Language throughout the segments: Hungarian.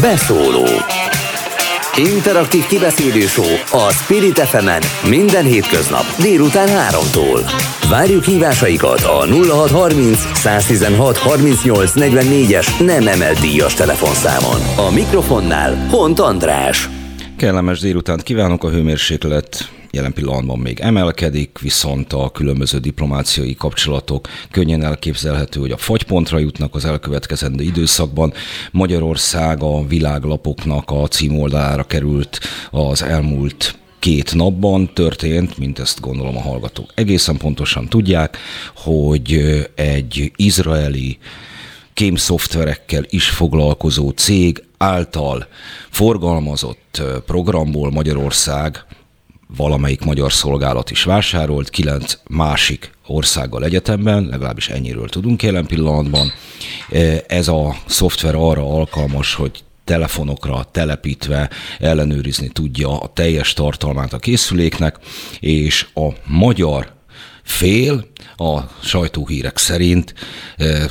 Beszóló Interaktív kibeszélő a Spirit fm minden hétköznap délután 3-tól. Várjuk hívásaikat a 0630 116 38 44-es nem emelt díjas telefonszámon. A mikrofonnál Hont András. Kellemes délutánt kívánok, a hőmérséklet jelen pillanatban még emelkedik, viszont a különböző diplomáciai kapcsolatok könnyen elképzelhető, hogy a fagypontra jutnak az elkövetkezendő időszakban. Magyarország a világlapoknak a címoldalára került az elmúlt két napban történt, mint ezt gondolom a hallgatók egészen pontosan tudják, hogy egy izraeli kémszoftverekkel is foglalkozó cég által forgalmazott programból Magyarország valamelyik magyar szolgálat is vásárolt, kilenc másik országgal egyetemben, legalábbis ennyiről tudunk jelen pillanatban. Ez a szoftver arra alkalmas, hogy telefonokra telepítve ellenőrizni tudja a teljes tartalmát a készüléknek, és a magyar fél a sajtóhírek szerint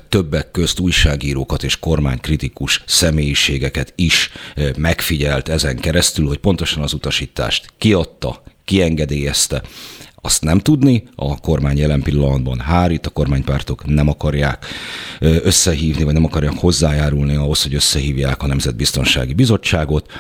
többek közt újságírókat és kormánykritikus személyiségeket is megfigyelt ezen keresztül, hogy pontosan az utasítást kiadta, kiengedélyezte. Azt nem tudni, a kormány jelen pillanatban hárít, a kormánypártok nem akarják összehívni, vagy nem akarják hozzájárulni ahhoz, hogy összehívják a Nemzetbiztonsági Bizottságot.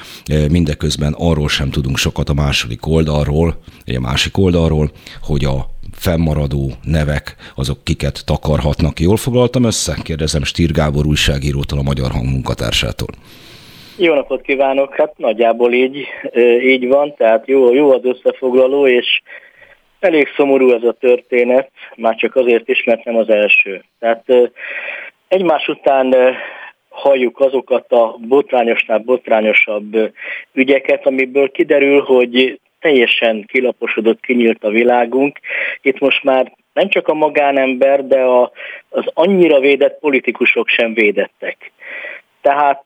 Mindeközben arról sem tudunk sokat a második oldalról, a másik oldalról, hogy a fennmaradó nevek, azok kiket takarhatnak. Jól foglaltam össze? Kérdezem Stír Gábor újságírótól, a Magyar Hang munkatársától. Jó napot kívánok! Hát nagyjából így, így van, tehát jó, jó az összefoglaló, és elég szomorú ez a történet, már csak azért is, mert nem az első. Tehát egymás után halljuk azokat a botrányosnál botrányosabb ügyeket, amiből kiderül, hogy teljesen kilaposodott, kinyílt a világunk. Itt most már nem csak a magánember, de a, az annyira védett politikusok sem védettek. Tehát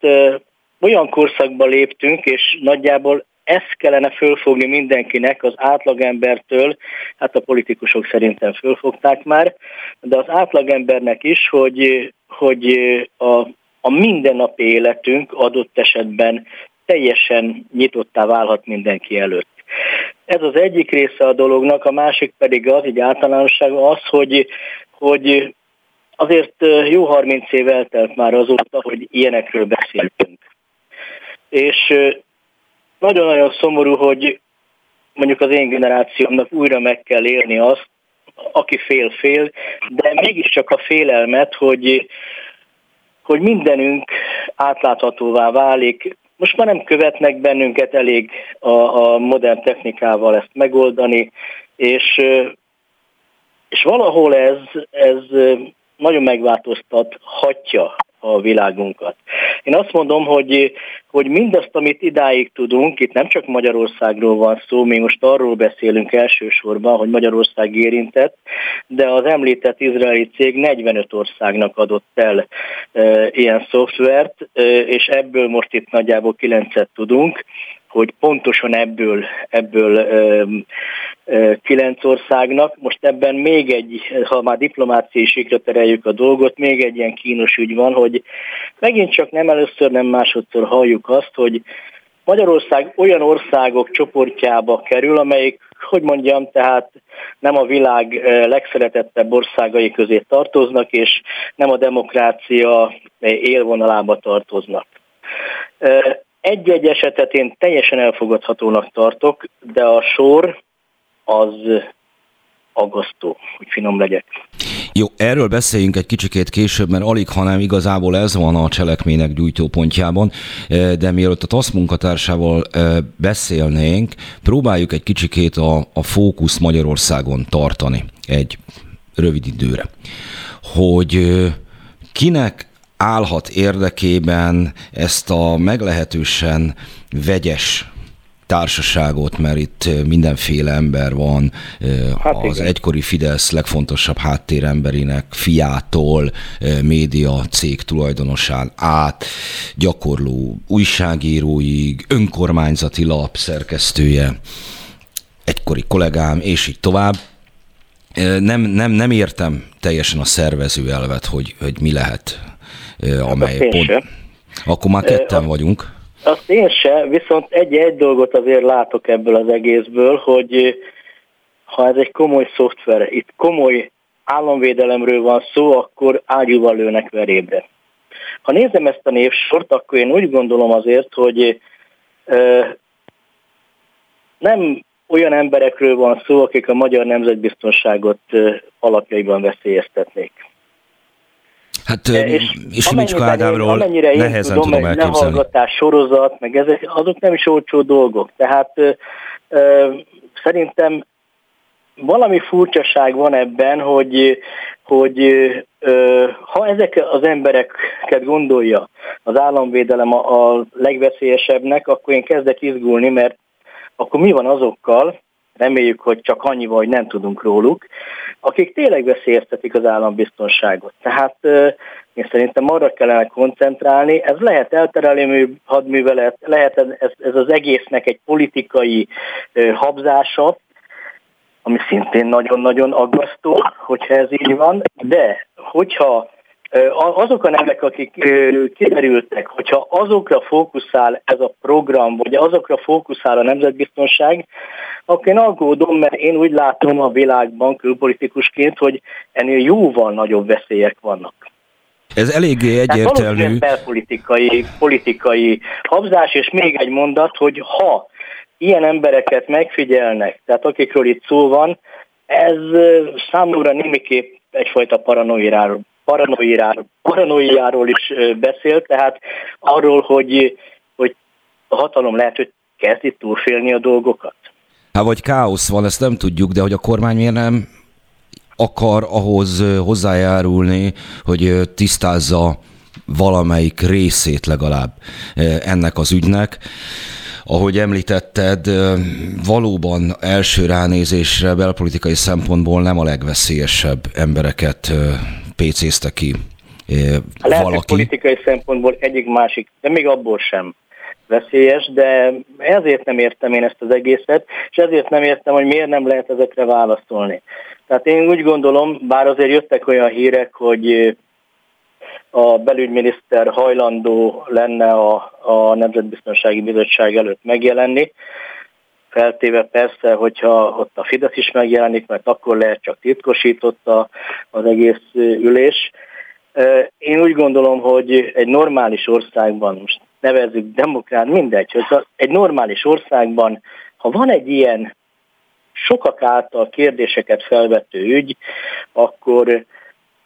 olyan korszakba léptünk, és nagyjából ezt kellene fölfogni mindenkinek, az átlagembertől, hát a politikusok szerintem fölfogták már, de az átlagembernek is, hogy, hogy a, a mindennapi életünk adott esetben teljesen nyitottá válhat mindenki előtt. Ez az egyik része a dolognak, a másik pedig az, egy általánosság az, hogy, hogy azért jó 30 év eltelt már azóta, hogy ilyenekről beszéltünk. És nagyon-nagyon szomorú, hogy mondjuk az én generációmnak újra meg kell élni azt, aki fél-fél, de mégiscsak a félelmet, hogy, hogy mindenünk átláthatóvá válik, most már nem követnek bennünket elég a, a modern technikával ezt megoldani, és, és valahol ez, ez nagyon megváltoztathatja a világunkat. Én azt mondom, hogy, hogy mindazt, amit idáig tudunk, itt nem csak Magyarországról van szó, mi most arról beszélünk elsősorban, hogy Magyarország érintett, de az említett izraeli cég 45 országnak adott el e, ilyen szoftvert, e, és ebből most itt nagyjából 9-et tudunk hogy pontosan ebből, ebből ö, ö, kilenc országnak. Most ebben még egy, ha már diplomáciai sikra tereljük a dolgot, még egy ilyen kínos ügy van, hogy megint csak nem először, nem másodszor halljuk azt, hogy Magyarország olyan országok csoportjába kerül, amelyik, hogy mondjam, tehát nem a világ legszeretettebb országai közé tartoznak, és nem a demokrácia élvonalába tartoznak. Egy-egy esetet én teljesen elfogadhatónak tartok, de a sor az aggasztó, hogy finom legyek. Jó, erről beszéljünk egy kicsikét később, mert alig, hanem igazából ez van a cselekmények gyújtópontjában, e, de mielőtt a TASZ munkatársával e, beszélnénk, próbáljuk egy kicsikét a, a fókusz Magyarországon tartani egy rövid időre. Hogy e, kinek állhat érdekében ezt a meglehetősen vegyes társaságot, mert itt mindenféle ember van, hát az igen. egykori Fidesz legfontosabb háttéremberének fiától, média cég tulajdonosán át, gyakorló újságíróig, önkormányzati lap szerkesztője, egykori kollégám, és így tovább. Nem, nem, nem értem teljesen a szervező elvet, hogy, hogy mi lehet amely hát pont... Akkor már ketten vagyunk. Azt én se, viszont egy-egy dolgot azért látok ebből az egészből, hogy ha ez egy komoly szoftver, itt komoly államvédelemről van szó, akkor ágyúval lőnek verébre. Ha nézem ezt a névsort, akkor én úgy gondolom azért, hogy nem olyan emberekről van szó, akik a magyar nemzetbiztonságot alapjaiban veszélyeztetnék. Hát és, és Simicska Ádámról amennyire én nehezen tudom, tudom elképzelni. lehallgatás, sorozat, meg ezek, azok nem is olcsó dolgok. Tehát ö, ö, szerintem valami furcsaság van ebben, hogy, hogy ö, ha ezek az embereket gondolja az államvédelem a, a legveszélyesebbnek, akkor én kezdek izgulni, mert akkor mi van azokkal, reméljük, hogy csak annyi hogy nem tudunk róluk, akik tényleg veszélyeztetik az állambiztonságot. Tehát én szerintem arra kellene koncentrálni, ez lehet elterelő hadművelet, lehet ez, ez az egésznek egy politikai habzása, ami szintén nagyon-nagyon aggasztó, hogyha ez így van, de hogyha azok a nevek, akik kiderültek, hogyha azokra fókuszál ez a program, vagy azokra fókuszál a nemzetbiztonság, akkor én aggódom, mert én úgy látom a világban külpolitikusként, hogy ennél jóval nagyobb veszélyek vannak. Ez eléggé egyértelmű. Tehát belpolitikai politikai habzás, és még egy mondat, hogy ha ilyen embereket megfigyelnek, tehát akikről itt szó van, ez számomra némiképp egyfajta paranoiáról, paranoiáról, paranoiáról is beszél, tehát arról, hogy, hogy a hatalom lehet, hogy kezd itt túlfélni a dolgokat. Hát vagy káosz van, ezt nem tudjuk, de hogy a kormány miért nem akar ahhoz hozzájárulni, hogy tisztázza valamelyik részét legalább ennek az ügynek. Ahogy említetted, valóban első ránézésre belpolitikai szempontból nem a legveszélyesebb embereket pécézte ki Lehet, valaki. politikai szempontból egyik másik, de még abból sem veszélyes, de ezért nem értem én ezt az egészet, és ezért nem értem, hogy miért nem lehet ezekre válaszolni. Tehát én úgy gondolom, bár azért jöttek olyan hírek, hogy a belügyminiszter hajlandó lenne a, a Nemzetbiztonsági Bizottság előtt megjelenni, feltéve persze, hogyha ott a Fidesz is megjelenik, mert akkor lehet csak titkosított az egész ülés. Én úgy gondolom, hogy egy normális országban, most nevezzük demokrát, mindegy, hogy egy normális országban, ha van egy ilyen sokak által kérdéseket felvető ügy, akkor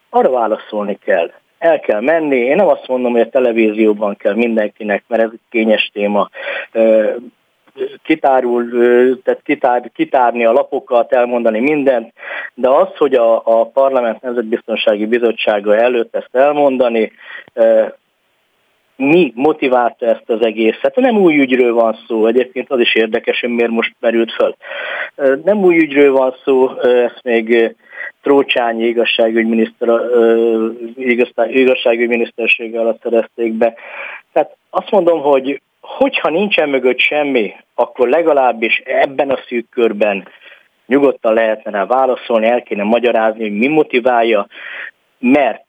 arra válaszolni kell el kell menni. Én nem azt mondom, hogy a televízióban kell mindenkinek, mert ez egy kényes téma kitárul, tehát kitár, kitárni a lapokat, elmondani mindent, de az, hogy a, a Parlament Nemzetbiztonsági Bizottsága előtt ezt elmondani, mi motiválta ezt az egészet. Nem új ügyről van szó, egyébként az is érdekes, hogy miért most merült föl. Nem új ügyről van szó, ezt még Trócsányi igazságügyminiszter, igazságügyminisztersége alatt szerezték be. Tehát azt mondom, hogy hogyha nincsen mögött semmi, akkor legalábbis ebben a szűk körben nyugodtan lehetne rá válaszolni, el kéne magyarázni, hogy mi motiválja, mert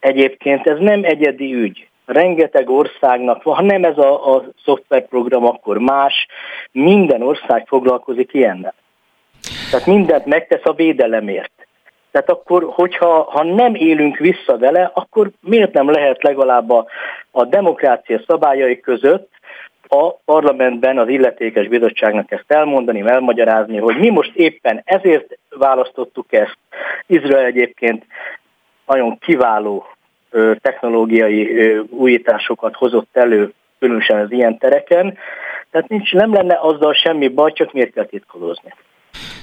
egyébként ez nem egyedi ügy. Rengeteg országnak van, ha nem ez a, a szoftverprogram, akkor más, minden ország foglalkozik ilyennel. Tehát mindent megtesz a védelemért. Tehát akkor, hogyha ha nem élünk vissza vele, akkor miért nem lehet legalább a, a demokrácia szabályai között a parlamentben az illetékes bizottságnak ezt elmondani, elmagyarázni, hogy mi most éppen ezért választottuk ezt. Izrael egyébként nagyon kiváló technológiai újításokat hozott elő, különösen az ilyen tereken. Tehát nincs, nem lenne azzal semmi baj, csak miért kell titkolózni.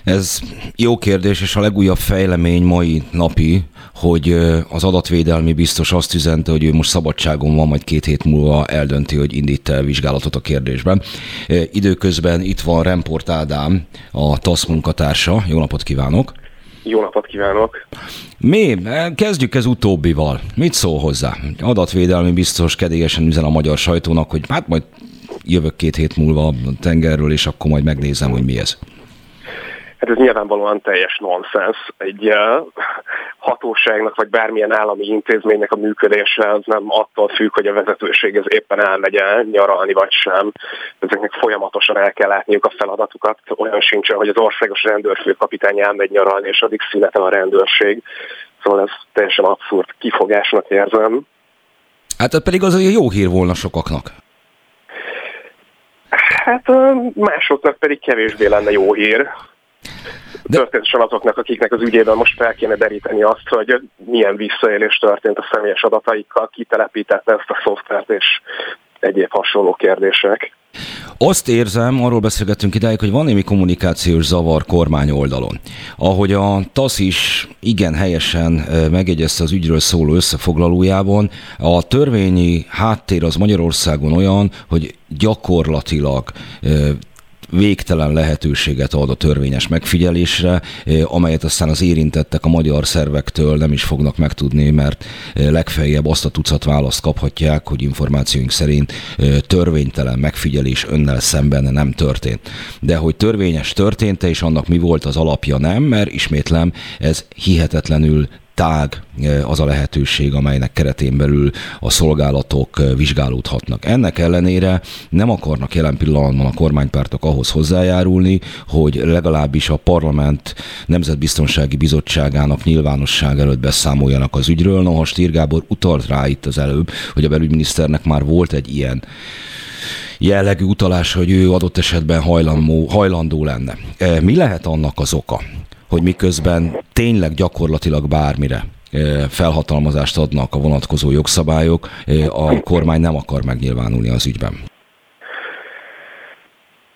Ez jó kérdés, és a legújabb fejlemény mai napi, hogy az adatvédelmi biztos azt üzente, hogy ő most szabadságon van, majd két hét múlva eldönti, hogy indít el vizsgálatot a kérdésben. Időközben itt van Remport Ádám, a TASZ munkatársa. Jó napot kívánok! Jó napot kívánok! Mi? Kezdjük ez utóbbival. Mit szól hozzá? Adatvédelmi biztos kedélyesen üzen a magyar sajtónak, hogy hát majd jövök két hét múlva a tengerről, és akkor majd megnézem, hogy mi ez. Hát ez nyilvánvalóan teljes nonsens. Egy hatóságnak vagy bármilyen állami intézménynek a működése az nem attól függ, hogy a vezetőség ez éppen elmegy el nyaralni vagy sem. Ezeknek folyamatosan el kell látniuk a feladatukat. Olyan sincsen, hogy az országos rendőrfőkapitány elmegy nyaralni, és addig szünetel a rendőrség. Szóval ez teljesen abszurd kifogásnak érzem. Hát pedig az jó hír volna sokaknak. Hát másoknak pedig kevésbé lenne jó hír. De... Történetesen azoknak, akiknek az ügyében most fel kéne deríteni azt, hogy milyen visszaélés történt a személyes adataikkal, kitelepítette ezt a szoftvert és egyéb hasonló kérdések. Azt érzem, arról beszélgettünk idáig, hogy van némi kommunikációs zavar kormány oldalon. Ahogy a TASZ is igen helyesen megjegyezte az ügyről szóló összefoglalójában, a törvényi háttér az Magyarországon olyan, hogy gyakorlatilag végtelen lehetőséget ad a törvényes megfigyelésre, eh, amelyet aztán az érintettek a magyar szervektől nem is fognak megtudni, mert eh, legfeljebb azt a tucat választ kaphatják, hogy információink szerint eh, törvénytelen megfigyelés önnel szemben nem történt. De hogy törvényes történt és annak mi volt az alapja nem, mert ismétlem, ez hihetetlenül tág e, az a lehetőség, amelynek keretén belül a szolgálatok e, vizsgálódhatnak. Ennek ellenére nem akarnak jelen pillanatban a kormánypártok ahhoz hozzájárulni, hogy legalábbis a parlament Nemzetbiztonsági Bizottságának nyilvánosság előtt beszámoljanak az ügyről. Noha Stír Gábor utalt rá itt az előbb, hogy a belügyminiszternek már volt egy ilyen jellegű utalás, hogy ő adott esetben hajlandó, hajlandó lenne. E, mi lehet annak az oka, hogy miközben tényleg gyakorlatilag bármire felhatalmazást adnak a vonatkozó jogszabályok, a kormány nem akar megnyilvánulni az ügyben.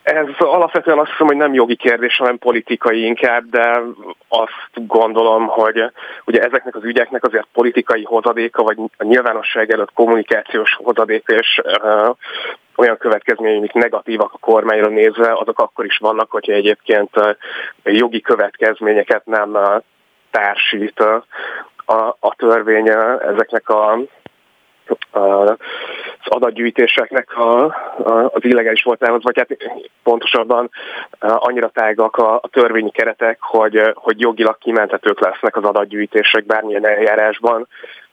Ez alapvetően azt hiszem, hogy nem jogi kérdés, hanem politikai inkább, de azt gondolom, hogy ugye ezeknek az ügyeknek azért politikai hozadéka, vagy a nyilvánosság előtt kommunikációs hozadéka, és olyan következmények, amik negatívak a kormányra nézve, azok akkor is vannak, hogyha egyébként jogi következményeket nem társít a, a törvény ezeknek a az adatgyűjtéseknek a, a, az illegális voltához, vagy hát pontosabban annyira tágak a, a törvényi keretek, hogy, hogy jogilag kimentetők lesznek az adatgyűjtések bármilyen eljárásban.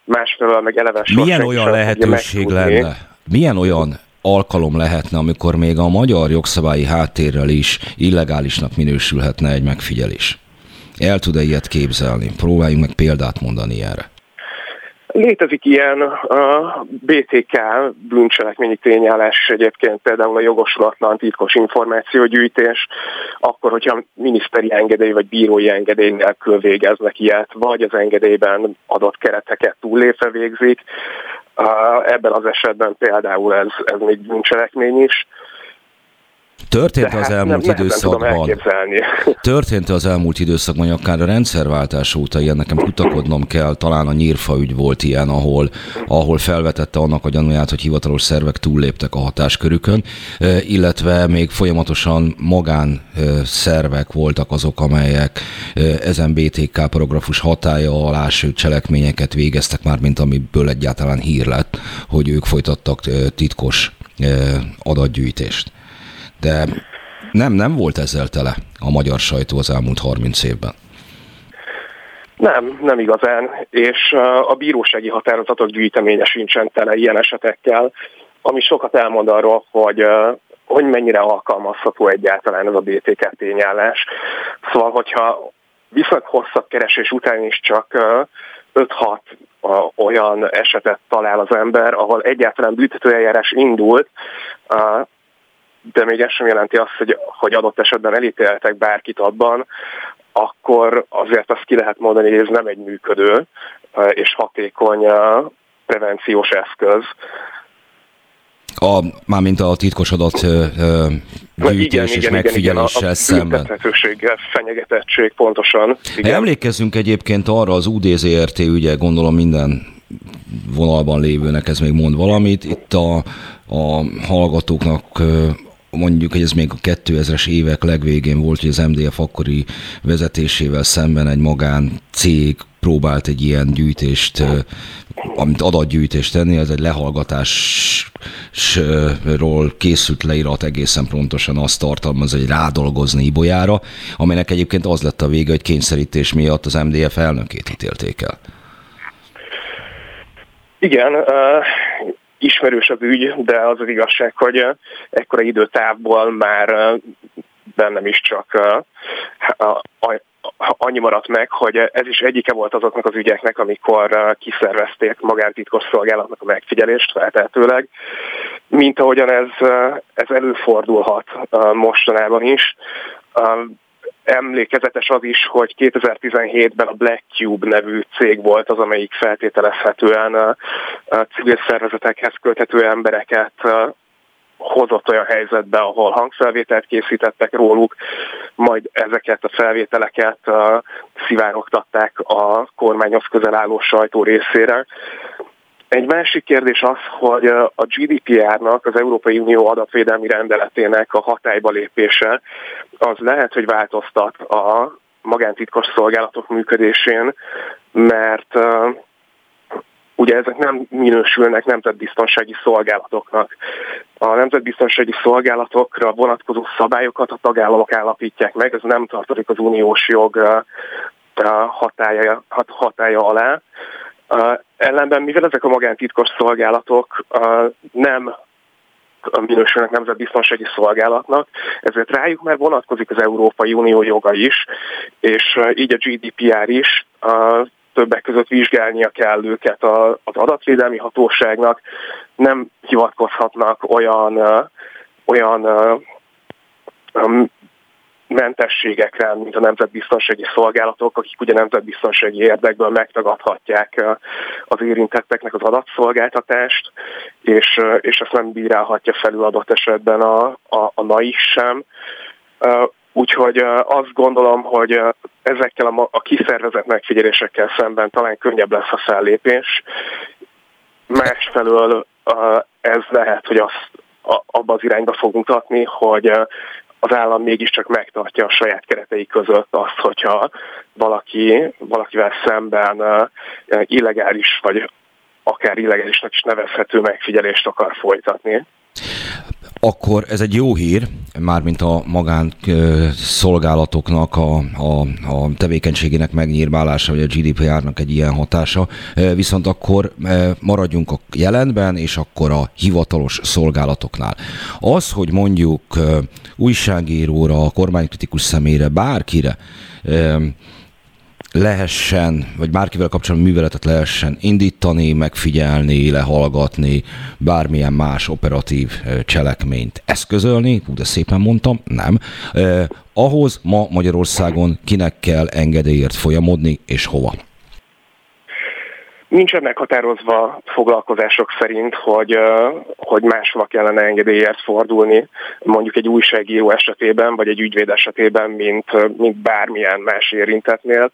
Másfelől meg eleve Milyen olyan lehetőség lenne? Milyen olyan alkalom lehetne, amikor még a magyar jogszabályi háttérrel is illegálisnak minősülhetne egy megfigyelés? El tud-e ilyet képzelni? Próbáljunk meg példát mondani erre. Létezik ilyen a BTK bűncselekményi tényállás egyébként például a jogosulatlan titkos információgyűjtés, akkor, hogyha miniszteri engedély vagy bírói engedély nélkül végeznek ilyet, vagy az engedélyben adott kereteket túllépve végzik. Ebben az esetben például ez, ez még bűncselekmény is. Történt az hát elmúlt nem, időszakban. Történt az elmúlt időszakban, akár a rendszerváltás óta ilyen nekem kutakodnom kell, talán a nyírfa ügy volt ilyen, ahol, ahol felvetette annak a gyanúját, hogy hivatalos szervek túlléptek a hatáskörükön, illetve még folyamatosan magán szervek voltak azok, amelyek ezen BTK paragrafus hatája alá cselekményeket végeztek már, mint amiből egyáltalán hír lett, hogy ők folytattak titkos adatgyűjtést de nem, nem volt ezzel tele a magyar sajtó az elmúlt 30 évben. Nem, nem igazán, és a bírósági határozatok gyűjteménye sincsen tele ilyen esetekkel, ami sokat elmond arról, hogy hogy mennyire alkalmazható egyáltalán ez a BTK tényállás. Szóval, hogyha viszonylag hosszabb keresés után is csak 5-6 olyan esetet talál az ember, ahol egyáltalán büntetőeljárás indult, de még ez sem jelenti azt, hogy, hogy adott esetben elítéltek bárkit abban, akkor azért azt ki lehet mondani, hogy ez nem egy működő és hatékony prevenciós eszköz. A, mármint a titkos adat gyűjtés és megfigyeléssel szemben. A fenyegetettség pontosan. Igen. Emlékezzünk egyébként arra az UDZRT ügye, gondolom minden vonalban lévőnek ez még mond valamit. Itt a, a hallgatóknak mondjuk, hogy ez még a 2000-es évek legvégén volt, hogy az MDF akkori vezetésével szemben egy magán cég próbált egy ilyen gyűjtést, amit adatgyűjtést tenni, ez egy lehallgatásról készült leírat egészen pontosan azt tartalmaz, hogy rádolgozni Ibolyára, aminek egyébként az lett a vége, hogy kényszerítés miatt az MDF elnökét ítélték el. Igen, ismerős az ügy, de az az igazság, hogy ekkora időtávból már bennem is csak uh, annyi maradt meg, hogy ez is egyike volt azoknak az ügyeknek, amikor kiszervezték magántitkos szolgálatnak a megfigyelést feltehetőleg, mint ahogyan ez, ez előfordulhat mostanában is. Emlékezetes az is, hogy 2017-ben a Black Cube nevű cég volt az, amelyik feltételezhetően a civil szervezetekhez köthető embereket hozott olyan helyzetbe, ahol hangfelvételt készítettek róluk, majd ezeket a felvételeket szivárogtatták a kormányhoz közel álló sajtó részére. Egy másik kérdés az, hogy a GDPR-nak, az Európai Unió adatvédelmi rendeletének a hatályba lépése az lehet, hogy változtat a magántitkos szolgálatok működésén, mert ugye ezek nem minősülnek nemzetbiztonsági szolgálatoknak. A nemzetbiztonsági szolgálatokra vonatkozó szabályokat a tagállamok állapítják meg, ez nem tartozik az uniós jog hatája, hatája alá. Ellenben, mivel ezek a magántitkos szolgálatok nem minősülnek nemzetbiztonsági szolgálatnak, ezért rájuk már vonatkozik az Európai Unió joga is, és így a GDPR is többek között vizsgálnia kell őket az adatvédelmi hatóságnak, nem hivatkozhatnak olyan, olyan mentességekre, mint a nemzetbiztonsági szolgálatok, akik ugye nemzetbiztonsági érdekből megtagadhatják az érintetteknek az adatszolgáltatást, és, és ezt nem bírálhatja felül adott esetben a, a, a NAI sem. Úgyhogy azt gondolom, hogy ezekkel a, a kiszervezett megfigyelésekkel szemben talán könnyebb lesz a fellépés. Másfelől ez lehet, hogy azt abba az irányba fog mutatni, hogy az állam mégiscsak megtartja a saját keretei között azt, hogyha valaki, valakivel szemben illegális, vagy akár illegálisnak is nevezhető megfigyelést akar folytatni akkor ez egy jó hír, mármint a magán szolgálatoknak a, a, a tevékenységének megnyírválása, vagy a GDPR-nak egy ilyen hatása. Viszont akkor maradjunk a jelenben, és akkor a hivatalos szolgálatoknál. Az, hogy mondjuk újságíróra, kormánykritikus személyre, bárkire lehessen, vagy bárkivel kapcsolatban műveletet lehessen indítani, megfigyelni, lehallgatni, bármilyen más operatív cselekményt eszközölni, hú, de szépen mondtam, nem. Eh, ahhoz ma Magyarországon kinek kell engedélyért folyamodni, és hova? Nincsen meghatározva foglalkozások szerint, hogy, hogy máshova kellene engedélyért fordulni, mondjuk egy újságíró esetében, vagy egy ügyvéd esetében, mint, mint bármilyen más érintetnél.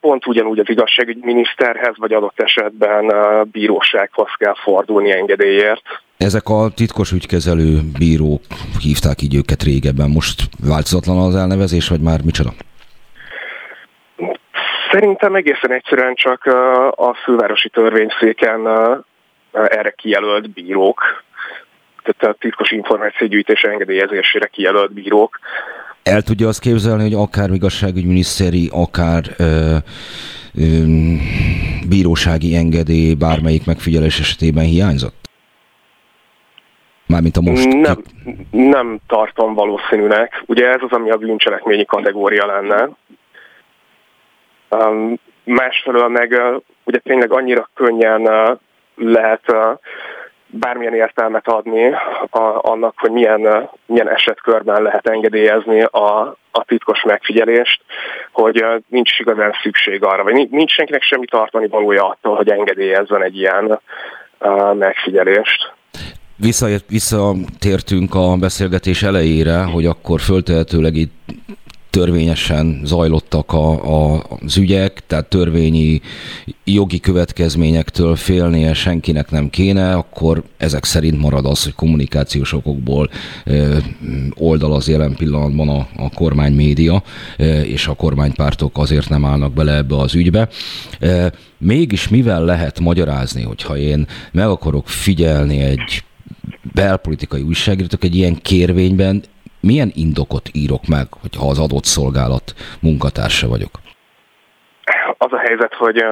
Pont ugyanúgy az igazságügyminiszterhez, vagy adott esetben bírósághoz kell fordulni engedélyért. Ezek a titkos ügykezelő bírók hívták így őket régebben. Most változatlan az elnevezés, vagy már micsoda? Szerintem egészen egyszerűen csak a fővárosi törvényszéken erre kijelölt bírók, tehát a titkos információgyűjtés engedélyezésére kijelölt bírók. El tudja azt képzelni, hogy akár igazságügyminiszteri, akár ö, ö, bírósági engedély bármelyik megfigyelés esetében hiányzott? Mármint a most... Nem, nem tartom valószínűnek. Ugye ez az, ami a bűncselekményi kategória lenne. Másfelől meg ugye tényleg annyira könnyen lehet bármilyen értelmet adni annak, hogy milyen, milyen esetkörben lehet engedélyezni a, a titkos megfigyelést, hogy nincs igazán szükség arra, vagy nincs senkinek semmi tartani valója attól, hogy engedélyezzen egy ilyen megfigyelést. Visszatértünk a beszélgetés elejére, hogy akkor föltehetőleg itt törvényesen zajlottak a, a, az ügyek, tehát törvényi jogi következményektől félnie senkinek nem kéne, akkor ezek szerint marad az, hogy kommunikációs okokból oldal az jelen pillanatban a, a kormány média, és a kormánypártok azért nem állnak bele ebbe az ügybe. Mégis mivel lehet magyarázni, hogyha én meg akarok figyelni egy belpolitikai újságírótok egy ilyen kérvényben milyen indokot írok meg, hogyha az adott szolgálat munkatársa vagyok? Az a helyzet, hogy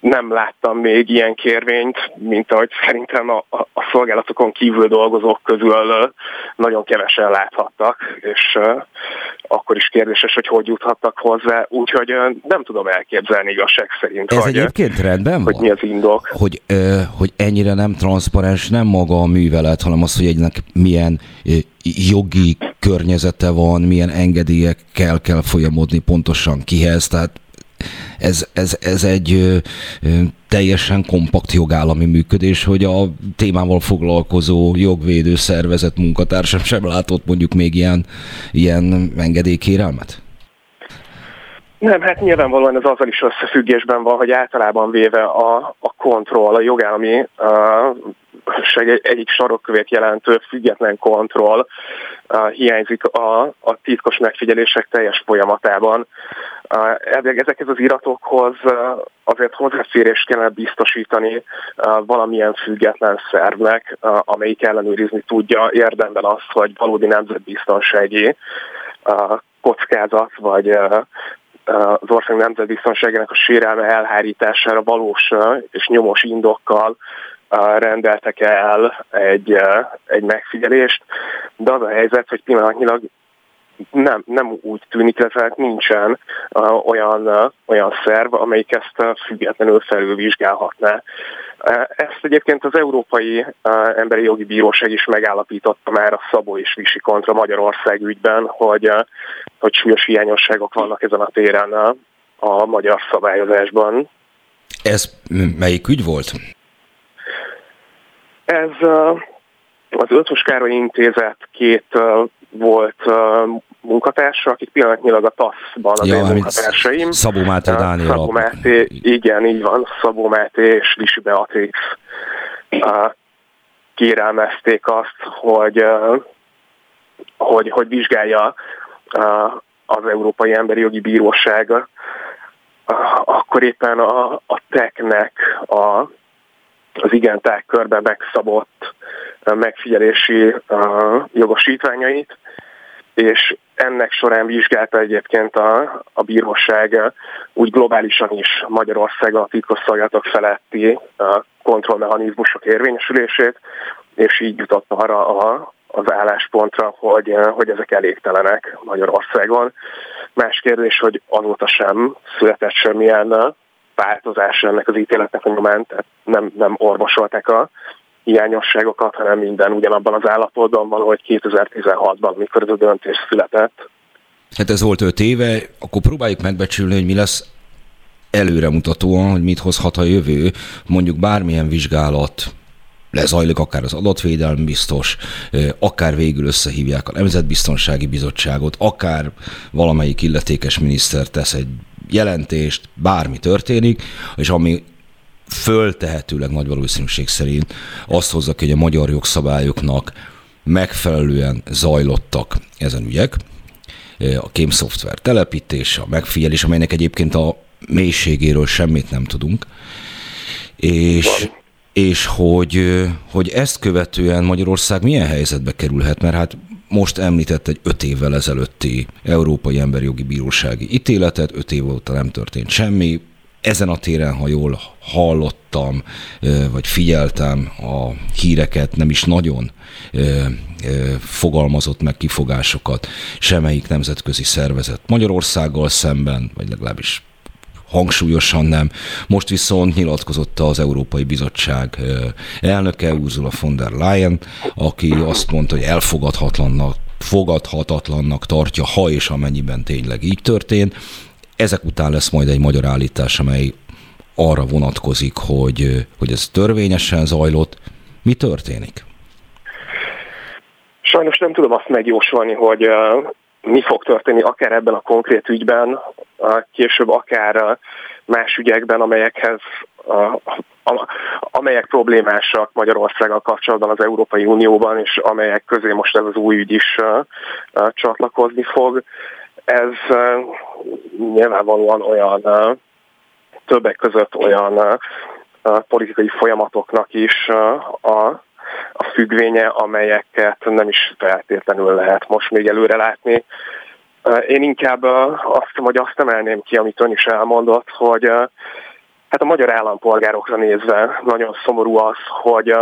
nem láttam még ilyen kérvényt, mint ahogy szerintem a, a, a szolgálatokon kívül dolgozók közül nagyon kevesen láthattak, és akkor is kérdéses, hogy hogy juthattak hozzá, úgyhogy nem tudom elképzelni igazság szerint. Ez hogy, egyébként rendben hogy van? mi az indok. Hogy, hogy ennyire nem transzparens, nem maga a művelet, hanem az, hogy egynek milyen jogi környezete van, milyen engedélyekkel kell folyamodni pontosan kihez, tehát ez, ez, ez egy teljesen kompakt jogállami működés, hogy a témával foglalkozó jogvédő szervezet munkatársam sem látott mondjuk még ilyen, ilyen engedélykérelmet? Nem, hát nyilvánvalóan ez azzal is összefüggésben van, hogy általában véve a, a kontroll, a jogállami uh, egy, egyik sarokkövét jelentő független kontroll hiányzik a, a titkos megfigyelések teljes folyamatában. Ezekhez az iratokhoz azért hozzáférést kellene biztosítani valamilyen független szervnek, amelyik ellenőrizni tudja érdemben azt, hogy valódi nemzetbiztonsági kockázat vagy az ország nemzetbiztonságának a sérelme elhárítására valós és nyomos indokkal rendeltek el egy, egy megfigyelést, de az a helyzet, hogy pillanatnyilag nem, nem úgy tűnik, illetve nincsen uh, olyan, olyan szerv, amelyik ezt függetlenül felülvizsgálhatná. Ezt egyébként az Európai Emberi Jogi Bíróság is megállapította már a Szabó és Visi kontra Magyarország ügyben, hogy, hogy súlyos hiányosságok vannak ezen a téren a magyar szabályozásban. Ez melyik ügy volt? Ez az Ötvös Károly Intézet két volt munkatársa, akik pillanatnyilag a TASZ-ban az ja, én munkatársaim. Szabó Máté Dániel. Szabó Máté, igen, így van, Szabó Máté és Lisi Beatrix kérelmezték azt, hogy, hogy, hogy vizsgálja az Európai Emberi Jogi Bíróság akkor éppen a, a TEC-nek a, az igen körben megszabott megfigyelési jogosítványait, és ennek során vizsgálta egyébként a, a bíróság úgy globálisan is Magyarország a titkosszolgálatok feletti kontrollmechanizmusok érvényesülését, és így jutott arra a, az álláspontra, hogy, hogy ezek elégtelenek Magyarországon. Más kérdés, hogy azóta sem született semmilyen változás ennek az ítéletnek a nyomán, tehát nem, nem orvosolták a hiányosságokat, hanem minden ugyanabban az állapotban van, hogy 2016-ban, mikor ez a döntés született. Hát ez volt öt éve, akkor próbáljuk megbecsülni, hogy mi lesz előremutatóan, hogy mit hozhat a jövő, mondjuk bármilyen vizsgálat lezajlik, akár az adatvédelmi biztos, akár végül összehívják a Nemzetbiztonsági Bizottságot, akár valamelyik illetékes miniszter tesz egy jelentést, bármi történik, és ami föltehetőleg nagy valószínűség szerint azt hozza ki, hogy a magyar jogszabályoknak megfelelően zajlottak ezen ügyek, a kémszoftver telepítése, a megfigyelés, amelynek egyébként a mélységéről semmit nem tudunk, és, és hogy, hogy ezt követően Magyarország milyen helyzetbe kerülhet, mert hát most említett egy öt évvel ezelőtti Európai Emberi Jogi Bírósági ítéletet, öt év óta nem történt semmi, ezen a téren, ha jól hallottam, vagy figyeltem a híreket, nem is nagyon fogalmazott meg kifogásokat semmelyik nemzetközi szervezet Magyarországgal szemben, vagy legalábbis hangsúlyosan nem. Most viszont nyilatkozott az Európai Bizottság elnöke, Ursula von der Leyen, aki azt mondta, hogy elfogadhatlannak fogadhatatlannak tartja, ha és amennyiben tényleg így történt. Ezek után lesz majd egy magyar állítás, amely arra vonatkozik, hogy, hogy ez törvényesen zajlott. Mi történik? Sajnos nem tudom azt megjósolni, hogy mi fog történni akár ebben a konkrét ügyben, később akár más ügyekben, amelyekhez amelyek problémásak Magyarországgal kapcsolatban az Európai Unióban, és amelyek közé most ez az új ügy is csatlakozni fog. Ez nyilvánvalóan olyan többek között olyan politikai folyamatoknak is a, a függvénye, amelyeket nem is feltétlenül lehet most még előre látni. Én inkább azt, hogy azt emelném ki, amit ön is elmondott, hogy hát a magyar állampolgárokra nézve nagyon szomorú az, hogy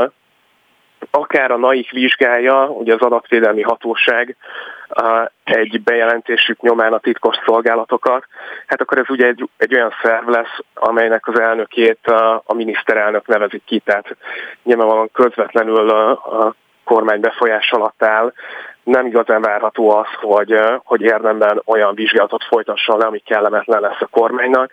akár a NAIK vizsgálja, ugye az adatvédelmi hatóság egy bejelentésük nyomán a titkos szolgálatokat, hát akkor ez ugye egy, egy olyan szerv lesz, amelynek az elnökét a miniszterelnök nevezik ki, tehát nyilvánvalóan közvetlenül a kormány befolyás alatt áll, nem igazán várható az, hogy, hogy érdemben olyan vizsgálatot folytasson le, ami kellemetlen lesz a kormánynak,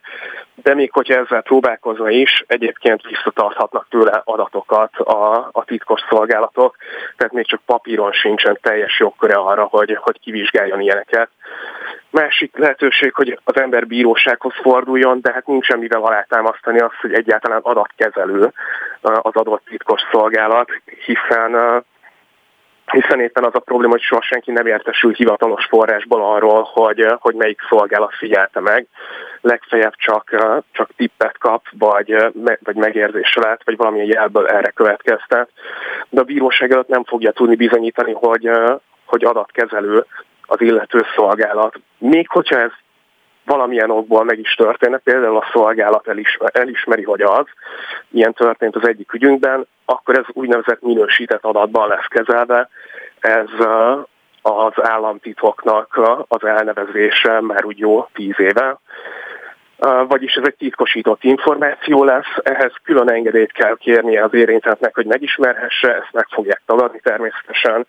de még hogyha ezzel próbálkozna is, egyébként visszatarthatnak tőle adatokat a, a titkos szolgálatok, tehát még csak papíron sincsen teljes jogköre arra, hogy, hogy kivizsgáljon ilyeneket. Másik lehetőség, hogy az ember bírósághoz forduljon, de hát nincsen mivel alátámasztani azt, hogy egyáltalán adatkezelő az adott titkos szolgálat, hiszen hiszen éppen az a probléma, hogy soha senki nem értesül hivatalos forrásból arról, hogy, hogy melyik szolgálat figyelte meg. Legfeljebb csak, csak tippet kap, vagy, vagy megérzésre lát, vagy valamilyen jelből erre következtet. De a bíróság előtt nem fogja tudni bizonyítani, hogy, hogy adatkezelő az illető szolgálat. Még hogyha ez valamilyen okból meg is történne, például a szolgálat elismer, elismeri, hogy az, ilyen történt az egyik ügyünkben, akkor ez úgynevezett minősített adatban lesz kezelve. Ez az államtitoknak az elnevezése már úgy jó tíz éve, vagyis ez egy titkosított információ lesz, ehhez külön engedélyt kell kérnie az érintetnek, hogy megismerhesse, ezt meg fogják tagadni természetesen,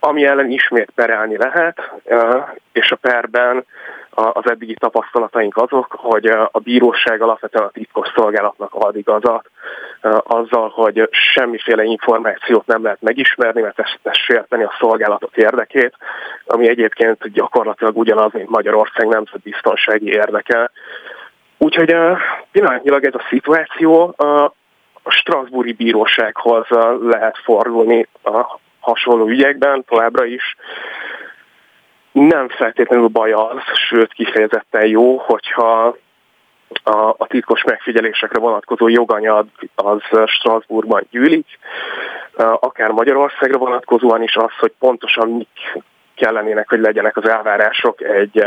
ami ellen ismét perelni lehet, és a perben az eddigi tapasztalataink azok, hogy a bíróság alapvetően a titkos szolgálatnak ad igazat azzal, hogy semmiféle információt nem lehet megismerni, mert ezt, ezt sérteni a szolgálatok érdekét, ami egyébként gyakorlatilag ugyanaz, mint Magyarország nemzetbiztonsági érdeke. Úgyhogy pillanatnyilag ez a szituáció a Strasbourgi bírósághoz lehet fordulni hasonló ügyekben továbbra is. Nem feltétlenül baj az, sőt kifejezetten jó, hogyha a, a titkos megfigyelésekre vonatkozó joganyag az Strasbourgban gyűlik, akár Magyarországra vonatkozóan is az, hogy pontosan mik kellenének, hogy legyenek az elvárások egy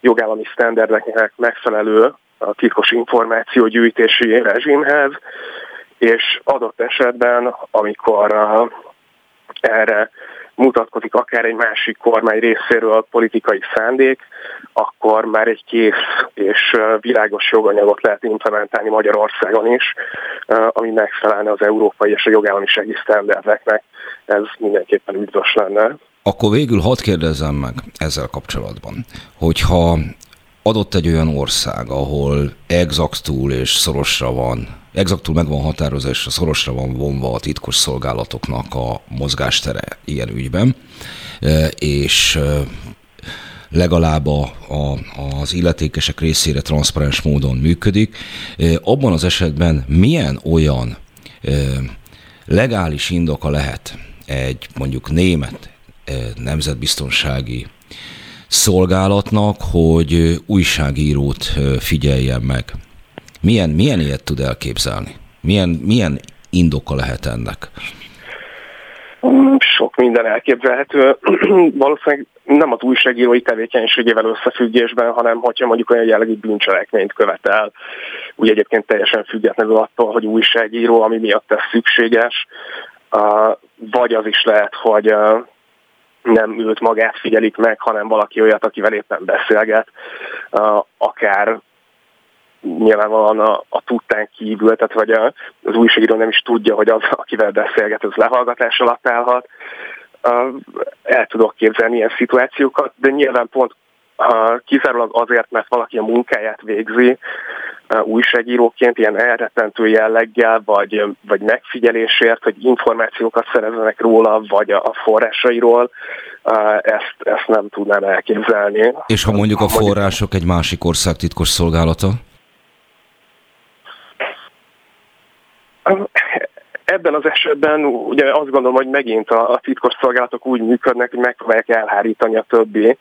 jogállami sztenderdeknek megfelelő a titkos információgyűjtési rezsimhez, és adott esetben, amikor erre mutatkozik akár egy másik kormány részéről politikai szándék, akkor már egy kész és világos joganyagot lehet implementálni Magyarországon is, ami megfelelne az európai és a jogállamisági sztenderdeknek. Ez mindenképpen üdvös lenne. Akkor végül hadd kérdezzem meg ezzel kapcsolatban, hogyha adott egy olyan ország, ahol exaktul és szorosra van, exaktul meg van határozva és szorosra van vonva a titkos szolgálatoknak a mozgástere ilyen ügyben, e, és e, legalább a, a, az illetékesek részére transzparens módon működik. E, abban az esetben milyen olyan legális indoka lehet egy mondjuk német nemzetbiztonsági szolgálatnak, hogy újságírót figyeljen meg. Milyen, milyen ilyet tud elképzelni? Milyen, milyen indoka lehet ennek? Sok minden elképzelhető. Valószínűleg nem az újságírói tevékenységével összefüggésben, hanem hogyha mondjuk olyan jellegű bűncselekményt követel, úgy egyébként teljesen függetlenül attól, hogy újságíró, ami miatt ez szükséges, vagy az is lehet, hogy nem ült magát figyelik meg, hanem valaki olyat, akivel éppen beszélget, akár nyilvánvalóan a, a tudtán kívül, tehát vagy a, az újságíró nem is tudja, hogy az, akivel beszélget, az lehallgatás alatt állhat. El tudok képzelni ilyen szituációkat, de nyilván pont kizárólag azért, mert valaki a munkáját végzi újságíróként, ilyen elrettentő jelleggel, vagy, vagy megfigyelésért, hogy információkat szerezzenek róla, vagy a, forrásairól, ezt, ezt nem tudnám elképzelni. És ha mondjuk a források egy másik ország titkos szolgálata? Ebben az esetben ugye azt gondolom, hogy megint a, a titkos szolgálatok úgy működnek, hogy megpróbálják elhárítani a többi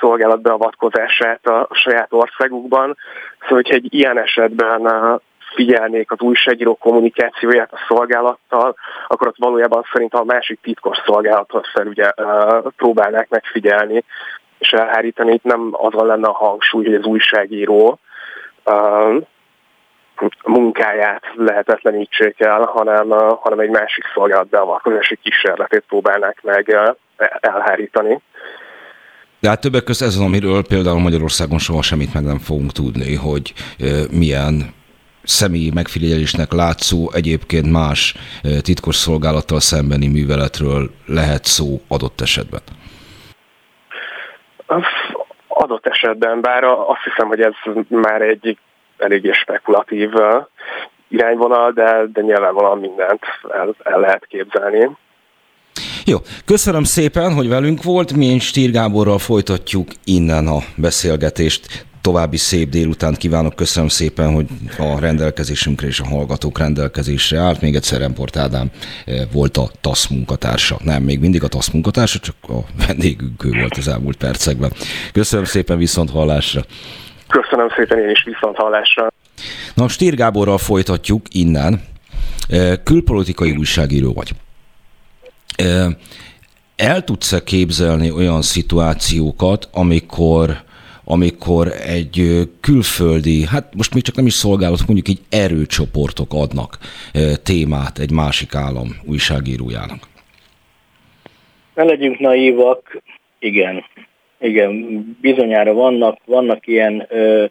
szolgálat beavatkozását a saját országukban. Szóval, hogyha egy ilyen esetben figyelnék az újságíró kommunikációját a szolgálattal, akkor ott valójában szerintem a másik titkos szolgálatot fel ugye próbálnák megfigyelni és elhárítani. Itt nem azon lenne a hangsúly, hogy az újságíró munkáját lehetetlenítsék el, hanem, hanem egy másik szolgálat beavatkozási kísérletét próbálnák meg elhárítani. De hát többek között ez az, amiről például Magyarországon soha semmit meg nem fogunk tudni, hogy milyen személyi megfigyelésnek látszó, egyébként más titkos szolgálattal szembeni műveletről lehet szó adott esetben? Adott esetben, bár azt hiszem, hogy ez már egy eléggé spekulatív irányvonal, de, de nyilvánvalóan mindent el, el lehet képzelni. Jó, köszönöm szépen, hogy velünk volt. Mi Stír Gáborral folytatjuk innen a beszélgetést. További szép délutánt kívánok, köszönöm szépen, hogy a rendelkezésünkre és a hallgatók rendelkezésre állt. Még egyszer Remport Ádám volt a TASZ munkatársa. Nem, még mindig a TASZ munkatársa, csak a vendégünk ő volt az elmúlt percekben. Köszönöm szépen, viszont hallásra. Köszönöm szépen én is viszont hallásra. Na, Stír Gáborral folytatjuk innen. Külpolitikai újságíró vagy. El tudsz-e képzelni olyan szituációkat, amikor amikor egy külföldi, hát most még csak nem is szolgálat, mondjuk egy erőcsoportok adnak témát egy másik állam újságírójának? Ne legyünk naívak, igen. Igen, bizonyára vannak, vannak ilyen ö,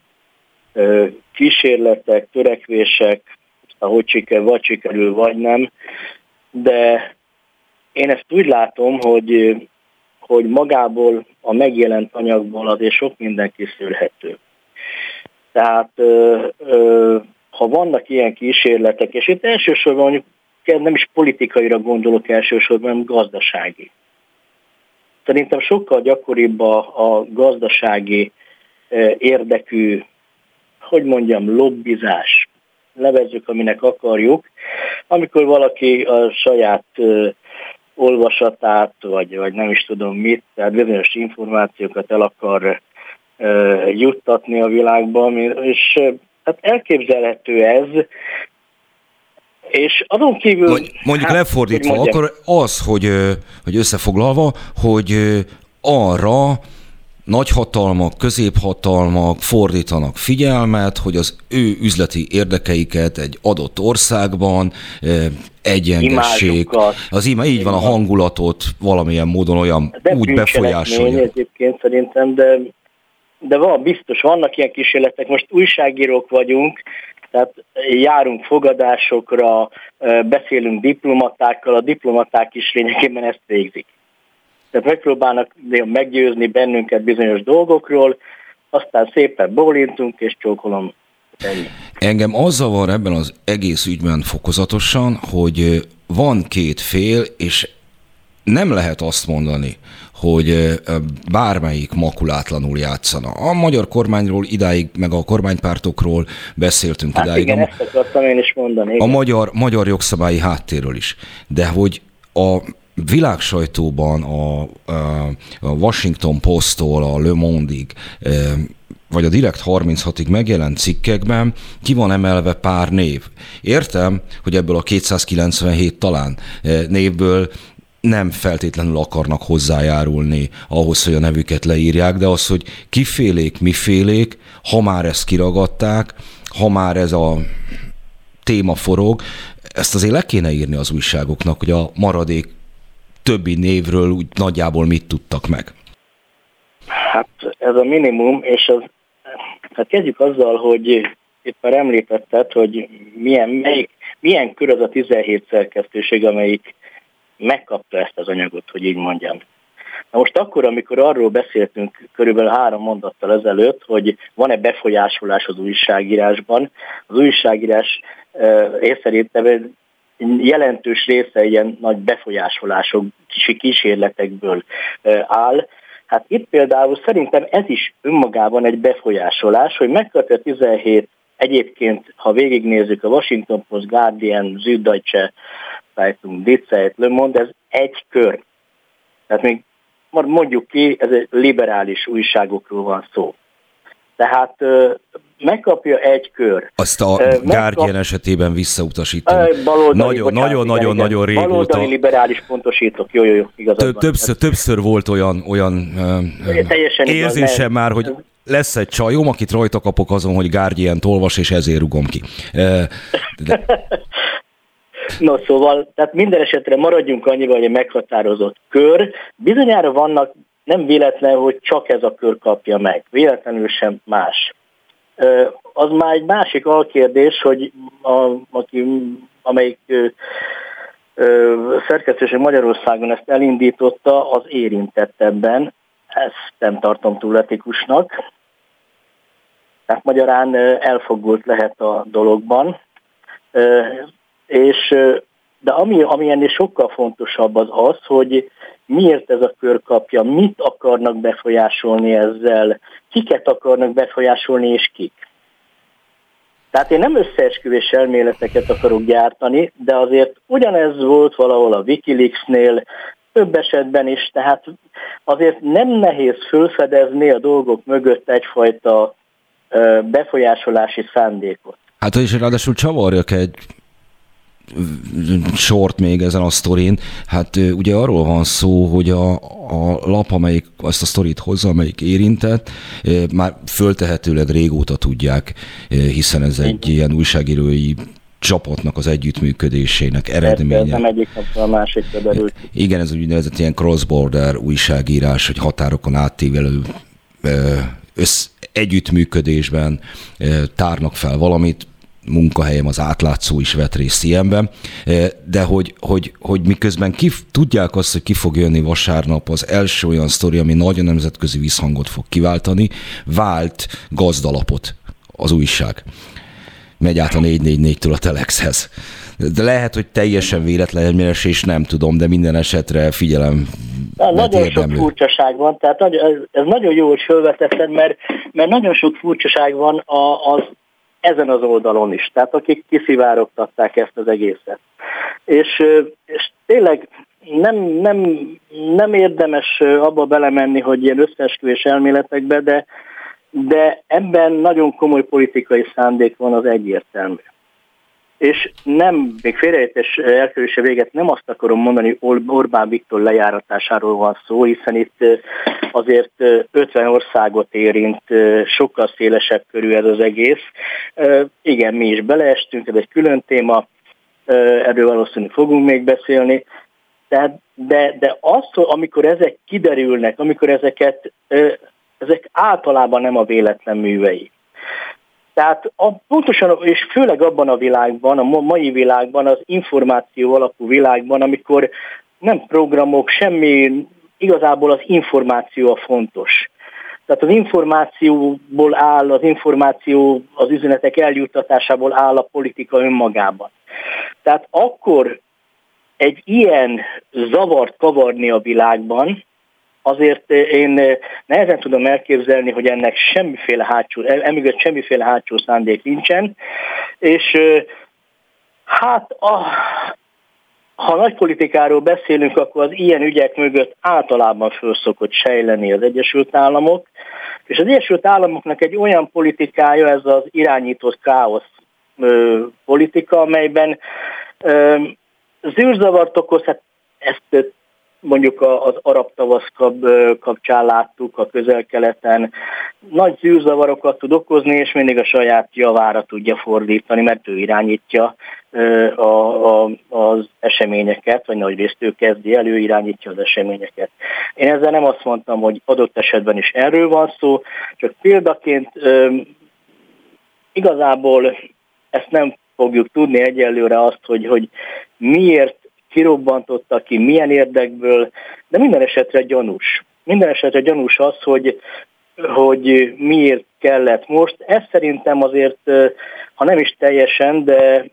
ö, kísérletek, törekvések, ahogy siker, vagy sikerül, vagy nem, de én ezt úgy látom, hogy, hogy magából a megjelent anyagból azért sok minden készülhető. Tehát ö, ö, ha vannak ilyen kísérletek, és itt elsősorban mondjuk nem is politikaira gondolok elsősorban, hanem gazdasági. Szerintem sokkal gyakoribb a, a gazdasági érdekű, hogy mondjam, lobbizás, nevezzük, aminek akarjuk, amikor valaki a saját olvasatát, vagy, vagy nem is tudom mit, tehát bizonyos információkat el akar juttatni a világban, és hát elképzelhető ez, és azon kívül... Mondjuk hát, lefordítva, hogy akkor az, hogy, hogy összefoglalva, hogy arra nagyhatalmak, középhatalmak fordítanak figyelmet, hogy az ő üzleti érdekeiket egy adott országban egyengessék. Az ima, így van a hangulatot valamilyen módon olyan de úgy befolyásolja. egyébként szerintem, de, de van, biztos vannak ilyen kísérletek. Most újságírók vagyunk, tehát járunk fogadásokra, beszélünk diplomatákkal, a diplomaták is lényegében ezt végzik. Tehát megpróbálnak meggyőzni bennünket bizonyos dolgokról, aztán szépen bólintunk, és csókolom Ennyi. Engem az zavar ebben az egész ügyben fokozatosan, hogy van két fél, és nem lehet azt mondani, hogy bármelyik makulátlanul játszana. A magyar kormányról idáig, meg a kormánypártokról beszéltünk hát idáig. Igen, a, ezt akartam én is mondani. Igen. A magyar, magyar jogszabályi háttérről is. De hogy a világsajtóban a, a Washington Post-tól a Le Monde-ig vagy a Direkt 36-ig megjelent cikkekben ki van emelve pár név. Értem, hogy ebből a 297 talán névből nem feltétlenül akarnak hozzájárulni ahhoz, hogy a nevüket leírják, de az, hogy kifélék, mifélék, ha már ezt kiragadták, ha már ez a téma forog, ezt azért le kéne írni az újságoknak, hogy a maradék többi névről úgy nagyjából mit tudtak meg. Hát ez a minimum, és az, hát kezdjük azzal, hogy itt már említetted, hogy milyen, melyik, milyen kör az a 17 szerkesztőség, amelyik megkapta ezt az anyagot, hogy így mondjam. Na most akkor, amikor arról beszéltünk körülbelül három mondattal ezelőtt, hogy van-e befolyásolás az újságírásban, az újságírás én szerintem jelentős része ilyen nagy befolyásolások kicsi kísérletekből áll. Hát itt például szerintem ez is önmagában egy befolyásolás, hogy megkapja 17 Egyébként, ha végignézzük a Washington Post, Guardian, Süddeutsche Zeitung, Die Zeit, Le Monde, ez egy kör. Tehát még mondjuk ki, ez egy liberális újságokról van szó. Tehát megkapja egy kör. Azt a uh, Guardian esetében visszautasítom. Nagyon, nagyon, nagyon, nagyon régóta. Baloldali liberális pontosítok, jó, jó, jó, igazad Többször, többször volt olyan, olyan uh, érzésem már, hogy lesz egy csajom, akit rajta kapok azon, hogy Guardian olvas, és ezért rugom ki. De... No, szóval, tehát minden esetre maradjunk annyiban, hogy egy meghatározott kör. Bizonyára vannak, nem véletlen, hogy csak ez a kör kapja meg. Véletlenül sem más. Az már egy másik alkérdés, hogy a, aki, amelyik szerkesztőség Magyarországon ezt elindította, az érintett ebben. Ezt nem tartom túl etikusnak. Tehát magyarán elfogult lehet a dologban. És, de ami, ami ennél sokkal fontosabb az az, hogy miért ez a kör kapja, mit akarnak befolyásolni ezzel, kiket akarnak befolyásolni és kik. Tehát én nem összeesküvés elméleteket akarok gyártani, de azért ugyanez volt valahol a Wikileaksnél, több esetben is, tehát azért nem nehéz fölfedezni a dolgok mögött egyfajta befolyásolási szándékot. Hát és ráadásul csavarjak egy sort még ezen a sztorin. Hát ugye arról van szó, hogy a, a lap, amelyik azt a sztorit hozza, amelyik érintett, már föltehetőleg régóta tudják, hiszen ez egy ilyen újságírói csapatnak az együttműködésének eredménye. Nem egyik a másik derült. Igen, ez úgynevezett ilyen cross-border újságírás, hogy határokon áttévelő össz, együttműködésben tárnak fel valamit, munkahelyem az átlátszó is vett részt ilyenben, de hogy, hogy, hogy miközben ki, tudják azt, hogy ki fog jönni vasárnap az első olyan sztori, ami nagyon nemzetközi visszhangot fog kiváltani, vált gazdalapot az újság. Megy át a 444-től a Telexhez. De lehet, hogy teljesen véletlen és nem tudom, de minden esetre figyelem Na, nagyon érdemlő. sok furcsaság van, tehát ez nagyon jó, hogy felvetetted, mert, mert nagyon sok furcsaság van a, az, ezen az oldalon is, tehát akik kiszivárogtatták ezt az egészet. És, és tényleg nem, nem, nem érdemes abba belemenni, hogy ilyen összeesküvés elméletekbe, de, de ebben nagyon komoly politikai szándék van az egyértelmű és nem, még félreértés elkerülése véget nem azt akarom mondani, Orbán Viktor lejáratásáról van szó, hiszen itt azért 50 országot érint, sokkal szélesebb körű ez az egész. Igen, mi is beleestünk, ez egy külön téma, erről valószínűleg fogunk még beszélni, tehát, de, de az, amikor ezek kiderülnek, amikor ezeket, ezek általában nem a véletlen művei. Tehát a, pontosan, és főleg abban a világban, a mai világban, az információ alapú világban, amikor nem programok, semmi, igazából az információ a fontos. Tehát az információból áll, az információ az üzenetek eljuttatásából áll a politika önmagában. Tehát akkor egy ilyen zavart kavarni a világban, azért én eh, nehezen tudom elképzelni, hogy ennek semmiféle hátsó, emögött semmiféle hátsó szándék nincsen, és eh, hát a, ha nagy politikáról beszélünk, akkor az ilyen ügyek mögött általában föl szokott sejleni az Egyesült Államok, és az Egyesült Államoknak egy olyan politikája, ez az irányított káosz ö, politika, amelyben ö, zűrzavart okoz, hát ezt mondjuk az arab tavasz kapcsán láttuk a közel-keleten, nagy zűrzavarokat tud okozni, és mindig a saját javára tudja fordítani, mert ő irányítja a, a, az eseményeket, vagy nagy részt ő kezdi elő, irányítja az eseményeket. Én ezzel nem azt mondtam, hogy adott esetben is erről van szó, csak példaként igazából ezt nem fogjuk tudni egyelőre azt, hogy, hogy miért kirobbantotta ki, milyen érdekből, de minden esetre gyanús. Minden esetre gyanús az, hogy, hogy miért kellett most. Ez szerintem azért, ha nem is teljesen, de,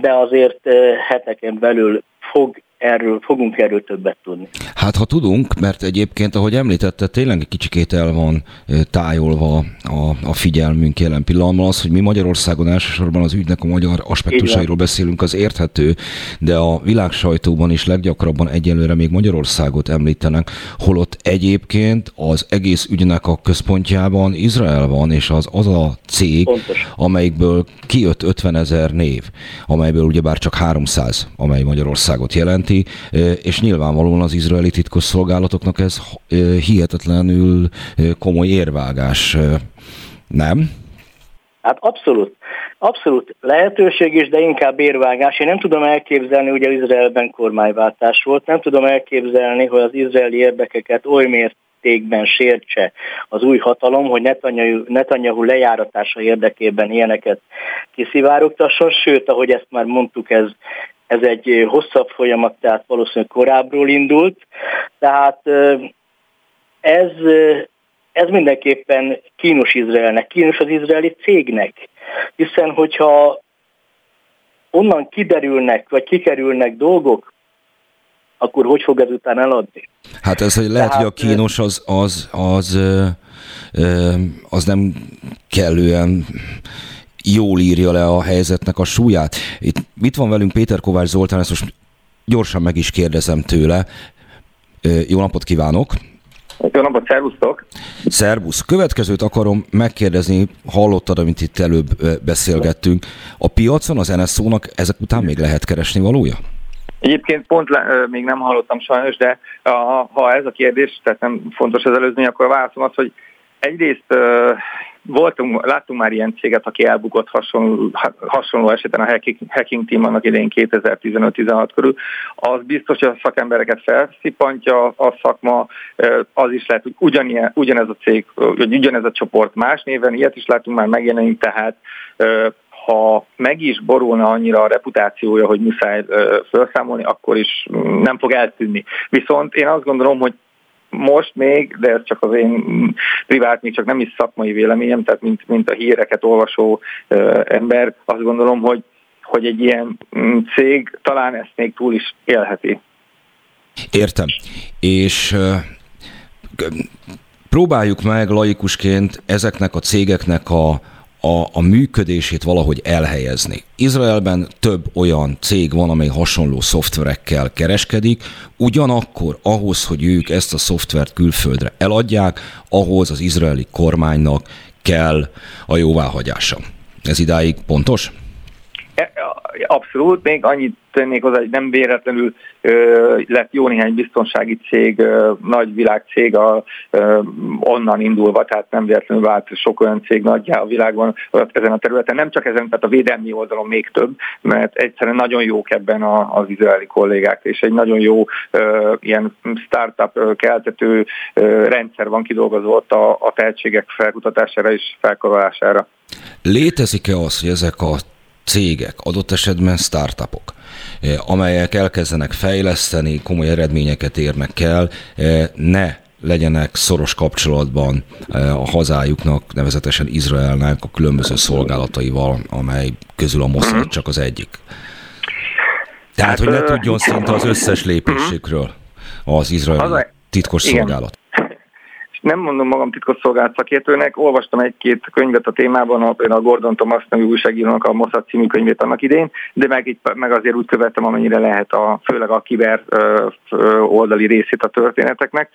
de azért heteken belül fog erről, fogunk erről többet tudni. Hát ha tudunk, mert egyébként, ahogy említette, tényleg egy kicsikét el van tájolva a, a figyelmünk jelen pillanatban. Az, hogy mi Magyarországon elsősorban az ügynek a magyar aspektusairól beszélünk, az érthető, de a világ sajtóban is leggyakrabban egyelőre még Magyarországot említenek, holott egyébként az egész ügynek a központjában Izrael van, és az az a cég, Pontos. amelyikből kijött 50 ezer név, amelyből ugyebár csak 300, amely Magyarországot jelenti, és nyilvánvalóan az izraeli titkosszolgálatoknak ez hihetetlenül komoly érvágás, nem? Hát abszolút. Abszolút lehetőség is, de inkább érvágás. Én nem tudom elképzelni, ugye Izraelben kormányváltás volt, nem tudom elképzelni, hogy az izraeli érdekeket oly mértékben sértse az új hatalom, hogy Netanyahu, Netanyahu lejáratása érdekében ilyeneket kiszivárogtasson, sőt, ahogy ezt már mondtuk, ez, ez egy hosszabb folyamat, tehát valószínűleg korábbról indult. Tehát ez, ez mindenképpen kínos Izraelnek, kínos az izraeli cégnek, hiszen hogyha onnan kiderülnek, vagy kikerülnek dolgok, akkor hogy fog ez után eladni? Hát ez, hogy lehet, Tehát, hogy a kínos az, az, az, az, az nem kellően jól írja le a helyzetnek a súlyát. Itt, itt van velünk Péter Kovács Zoltán, ezt most gyorsan meg is kérdezem tőle. Jó napot kívánok! Jó napot, szervusztok! Szervusz! Következőt akarom megkérdezni, hallottad, amit itt előbb beszélgettünk. A piacon az NSZO-nak ezek után még lehet keresni valója? Egyébként pont le, még nem hallottam sajnos, de ha ez a kérdés, tehát nem fontos az előzni, akkor a válaszom az, hogy egyrészt voltunk, láttunk már ilyen céget, aki elbukott hasonló, hasonló eseten a hacking, hacking team annak idején 2015-16 körül. Az biztos, hogy a szakembereket felszipantja a szakma, az is lehet, hogy ugyanilyen, ugyanez a cég, vagy ugyanez a csoport más néven, ilyet is látunk már megjelenni, tehát ha meg is borulna annyira a reputációja, hogy muszáj felszámolni, akkor is nem fog eltűnni. Viszont én azt gondolom, hogy most még, de ez csak az én privát, még csak nem is szakmai véleményem, tehát mint, mint a híreket olvasó ö, ember, azt gondolom, hogy, hogy egy ilyen mm, cég talán ezt még túl is élheti. Értem. És próbáljuk meg laikusként ezeknek a cégeknek a a, a működését valahogy elhelyezni. Izraelben több olyan cég van, amely hasonló szoftverekkel kereskedik, ugyanakkor ahhoz, hogy ők ezt a szoftvert külföldre eladják, ahhoz az izraeli kormánynak kell a jóváhagyása. Ez idáig pontos? E, abszolút, még annyit tennék hozzá, hogy nem véletlenül ö, lett jó néhány biztonsági cég, ö, nagy világcég a, ö, onnan indulva, tehát nem véletlenül vált sok olyan cég nagyjá a világban ezen a területen, nem csak ezen, tehát a védelmi oldalon még több, mert egyszerűen nagyon jók ebben a, az izraeli kollégák, és egy nagyon jó ö, ilyen startup keltető ö, rendszer van kidolgozva ott a, a tehetségek felkutatására és felkorolására. Létezik-e az, hogy ezek a cégek, adott esetben startupok, eh, amelyek elkezdenek fejleszteni, komoly eredményeket érnek el, eh, ne legyenek szoros kapcsolatban eh, a hazájuknak, nevezetesen Izraelnek a különböző szolgálataival, amely közül a Mossad mhm. csak az egyik. Tehát, hogy ne tudjon szinte az összes lépésükről az izraeli titkos szolgálat nem mondom magam titkosszolgált szakértőnek, olvastam egy-két könyvet a témában, például a Gordon Thomas nevű újságírónak a Mossad című könyvét annak idén, de meg, meg azért úgy követtem, amennyire lehet, a, főleg a kiber oldali részét a történeteknek.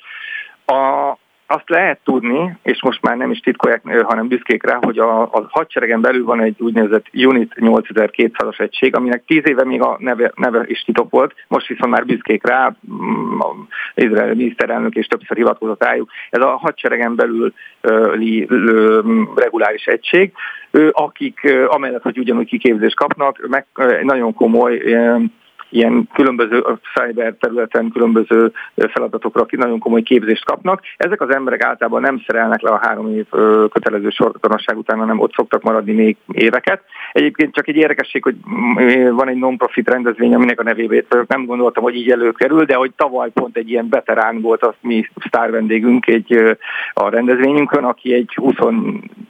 A, azt lehet tudni, és most már nem is titkolják, hanem büszkék rá, hogy a, a hadseregen belül van egy úgynevezett Unit 8200-as egység, aminek tíz éve még a neve, neve is titok volt, most viszont már büszkék rá, mm, a izraeli miniszterelnök és többször hivatkozott rájuk. Ez a hadseregen belül reguláris egység, akik amellett, hogy ugyanúgy kiképzést kapnak, meg nagyon komoly ilyen különböző cyber területen különböző feladatokra, nagyon komoly képzést kapnak. Ezek az emberek általában nem szerelnek le a három év kötelező sorkatonosság után, hanem ott szoktak maradni még éveket. Egyébként csak egy érdekesség, hogy van egy non-profit rendezvény, aminek a nevébét nem gondoltam, hogy így előkerül, de hogy tavaly pont egy ilyen veterán volt az mi sztár vendégünk egy, a rendezvényünkön, aki egy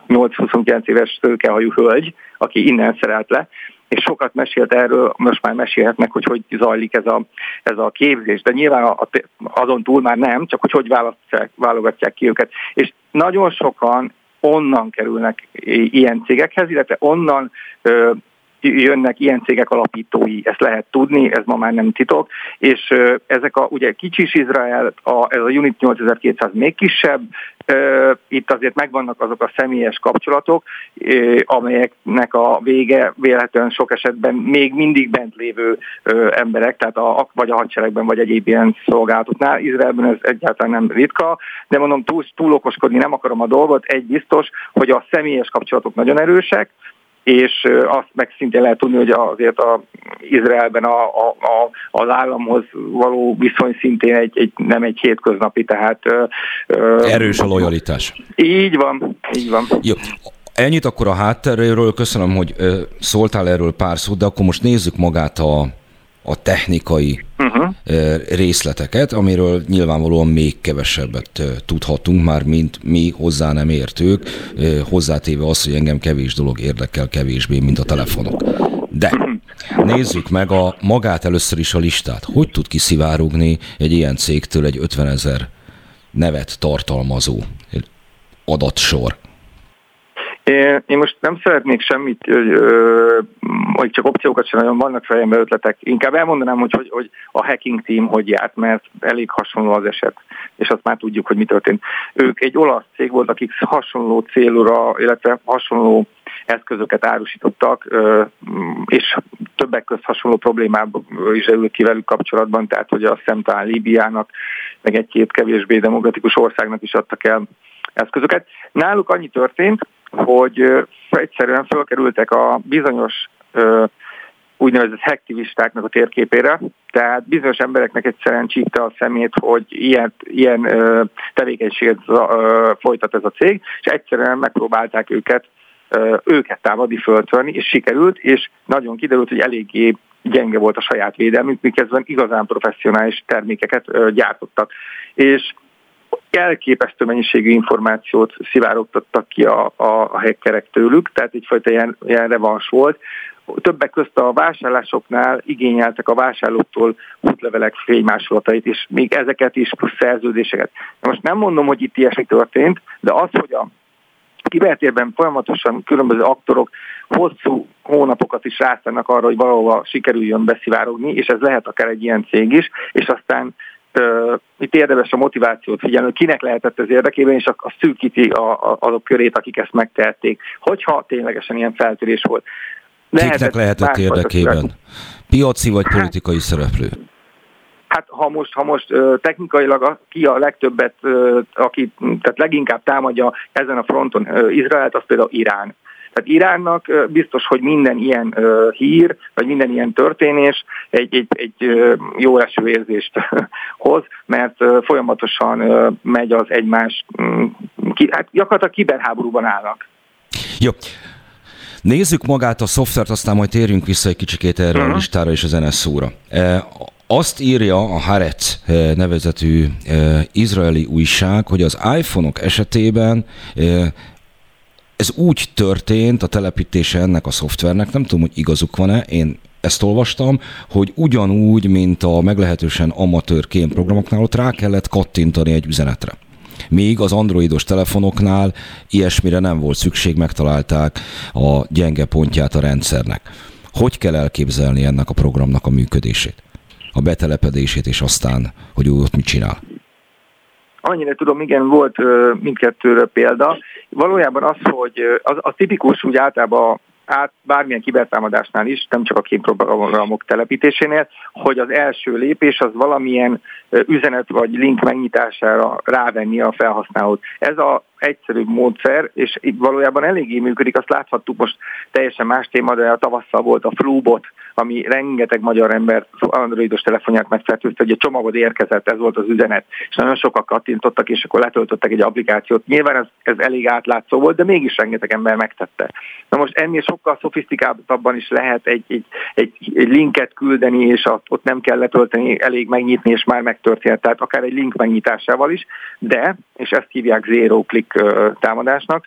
28-29 éves tőkehajú hölgy, aki innen szerelt le, és sokat mesélt erről, most már mesélhetnek, hogy hogy zajlik ez a, ez a képzés, de nyilván azon túl már nem, csak hogy hogy választják, válogatják ki őket. És nagyon sokan onnan kerülnek ilyen cégekhez, illetve onnan ö, jönnek ilyen cégek alapítói, ezt lehet tudni, ez ma már nem titok, és ezek a ugye kicsis Izrael, a, ez a Unit 8200 még kisebb, itt azért megvannak azok a személyes kapcsolatok, amelyeknek a vége véletlenül sok esetben még mindig bent lévő emberek, tehát a, vagy a hadseregben, vagy egyéb ilyen szolgálatoknál. Izraelben ez egyáltalán nem ritka, de mondom, túl, túl okoskodni nem akarom a dolgot. Egy biztos, hogy a személyes kapcsolatok nagyon erősek, és azt meg szintén lehet tudni, hogy azért a Izraelben a, a, a, az államhoz való viszony szintén egy, egy, nem egy hétköznapi, tehát... Erős a lojalitás. Így van, így van. Jó. Ennyit akkor a hátterről, köszönöm, hogy szóltál erről pár szót, de akkor most nézzük magát a, a technikai uh-huh. részleteket, amiről nyilvánvalóan még kevesebbet tudhatunk már, mint mi hozzá nem értők, hozzátéve azt, hogy engem kevés dolog érdekel kevésbé, mint a telefonok. De nézzük meg a magát először is a listát. Hogy tud kiszivárogni egy ilyen cégtől egy 50 ezer nevet tartalmazó adatsor? Én most nem szeretnék semmit, hogy csak opciókat sem nagyon vannak fejembe ötletek. Inkább elmondanám, hogy, hogy, hogy a hacking team hogy járt, mert elég hasonló az eset, és azt már tudjuk, hogy mi történt. Ők egy olasz cég volt, akik hasonló célra, illetve hasonló eszközöket árusítottak, és többek közt hasonló problémában is előtt ki velük kapcsolatban, tehát hogy a szemtán Líbiának, meg egy-két kevésbé demokratikus országnak is adtak el eszközöket. Náluk annyi történt, hogy egyszerűen fölkerültek a bizonyos úgynevezett hektivistáknak a térképére, tehát bizonyos embereknek egyszerűen csípte a szemét, hogy ilyen, ilyen tevékenységet folytat ez a cég, és egyszerűen megpróbálták őket őket támadni, föltörni, és sikerült, és nagyon kiderült, hogy eléggé gyenge volt a saját védelmük, miközben igazán professzionális termékeket gyártottak. És elképesztő mennyiségű információt szivárogtattak ki a, a, a hackerek tőlük, tehát egyfajta ilyen, ilyen revans volt. Többek közt a vásárlásoknál igényeltek a vásárlóktól útlevelek fénymásolatait, és még ezeket is plusz szerződéseket. Most nem mondom, hogy itt ilyesmi történt, de az, hogy a kibertérben folyamatosan különböző aktorok hosszú hónapokat is rászánnak arra, hogy valahova sikerüljön beszivárogni, és ez lehet akár egy ilyen cég is, és aztán uh, itt érdemes a motivációt figyelni, hogy kinek lehetett ez érdekében, és a, a szűkíti a, a, azok körét, akik ezt megtehették, hogyha ténylegesen ilyen feltörés volt. Lehetett Kiknek lehetett érdekében? Piaci vagy hát- politikai hát, szereplő? Hát ha most, ha most technikailag ki a legtöbbet, aki tehát leginkább támadja ezen a fronton Izraelt, az például Irán. Tehát Iránnak biztos, hogy minden ilyen hír, vagy minden ilyen történés egy, egy, egy jó eső érzést hoz, mert folyamatosan megy az egymás, mm, hát gyakorlatilag kiberháborúban állnak. Jó. Nézzük magát a szoftvert, aztán majd térjünk vissza egy kicsikét erre uh-huh. a mhm. listára és az NSZ-ra. Azt írja a Haaretz nevezetű izraeli újság, hogy az iPhone-ok esetében ez úgy történt a telepítése ennek a szoftvernek, nem tudom, hogy igazuk van-e, én ezt olvastam, hogy ugyanúgy, mint a meglehetősen amatőr kémprogramoknál, ott rá kellett kattintani egy üzenetre. Míg az androidos telefonoknál ilyesmire nem volt szükség, megtalálták a gyenge pontját a rendszernek. Hogy kell elképzelni ennek a programnak a működését? A betelepedését, és aztán, hogy ő ott mit csinál? Annyira tudom, igen, volt mindkettőre példa. Valójában az, hogy az, az tipikus úgy általában át bármilyen kibertámadásnál is, nem csak a képprogramok telepítésénél, hogy az első lépés az valamilyen üzenet vagy link megnyitására rávenni a felhasználót. Ez a egyszerűbb módszer, és itt valójában eléggé működik, azt láthattuk most teljesen más téma, de a tavasszal volt a Flubot, ami rengeteg magyar ember androidos telefonját megfertőzte, hogy a csomagod érkezett, ez volt az üzenet, és nagyon sokan kattintottak, és akkor letöltöttek egy applikációt. Nyilván ez, ez elég átlátszó volt, de mégis rengeteg ember megtette. Na most ennél sokkal szofisztikáltabban is lehet egy, egy, egy, egy linket küldeni, és ott nem kell letölteni, elég megnyitni, és már megtörtént. Tehát akár egy link megnyitásával is, de, és ezt hívják zero click támadásnak,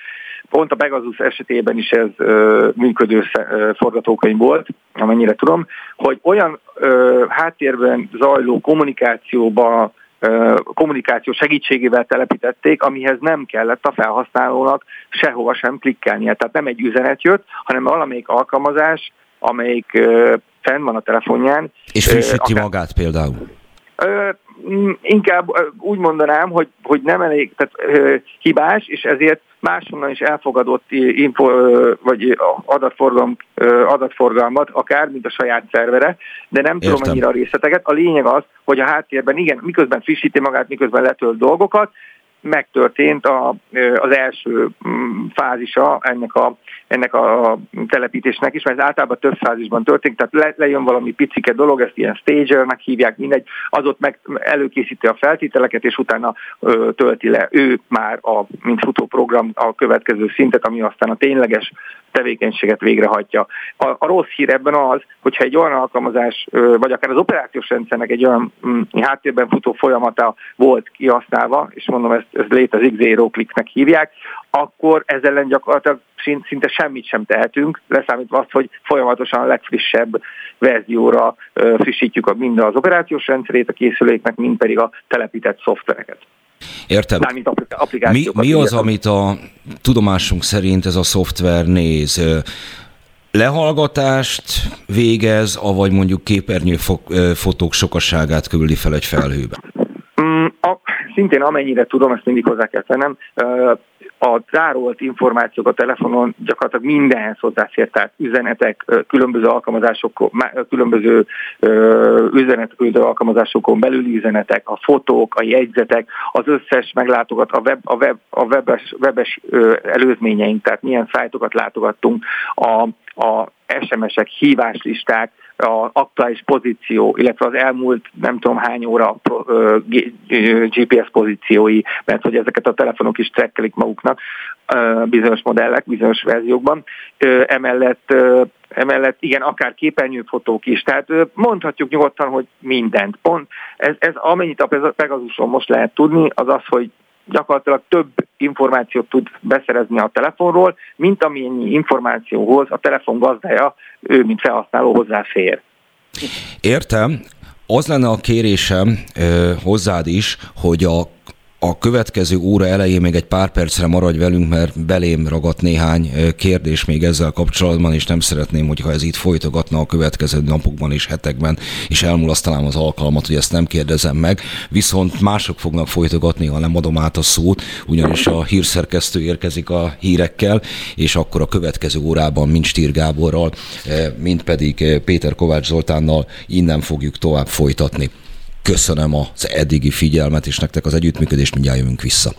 Pont a Pegasus esetében is ez működő forgatókönyv volt, amennyire tudom, hogy olyan háttérben zajló kommunikációba kommunikáció segítségével telepítették, amihez nem kellett a felhasználónak sehova sem klikkelnie. Tehát nem egy üzenet jött, hanem valamelyik alkalmazás, amelyik fenn van a telefonján. És frissíti akár... magát például? Inkább úgy mondanám, hogy, hogy nem elég tehát, hibás, és ezért máshonnan is elfogadott info, vagy adatforgalom, adatforgalmat, akár, mint a saját szervere, de nem Értem. tudom annyira a részleteket. A lényeg az, hogy a háttérben igen, miközben frissíti magát, miközben letölt dolgokat, megtörtént a, az első mm, fázisa ennek a, ennek a telepítésnek is, mert ez általában több fázisban történik, tehát le, lejön valami picike dolog, ezt ilyen stagernek hívják, mindegy, az ott meg előkészíti a feltételeket, és utána ö, tölti le ő már, a, mint futóprogram a következő szintet, ami aztán a tényleges tevékenységet végrehajtja. A, a rossz hír ebben az, hogyha egy olyan alkalmazás, vagy akár az operációs rendszernek egy olyan mm, háttérben futó folyamata volt kihasználva, és mondom, ezt, ez létezik, zero clicknek hívják, akkor ezzel ellen gyakorlatilag szinte semmit sem tehetünk, leszámítva azt, hogy folyamatosan a legfrissebb verzióra frissítjük a, mind az operációs rendszerét a készüléknek, mind pedig a telepített szoftvereket. Értem. Mi, mi az, amit a tudomásunk szerint ez a szoftver néz? Lehallgatást végez, avagy mondjuk képernyőfotók sokaságát küldi fel egy felhőbe? Mm, a, szintén amennyire tudom, ezt mindig hozzá kell tennem, a zárolt információk a telefonon gyakorlatilag mindenhez hozzáfér, tehát üzenetek, különböző alkalmazásokon, különböző üzenetek, különböző alkalmazásokon belüli üzenetek, a fotók, a jegyzetek, az összes meglátogat, a, web, a, web, a webes, webes előzményeink, tehát milyen szájtokat látogattunk, a, a SMS-ek, híváslisták, az aktuális pozíció, illetve az elmúlt nem tudom hány óra GPS pozíciói, mert hogy ezeket a telefonok is trekkelik maguknak bizonyos modellek, bizonyos verziókban. Emellett emellett igen, akár képernyőfotók is. Tehát mondhatjuk nyugodtan, hogy mindent. Pont ez, ez amennyit a Pegasuson most lehet tudni, az az, hogy gyakorlatilag több információt tud beszerezni a telefonról, mint amennyi információhoz a telefon gazdája, ő, mint felhasználó hozzáfér. Értem. Az lenne a kérésem ö, hozzád is, hogy a a következő óra elején még egy pár percre maradj velünk, mert belém ragadt néhány kérdés még ezzel kapcsolatban, és nem szeretném, hogyha ez itt folytogatna a következő napokban és hetekben, és elmulasztanám az alkalmat, hogy ezt nem kérdezem meg, viszont mások fognak folytogatni, ha nem adom át a szót, ugyanis a hírszerkesztő érkezik a hírekkel, és akkor a következő órában mind Stír Gáborral, mind pedig Péter Kovács Zoltánnal innen fogjuk tovább folytatni. Köszönöm az eddigi figyelmet, és nektek az együttműködést, mindjárt jövünk vissza.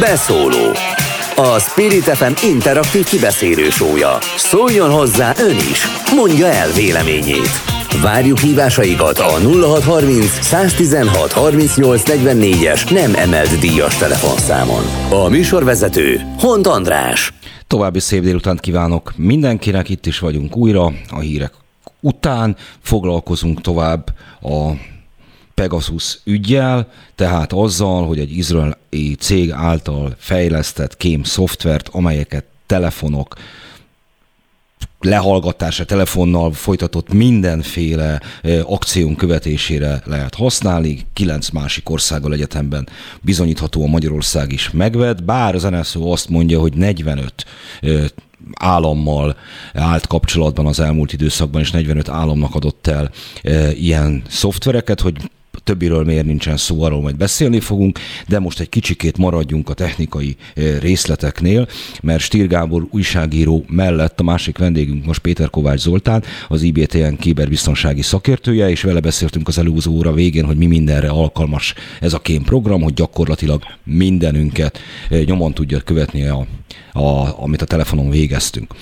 Beszóló a Spirit FM interaktív kibeszélő sója. Szóljon hozzá ön is, mondja el véleményét. Várjuk hívásaikat a 0630 116 38 es nem emelt díjas telefonszámon. A műsorvezető Hont András. További szép délutánt kívánok mindenkinek, itt is vagyunk újra a hírek után. Foglalkozunk tovább a Pegasus ügyjel, tehát azzal, hogy egy izraeli cég által fejlesztett kém szoftvert, amelyeket telefonok lehallgatása telefonnal folytatott mindenféle akción követésére lehet használni. Kilenc másik országgal egyetemben bizonyítható a Magyarország is megvett, bár az NSZO azt mondja, hogy 45 állammal állt kapcsolatban az elmúlt időszakban, és 45 államnak adott el ilyen szoftvereket, hogy többiről miért nincsen szó, arról majd beszélni fogunk, de most egy kicsikét maradjunk a technikai eh, részleteknél, mert Stír Gábor újságíró mellett a másik vendégünk most Péter Kovács Zoltán, az IBTN kiberbiztonsági szakértője, és vele beszéltünk az előző óra végén, hogy mi mindenre alkalmas ez a kém program, hogy gyakorlatilag mindenünket eh, nyomon tudja követni, a, a, amit a telefonon végeztünk.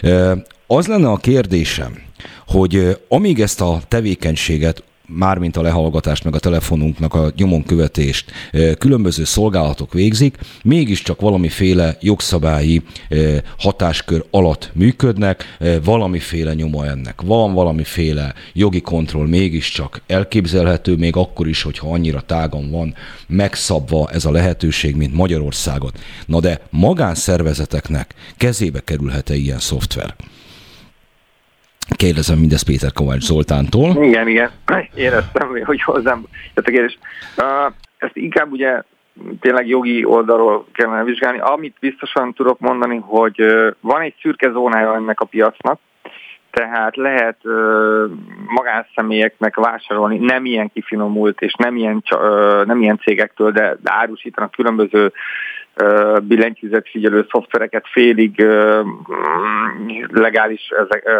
Eh, az lenne a kérdésem, hogy amíg ezt a tevékenységet mármint a lehallgatást, meg a telefonunknak a nyomon követést különböző szolgálatok végzik, mégiscsak valamiféle jogszabályi hatáskör alatt működnek, valamiféle nyoma ennek van, valamiféle jogi kontroll mégiscsak elképzelhető, még akkor is, hogyha annyira tágan van megszabva ez a lehetőség, mint Magyarországot. Na de magánszervezeteknek kezébe kerülhet-e ilyen szoftver? Kérdezem mindezt Péter Kovács Zoltántól. Igen, igen. Éreztem, hogy hozzám jött a kérdés. Ezt inkább ugye tényleg jogi oldalról kellene vizsgálni. Amit biztosan tudok mondani, hogy van egy szürke zónája ennek a piacnak, tehát lehet ö, magánszemélyeknek vásárolni nem ilyen kifinomult és nem ilyen, nem ilyen cégektől, de árusítanak különböző billentyűzetfigyelő szoftvereket félig legális ezek,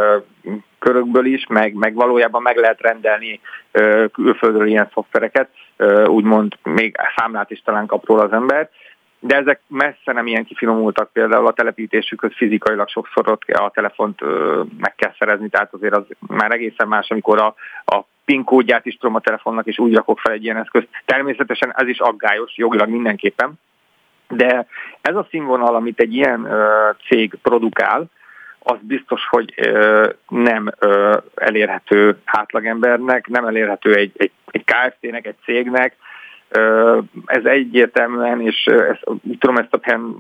körökből is, meg, meg valójában meg lehet rendelni külföldről ilyen szoftvereket, úgymond még számlát is talán kap róla az ember, de ezek messze nem ilyen kifinomultak, például a telepítésükhöz fizikailag sokszor ott a telefont meg kell szerezni, tehát azért az már egészen más, amikor a, a PIN kódját is tudom a telefonnak, és úgy rakok fel egy ilyen eszközt. Természetesen ez is aggályos, jogilag mindenképpen, de ez a színvonal, amit egy ilyen ö, cég produkál, az biztos, hogy ö, nem ö, elérhető átlagembernek, nem elérhető egy, egy, egy KFT-nek, egy cégnek, ez egyértelműen, és ezt, tudom ezt a helyen,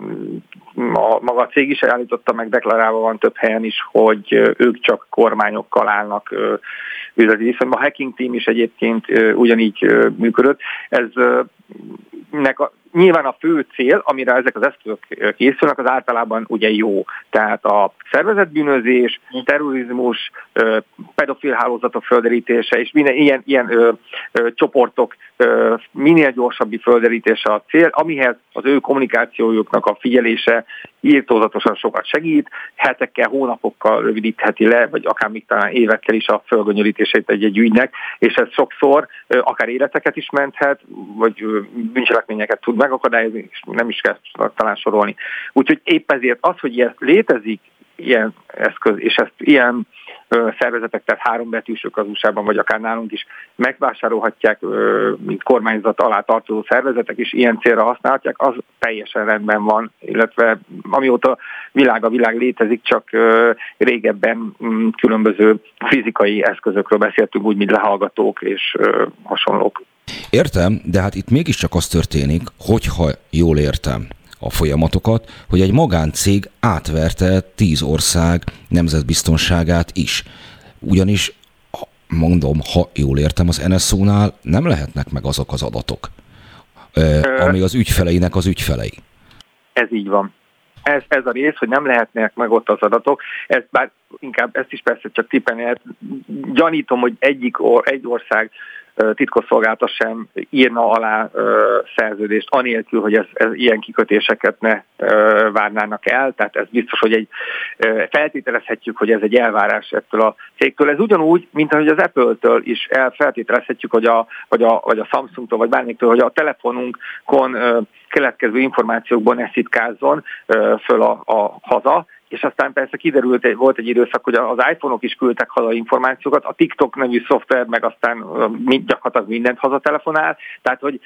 a, maga a cég is állította, meg deklarálva van több helyen is, hogy ők csak kormányokkal állnak üzleti viszonyban. A hacking team is egyébként ugyanígy működött. Ez nek a, nyilván a fő cél, amire ezek az eszközök készülnek, az általában ugye jó. Tehát a szervezetbűnözés, terrorizmus, pedofil hálózatok földerítése és minden ilyen, ilyen ö, ö, csoportok ö, minél gyorsabbi földerítése a cél, amihez az ő kommunikációjuknak a figyelése írtózatosan sokat segít, hetekkel, hónapokkal rövidítheti le, vagy akár még talán évekkel is a fölgönyörítését egy-egy ügynek, és ez sokszor akár életeket is menthet, vagy bűncselekményeket tud megakadályozni, és nem is kell talán sorolni. Úgyhogy épp ezért az, hogy ez létezik, ilyen eszköz, és ezt ilyen szervezetek, tehát hárombetűsök az USA-ban, vagy akár nálunk is megvásárolhatják, mint kormányzat alá tartozó szervezetek, és ilyen célra használhatják, az teljesen rendben van, illetve amióta világ a világ létezik, csak régebben mm, különböző fizikai eszközökről beszéltünk, úgy, mint lehallgatók és hasonlók. Értem, de hát itt mégiscsak az történik, hogyha jól értem, a folyamatokat, hogy egy magáncég átverte tíz ország nemzetbiztonságát is. Ugyanis, mondom, ha jól értem, az NSO-nál nem lehetnek meg azok az adatok, ami az ügyfeleinek az ügyfelei. Ez így van. Ez, ez a rész, hogy nem lehetnek meg ott az adatok, ez bár inkább ezt is persze csak lehet. Gyanítom, hogy egyik or, egy ország titkosszolgálata sem írna alá szerződést, anélkül, hogy ez, ez ilyen kikötéseket ne várnának el. Tehát ez biztos, hogy egy feltételezhetjük, hogy ez egy elvárás ettől a cégtől. Ez ugyanúgy, mint ahogy az Apple-től is elfeltételezhetjük, hogy a, vagy a, vagy a Samsung-tól, vagy bármiktől, hogy a telefonunkon keletkező információkban ne szitkázzon föl a, a haza, és aztán persze kiderült, volt egy időszak, hogy az iPhone-ok is küldtek haza információkat, a TikTok nevű szoftver meg aztán gyakorlatilag mindent hazatelefonál, tehát hogy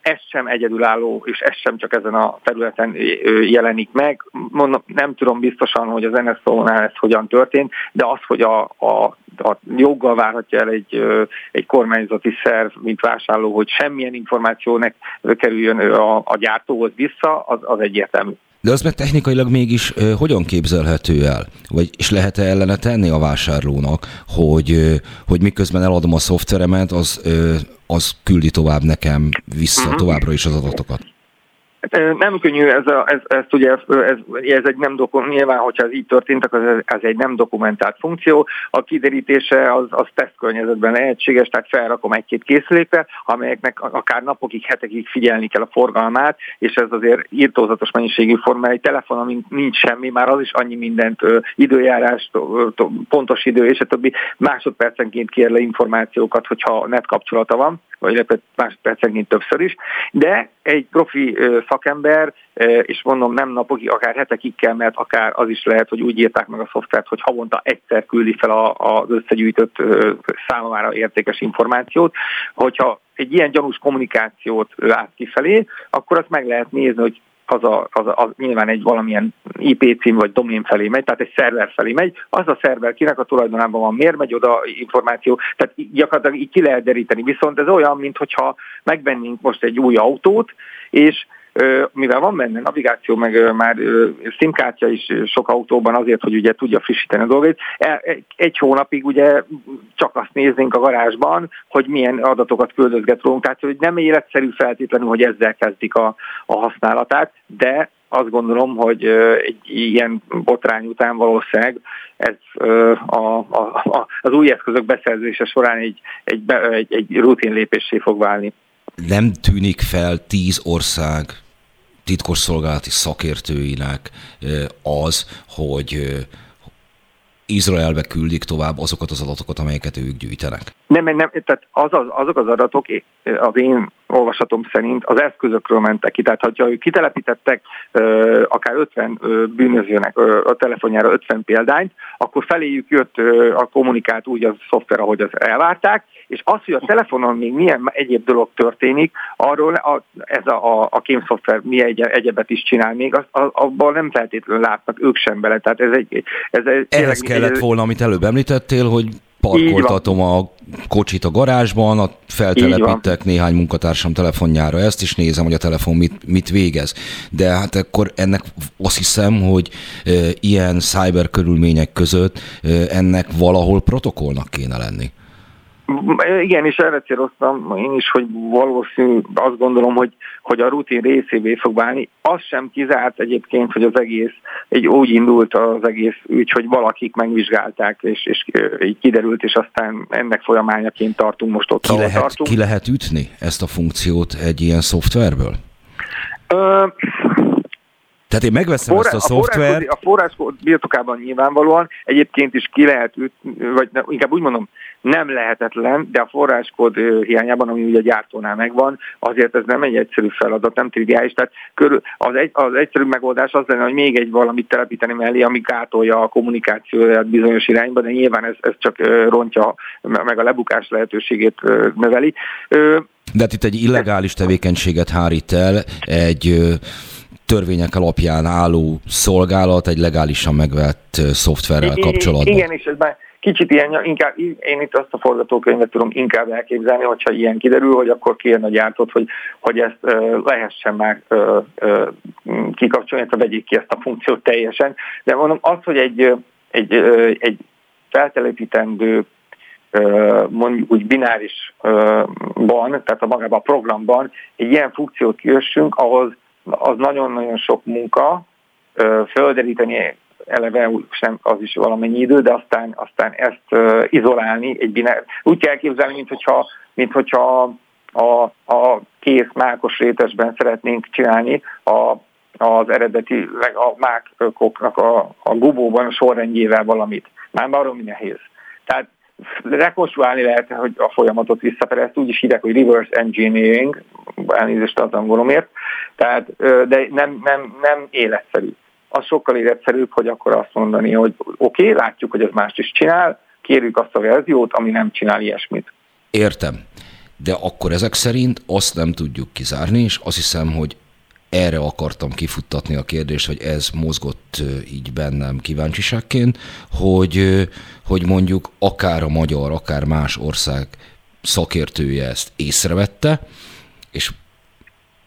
ez sem egyedülálló, és ez sem csak ezen a területen jelenik meg. Mondom, nem tudom biztosan, hogy az NSO-nál ez hogyan történt, de az, hogy a, a, a joggal várhatja el egy, egy kormányzati szerv, mint vásárló, hogy semmilyen információ ne kerüljön a, a gyártóhoz vissza, az, az egyértelmű. De az meg technikailag mégis ö, hogyan képzelhető el? Vagy és lehet-e ellene tenni a vásárlónak, hogy, ö, hogy miközben eladom a szoftveremet, az, ö, az küldi tovább nekem vissza uh-huh. továbbra is az adatokat? Nem könnyű, ez, a, ez, ez ugye ez, ez egy nem dokum, nyilván, hogyha ez így történt, akkor ez egy nem dokumentált funkció. A kiderítése az, az tesztkörnyezetben lehetséges, tehát felrakom egy-két készülékre, amelyeknek akár napokig, hetekig figyelni kell a forgalmát, és ez azért írtózatos mennyiségű forma. Egy telefon, amin nincs semmi, már az is annyi mindent, időjárás, pontos idő, és a többi másodpercenként kér le információkat, hogyha net kapcsolata van, vagy másodpercenként többször is, de egy profi szakember, és mondom, nem napokig, akár hetekig kell, mert akár az is lehet, hogy úgy írták meg a szoftvert, hogy havonta egyszer küldi fel az összegyűjtött számára értékes információt. Hogyha egy ilyen gyanús kommunikációt lát kifelé, akkor azt meg lehet nézni, hogy az, a, az, a, az nyilván egy valamilyen IP cím vagy domén felé megy, tehát egy szerver felé megy, az a szerver kinek a tulajdonában van, miért megy oda információ, tehát gyakorlatilag így ki lehet deríteni. Viszont ez olyan, mintha megvennénk most egy új autót, és mivel van benne navigáció, meg már szimkártya is sok autóban azért, hogy ugye tudja frissíteni a dolgait, e, egy hónapig ugye csak azt néznénk a garázsban, hogy milyen adatokat küldözget rólunk, tehát hogy nem életszerű feltétlenül, hogy ezzel kezdik a, a használatát, de azt gondolom, hogy egy ilyen botrány után valószínűleg ez a, a, a, az új eszközök beszerzése során egy, egy, egy, egy rutin lépésé fog válni. Nem tűnik fel tíz ország titkosszolgálati szakértőinek az, hogy Izraelbe küldik tovább azokat az adatokat, amelyeket ők gyűjtenek. Nem, nem, tehát az, az, azok az adatok az én olvasatom szerint az eszközökről mentek ki. Tehát, ha ők kitelepítettek akár 50 bűnözőnek a telefonjára 50 példányt, akkor feléjük jött a kommunikált úgy a szoftver, ahogy az elvárták, és az, hogy a telefonon még milyen egyéb dolog történik, arról a, ez a, a, a kémszoftver mi egy, egyebet is csinál még, az, az, abban nem feltétlenül látnak ők sem bele. Tehát ez egy, ez egy Ehhez kellett volna, amit előbb említettél, hogy parkoltatom a kocsit a garázsban, feltelepítek néhány munkatársam telefonjára ezt, és nézem, hogy a telefon mit, mit végez. De hát akkor ennek azt hiszem, hogy e, ilyen cyber körülmények között e, ennek valahol protokollnak kéne lenni. Igen, és erre céloztam én is, hogy valószínű, azt gondolom, hogy, hogy a rutin részévé fog válni. Az sem kizárt egyébként, hogy az egész, egy úgy indult az egész ügy, hogy valakik megvizsgálták, és, és így kiderült, és aztán ennek folyamányaként tartunk most ott, ki lehet, tartunk. Ki lehet ütni ezt a funkciót egy ilyen szoftverből? Ö, tehát én megveszem Forrá, ezt a, a szoftvert. A forráskód birtokában nyilvánvalóan egyébként is ki lehet vagy ne, inkább úgy mondom, nem lehetetlen, de a forráskód hiányában, ami ugye a gyártónál megvan, azért ez nem egy egyszerű feladat, nem triviális. Tehát körül, az, egy, az egyszerű megoldás az lenne, hogy még egy valamit telepíteni mellé, ami gátolja a kommunikációját bizonyos irányba, de nyilván ez, ez csak rontja, meg a lebukás lehetőségét növeli. De hát itt egy illegális tevékenységet hárít el, egy törvények alapján álló szolgálat egy legálisan megvett szoftverrel kapcsolatban. Igen, és ez már kicsit ilyen, inkább, én itt azt a forgatókönyvet tudom inkább elképzelni, hogyha ilyen kiderül, hogy akkor kijön a gyártót, hogy, hogy ezt uh, lehessen már uh, uh, kikapcsolni, tehát vegyék ki ezt a funkciót teljesen. De mondom, az, hogy egy, egy, uh, egy feltelepítendő mondjuk úgy binárisban, tehát a magában a programban egy ilyen funkciót kiössünk, ahhoz az nagyon-nagyon sok munka, földeríteni eleve sem az is valamennyi idő, de aztán, aztán ezt izolálni egy binár. Úgy kell elképzelni, mint hogyha, mint hogyha a, a kész mákos rétesben szeretnénk csinálni a, az eredeti, a mákoknak a, a gubóban a sorrendjével valamit. Már baromi nehéz. Tehát rekonstruálni lehet, hogy a folyamatot visszafelé, ezt úgy is hívják, hogy reverse engineering, elnézést az angolomért, tehát, de nem, nem, nem életszerű az sokkal életszerűbb, hogy akkor azt mondani, hogy oké, okay, látjuk, hogy ez mást is csinál, kérjük azt a verziót, ami nem csinál ilyesmit. Értem. De akkor ezek szerint azt nem tudjuk kizárni, és azt hiszem, hogy erre akartam kifuttatni a kérdést, hogy ez mozgott így bennem kíváncsiságként, hogy, hogy mondjuk akár a magyar, akár más ország szakértője ezt észrevette, és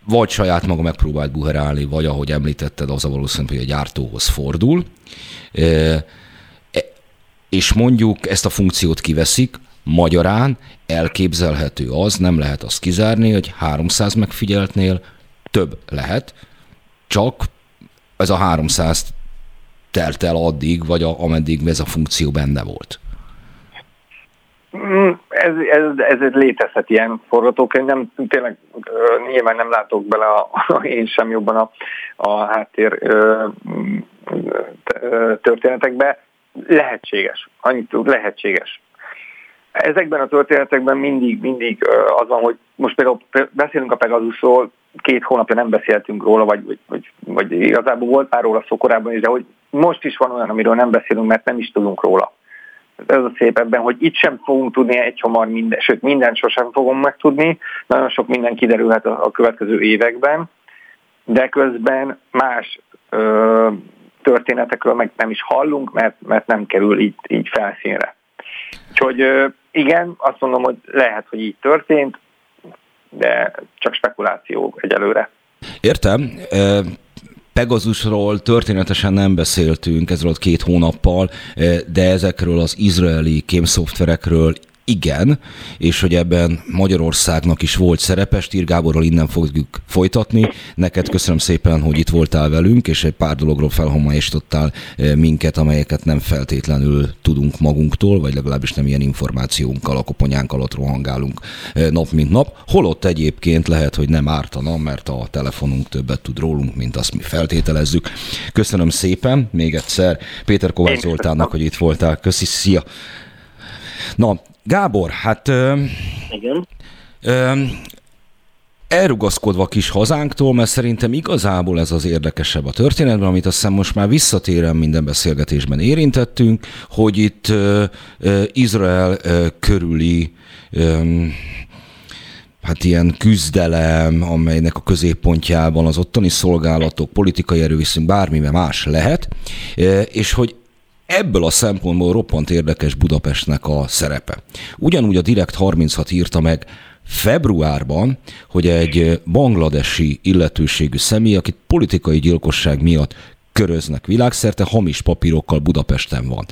vagy saját maga megpróbált buherálni, vagy ahogy említetted, az a valószínű, hogy a gyártóhoz fordul, e, és mondjuk ezt a funkciót kiveszik, magyarán elképzelhető az, nem lehet azt kizárni, hogy 300 megfigyeltnél több lehet, csak ez a 300 telt el addig, vagy a, ameddig ez a funkció benne volt. Mm, ez, ez, ez, ez létezhet ilyen forgatókönyv, nem, tényleg nyilván nem látok bele a, a, én sem jobban a, a háttér ö, történetekbe. Lehetséges, annyit lehetséges. Ezekben a történetekben mindig, mindig az van, hogy most például beszélünk a Pegasusról, két hónapja nem beszéltünk róla, vagy, vagy, vagy, vagy igazából volt már róla szó korábban is, de hogy most is van olyan, amiről nem beszélünk, mert nem is tudunk róla. Ez a szép ebben, hogy itt sem fogunk tudni egy hamar minden, sőt mindent sosem fogom megtudni, nagyon sok minden kiderülhet a, a következő években, de közben más ö, történetekről meg nem is hallunk, mert, mert nem kerül így, így felszínre. Úgyhogy igen, azt mondom, hogy lehet, hogy így történt, de csak spekuláció egyelőre. Értem. Pegazusról történetesen nem beszéltünk ezzel két hónappal, de ezekről az izraeli kémszoftverekről igen, és hogy ebben Magyarországnak is volt szerepe, Stír Gáborral innen fogjuk folytatni. Neked köszönöm szépen, hogy itt voltál velünk, és egy pár dologról felhomályosítottál eh, minket, amelyeket nem feltétlenül tudunk magunktól, vagy legalábbis nem ilyen információnkkal, a koponyánk alatt rohangálunk eh, nap mint nap. Holott egyébként lehet, hogy nem ártana, mert a telefonunk többet tud rólunk, mint azt mi feltételezzük. Köszönöm szépen még egyszer Péter Kovács Zoltánnak, hogy itt voltál. Köszi, szia! Na, Gábor, hát... Igen. Ö, elrugaszkodva kis hazánktól, mert szerintem igazából ez az érdekesebb a történetben, amit azt hiszem most már visszatérem minden beszélgetésben érintettünk, hogy itt ö, ö, Izrael ö, körüli ö, hát ilyen küzdelem, amelynek a középpontjában az ottani szolgálatok, politikai erőviszony, bármi más lehet, és hogy Ebből a szempontból roppant érdekes Budapestnek a szerepe. Ugyanúgy a Direkt 36 írta meg februárban, hogy egy bangladesi illetőségű személy, akit politikai gyilkosság miatt köröznek világszerte, hamis papírokkal Budapesten van.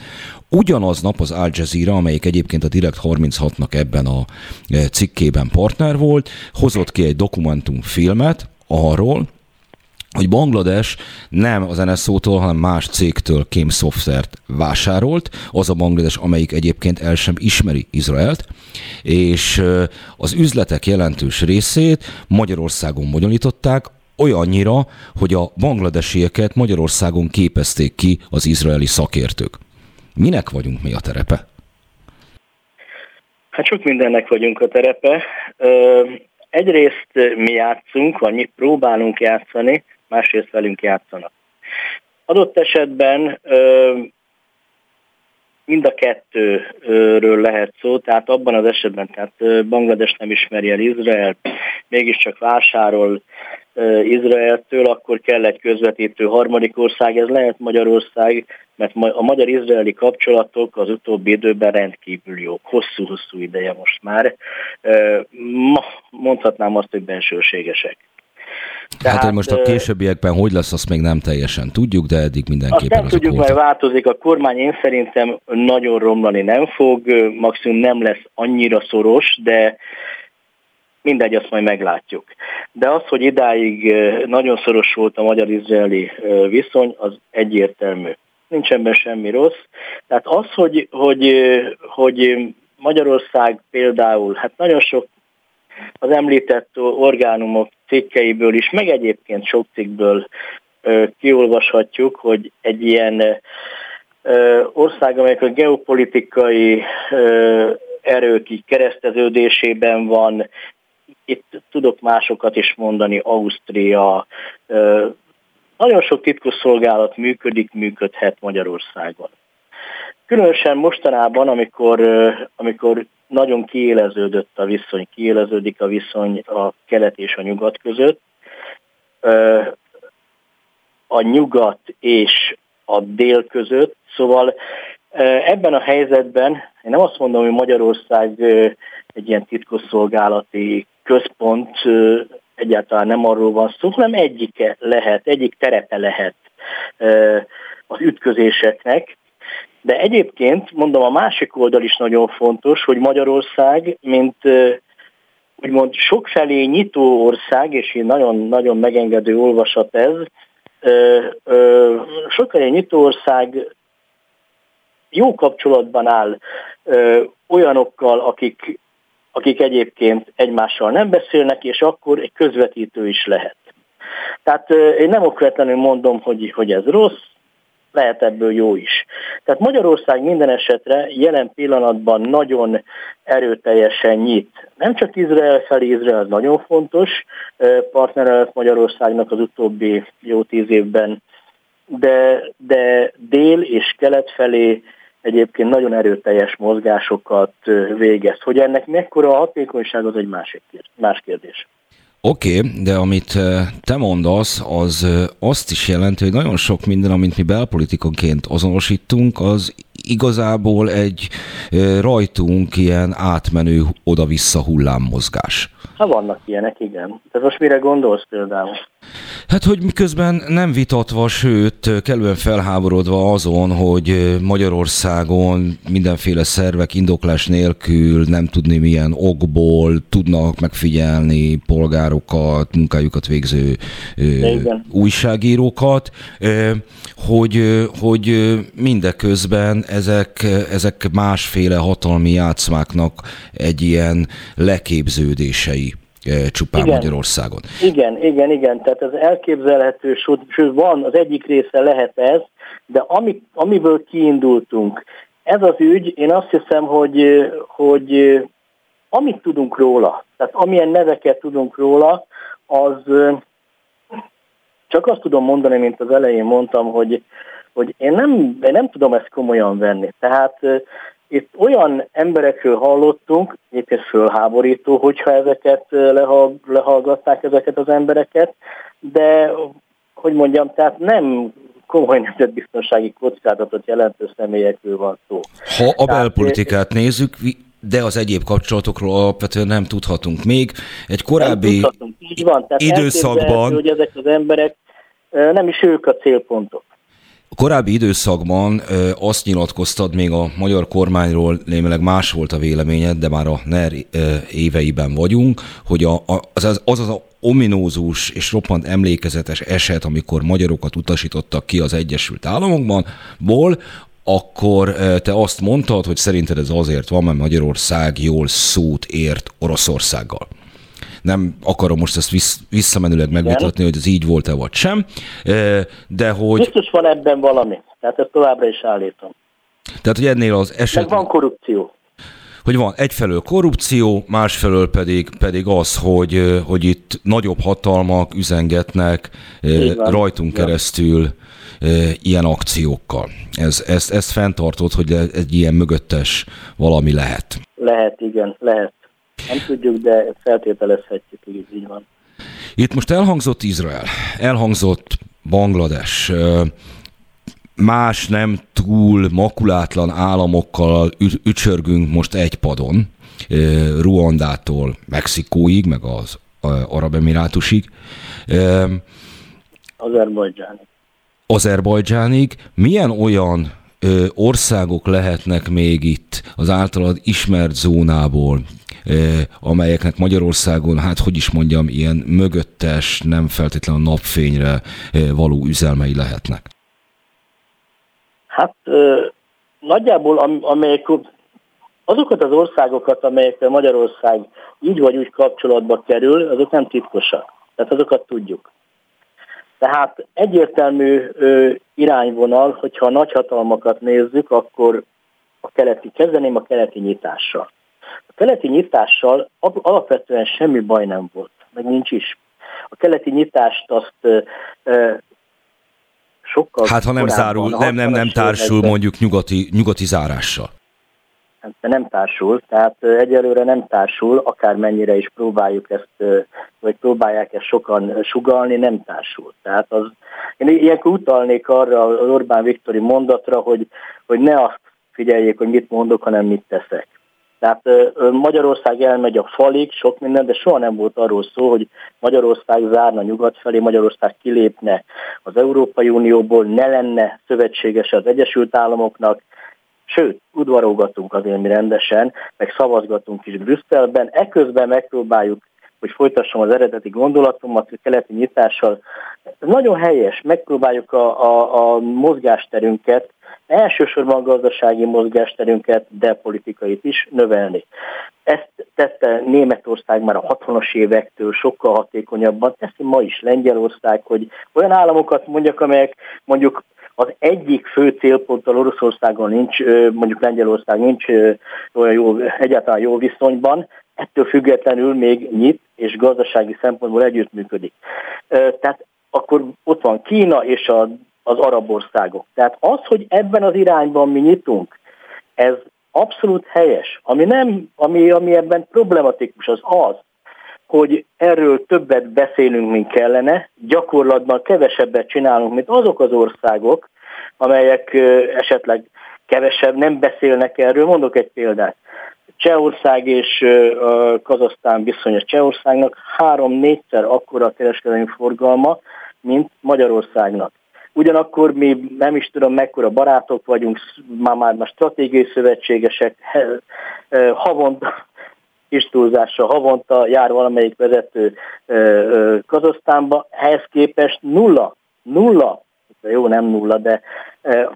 Ugyanaz nap az Al Jazeera, amelyik egyébként a Direkt 36-nak ebben a e, cikkében partner volt, hozott ki egy dokumentumfilmet arról, hogy Banglades nem az NSO-tól, hanem más cégtől kém szoftvert vásárolt, az a Banglades, amelyik egyébként el sem ismeri Izraelt, és az üzletek jelentős részét Magyarországon bonyolították, olyannyira, hogy a bangladesieket Magyarországon képezték ki az izraeli szakértők. Minek vagyunk mi a terepe? Hát sok mindennek vagyunk a terepe. Egyrészt mi játszunk, vagy mi próbálunk játszani, másrészt velünk játszanak. Adott esetben mind a kettőről lehet szó, tehát abban az esetben, tehát Banglades nem ismeri el Izrael, mégiscsak vásárol Izraeltől, akkor kell egy közvetítő harmadik ország, ez lehet Magyarország, mert a magyar-izraeli kapcsolatok az utóbbi időben rendkívül jók, hosszú-hosszú ideje most már. Mondhatnám azt, hogy bensőségesek. Tehát, hát, hogy most a későbbiekben hogy lesz, azt még nem teljesen tudjuk, de eddig mindenképpen azt nem tudjuk, mert változik. A kormány én szerintem nagyon romlani nem fog, maximum nem lesz annyira szoros, de mindegy, azt majd meglátjuk. De az, hogy idáig nagyon szoros volt a magyar-izraeli viszony, az egyértelmű. Nincs ebben semmi rossz. Tehát az, hogy, hogy, hogy Magyarország például, hát nagyon sok az említett orgánumok cikkeiből is, meg egyébként sok cikkből kiolvashatjuk, hogy egy ilyen ország, amelyek a geopolitikai erők így kereszteződésében van, itt tudok másokat is mondani, Ausztria, nagyon sok titkosszolgálat működik, működhet Magyarországon. Különösen mostanában, amikor, amikor nagyon kiéleződött a viszony, kiéleződik a viszony a kelet és a nyugat között. A nyugat és a dél között, szóval ebben a helyzetben, én nem azt mondom, hogy Magyarország egy ilyen titkosszolgálati központ, egyáltalán nem arról van szó, hanem egyike lehet, egyik terepe lehet az ütközéseknek, de egyébként, mondom, a másik oldal is nagyon fontos, hogy Magyarország, mint úgymond sokfelé nyitó ország, és így nagyon-nagyon megengedő olvasat ez, sokfelé nyitó ország jó kapcsolatban áll olyanokkal, akik, akik egyébként egymással nem beszélnek, és akkor egy közvetítő is lehet. Tehát én nem okvetlenül mondom, hogy, hogy ez rossz, lehet ebből jó is. Tehát Magyarország minden esetre jelen pillanatban nagyon erőteljesen nyit. Nem csak Izrael felé, Izrael az nagyon fontos, partnere Magyarországnak az utóbbi jó tíz évben, de, de dél és kelet felé egyébként nagyon erőteljes mozgásokat végez. Hogy ennek mekkora a hatékonyság, az egy másik más kérdés. Oké, okay, de amit te mondasz, az azt is jelenti, hogy nagyon sok minden, amit mi belpolitikonként azonosítunk, az igazából egy rajtunk ilyen átmenő oda-vissza hullámmozgás. Ha vannak ilyenek, igen. Tehát most mire gondolsz például? Hát, hogy miközben nem vitatva, sőt, kellően felháborodva azon, hogy Magyarországon mindenféle szervek indoklás nélkül nem tudni milyen okból tudnak megfigyelni polgárokat, munkájukat végző Igen. újságírókat, hogy, hogy mindeközben ezek, ezek másféle hatalmi játszmáknak egy ilyen leképződései csupán igen. Magyarországon. Igen, igen, igen, tehát ez elképzelhető, sőt van, az egyik része lehet ez, de ami, amiből kiindultunk, ez az ügy, én azt hiszem, hogy, hogy amit tudunk róla, tehát amilyen neveket tudunk róla, az csak azt tudom mondani, mint az elején mondtam, hogy, hogy én, nem, én nem tudom ezt komolyan venni. Tehát itt olyan emberekről hallottunk, egyébként fölháborító, hogyha ezeket lehallgatták ezeket az embereket, de hogy mondjam, tehát nem komoly nemzetbiztonsági kockázatot jelentő személyekről van szó. Ha a belpolitikát nézzük, de az egyéb kapcsolatokról alapvetően nem tudhatunk. Még egy korábbi Így van, tehát időszakban... hogy ezek az emberek nem is ők a célpontok. A korábbi időszakban azt nyilatkoztad, még a magyar kormányról némileg más volt a véleményed, de már a NER éveiben vagyunk, hogy a, az, az, az az ominózus és roppant emlékezetes eset, amikor magyarokat utasítottak ki az Egyesült Államokban, ból, akkor te azt mondtad, hogy szerinted ez azért van, mert Magyarország jól szót ért Oroszországgal nem akarom most ezt vissz, visszamenőleg megvitatni, hogy ez így volt-e vagy sem, de hogy... Biztos van ebben valami, tehát ezt továbbra is állítom. Tehát, hogy ennél az eset... Meg van korrupció. Hogy van egyfelől korrupció, másfelől pedig, pedig az, hogy, hogy itt nagyobb hatalmak üzengetnek rajtunk Igen. keresztül ilyen akciókkal. Ez, ezt, ezt fenntartott, hogy egy ilyen mögöttes valami lehet. Lehet, igen, lehet. Nem tudjuk, de feltételezhetjük, hogy ez így van. Itt most elhangzott Izrael, elhangzott Banglades, más nem túl makulátlan államokkal ücsörgünk most egy padon, Ruandától Mexikóig, meg az Arab Emirátusig. Azerbajdzsánig. Azerbajdzsánig. Milyen olyan országok lehetnek még itt az általad ismert zónából, amelyeknek Magyarországon, hát hogy is mondjam, ilyen mögöttes, nem feltétlenül napfényre való üzelmei lehetnek? Hát nagyjából amelyek azokat az országokat, amelyekkel Magyarország így vagy úgy kapcsolatba kerül, azok nem titkosak. Tehát azokat tudjuk. Tehát egyértelmű ö, irányvonal, hogyha a nagyhatalmakat nézzük, akkor a keleti, kezdeném a keleti nyitással. Keleti nyitással alapvetően semmi baj nem volt, meg nincs is. A keleti nyitást azt sokkal... Hát ha nem zárul, nem, nem, nem társul mondjuk nyugati, nyugati zárással. Hát, nem társul, tehát egyelőre nem társul, akármennyire is próbáljuk ezt, vagy próbálják ezt sokan sugalni, nem társul. Tehát az, én ilyenkor utalnék arra az Orbán Viktori mondatra, hogy, hogy ne azt figyeljék, hogy mit mondok, hanem mit teszek. Tehát Magyarország elmegy a falig, sok minden, de soha nem volt arról szó, hogy Magyarország zárna nyugat felé, Magyarország kilépne az Európai Unióból, ne lenne szövetséges az Egyesült Államoknak, Sőt, udvarolgatunk azért mi rendesen, meg szavazgatunk is Brüsszelben, eközben megpróbáljuk hogy folytassam az eredeti gondolatomat, hogy keleti nyitással. Nagyon helyes, megpróbáljuk a, a, a mozgásterünket, elsősorban a gazdasági mozgásterünket, de politikait is növelni. Ezt tette Németország már a 60-as évektől sokkal hatékonyabban, teszi ma is Lengyelország, hogy olyan államokat mondjak, amelyek mondjuk az egyik fő célponttal Oroszországon nincs, mondjuk Lengyelország nincs olyan jó, egyáltalán jó viszonyban, ettől függetlenül még nyit, és gazdasági szempontból együttműködik. Tehát akkor ott van Kína és a, az arab országok. Tehát az, hogy ebben az irányban mi nyitunk, ez abszolút helyes. Ami, nem, ami, ami ebben problematikus, az az, hogy erről többet beszélünk, mint kellene, gyakorlatban kevesebbet csinálunk, mint azok az országok, amelyek esetleg kevesebb nem beszélnek erről. Mondok egy példát. Csehország és Kazasztán viszonyos Csehországnak három-négyszer akkora kereskedelmi forgalma, mint Magyarországnak. Ugyanakkor mi nem is tudom mekkora barátok vagyunk, már már, már stratégiai szövetségesek, havonta, kis túlzásra havonta jár valamelyik vezető Kazasztánba, ehhez képest nulla, nulla, jó nem nulla, de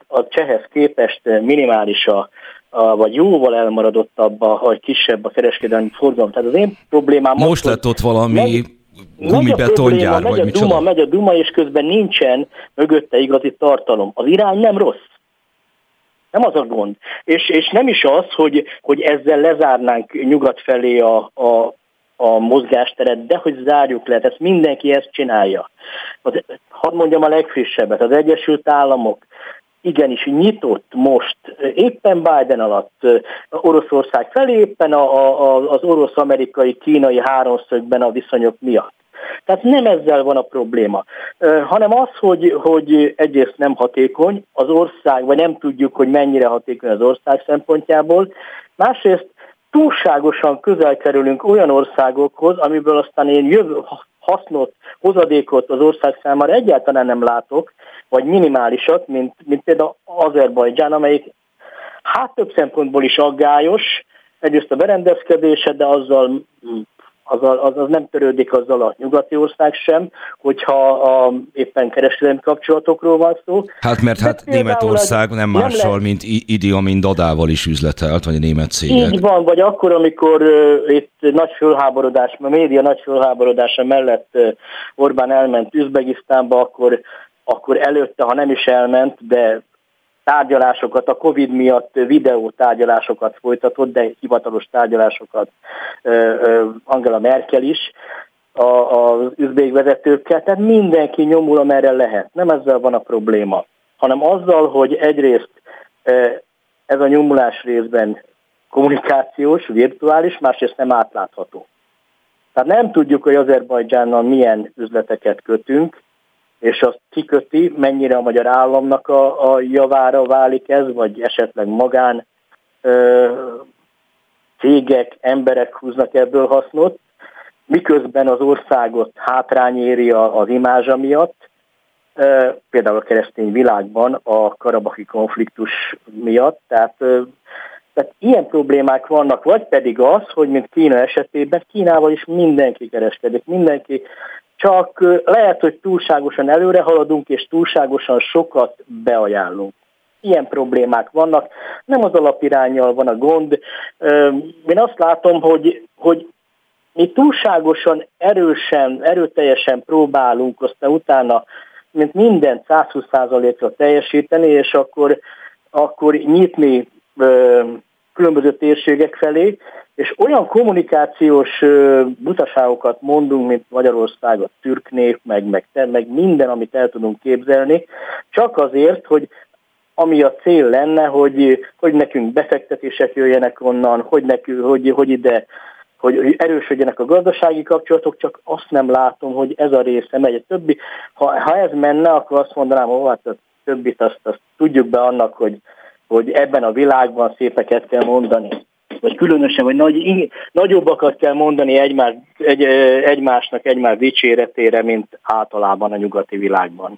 a csehhez képest minimális a, a, vagy jóval elmaradottabb, a, vagy kisebb a kereskedelmi forgalom. Tehát az én problémám Most az, lett ott valami gumibetongyár, vagy megy a Duma, megy a Duma, és közben nincsen mögötte igazi tartalom. Az irány nem rossz. Nem az a gond. És, és nem is az, hogy, hogy ezzel lezárnánk nyugat felé a, a, a mozgásteret, de hogy zárjuk le, ezt mindenki ezt csinálja. Az, hadd mondjam a legfrissebbet, az Egyesült Államok igenis nyitott most, éppen Biden alatt Oroszország felé, éppen a, a, az orosz-amerikai kínai háromszögben a viszonyok miatt. Tehát nem ezzel van a probléma, hanem az, hogy, hogy egyrészt nem hatékony az ország, vagy nem tudjuk, hogy mennyire hatékony az ország szempontjából, másrészt túlságosan közel kerülünk olyan országokhoz, amiből aztán én jövő, hasznot, hozadékot az ország számára egyáltalán nem látok, vagy minimálisat, mint, mint például Azerbajdzsán, amelyik hát több szempontból is aggályos, egyrészt a berendezkedése, de azzal az, az, az nem törődik azzal a nyugati ország sem, hogyha a, éppen kereskedelmi kapcsolatokról van szó. Hát mert hát Németország nem mással, nem mint Idi Amin Dadával is üzletelt, vagy a német cégek. Így van, vagy akkor, amikor uh, itt nagy fölháborodás, a média nagy fölháborodása mellett uh, Orbán elment Üzbegisztánba, akkor akkor előtte, ha nem is elment, de tárgyalásokat, a Covid miatt videó tárgyalásokat folytatott, de hivatalos tárgyalásokat Angela Merkel is az üzbék vezetőkkel, tehát mindenki nyomul, amerre lehet. Nem ezzel van a probléma, hanem azzal, hogy egyrészt ez a nyomulás részben kommunikációs, virtuális, másrészt nem átlátható. Tehát nem tudjuk, hogy Azerbajdzsánnal milyen üzleteket kötünk, és azt kiköti, mennyire a magyar államnak a, a javára válik ez, vagy esetleg magán ö, cégek, emberek húznak ebből hasznot, miközben az országot hátrány az imázsa miatt, ö, például a keresztény világban a karabaki konfliktus miatt, tehát tehát ilyen problémák vannak, vagy pedig az, hogy mint Kína esetében, Kínával is mindenki kereskedik, mindenki csak lehet, hogy túlságosan előre haladunk, és túlságosan sokat beajánlunk. Ilyen problémák vannak, nem az alapirányjal van a gond. Én azt látom, hogy, hogy mi túlságosan erősen, erőteljesen próbálunk aztán utána, mint minden 120%-ra teljesíteni, és akkor, akkor nyitni különböző térségek felé, és olyan kommunikációs butaságokat mondunk, mint Magyarország, a türk nép, meg, meg, meg minden, amit el tudunk képzelni, csak azért, hogy ami a cél lenne, hogy, hogy nekünk befektetések jöjjenek onnan, hogy, nekünk, hogy, hogy ide hogy erősödjenek a gazdasági kapcsolatok, csak azt nem látom, hogy ez a része megy. A többi, ha, ha ez menne, akkor azt mondanám, hogy hát a többit azt, azt tudjuk be annak, hogy, hogy ebben a világban szépeket kell mondani vagy különösen, vagy nagy, nagyobbakat kell mondani egymás, egy, egymásnak egymás dicséretére, mint általában a nyugati világban.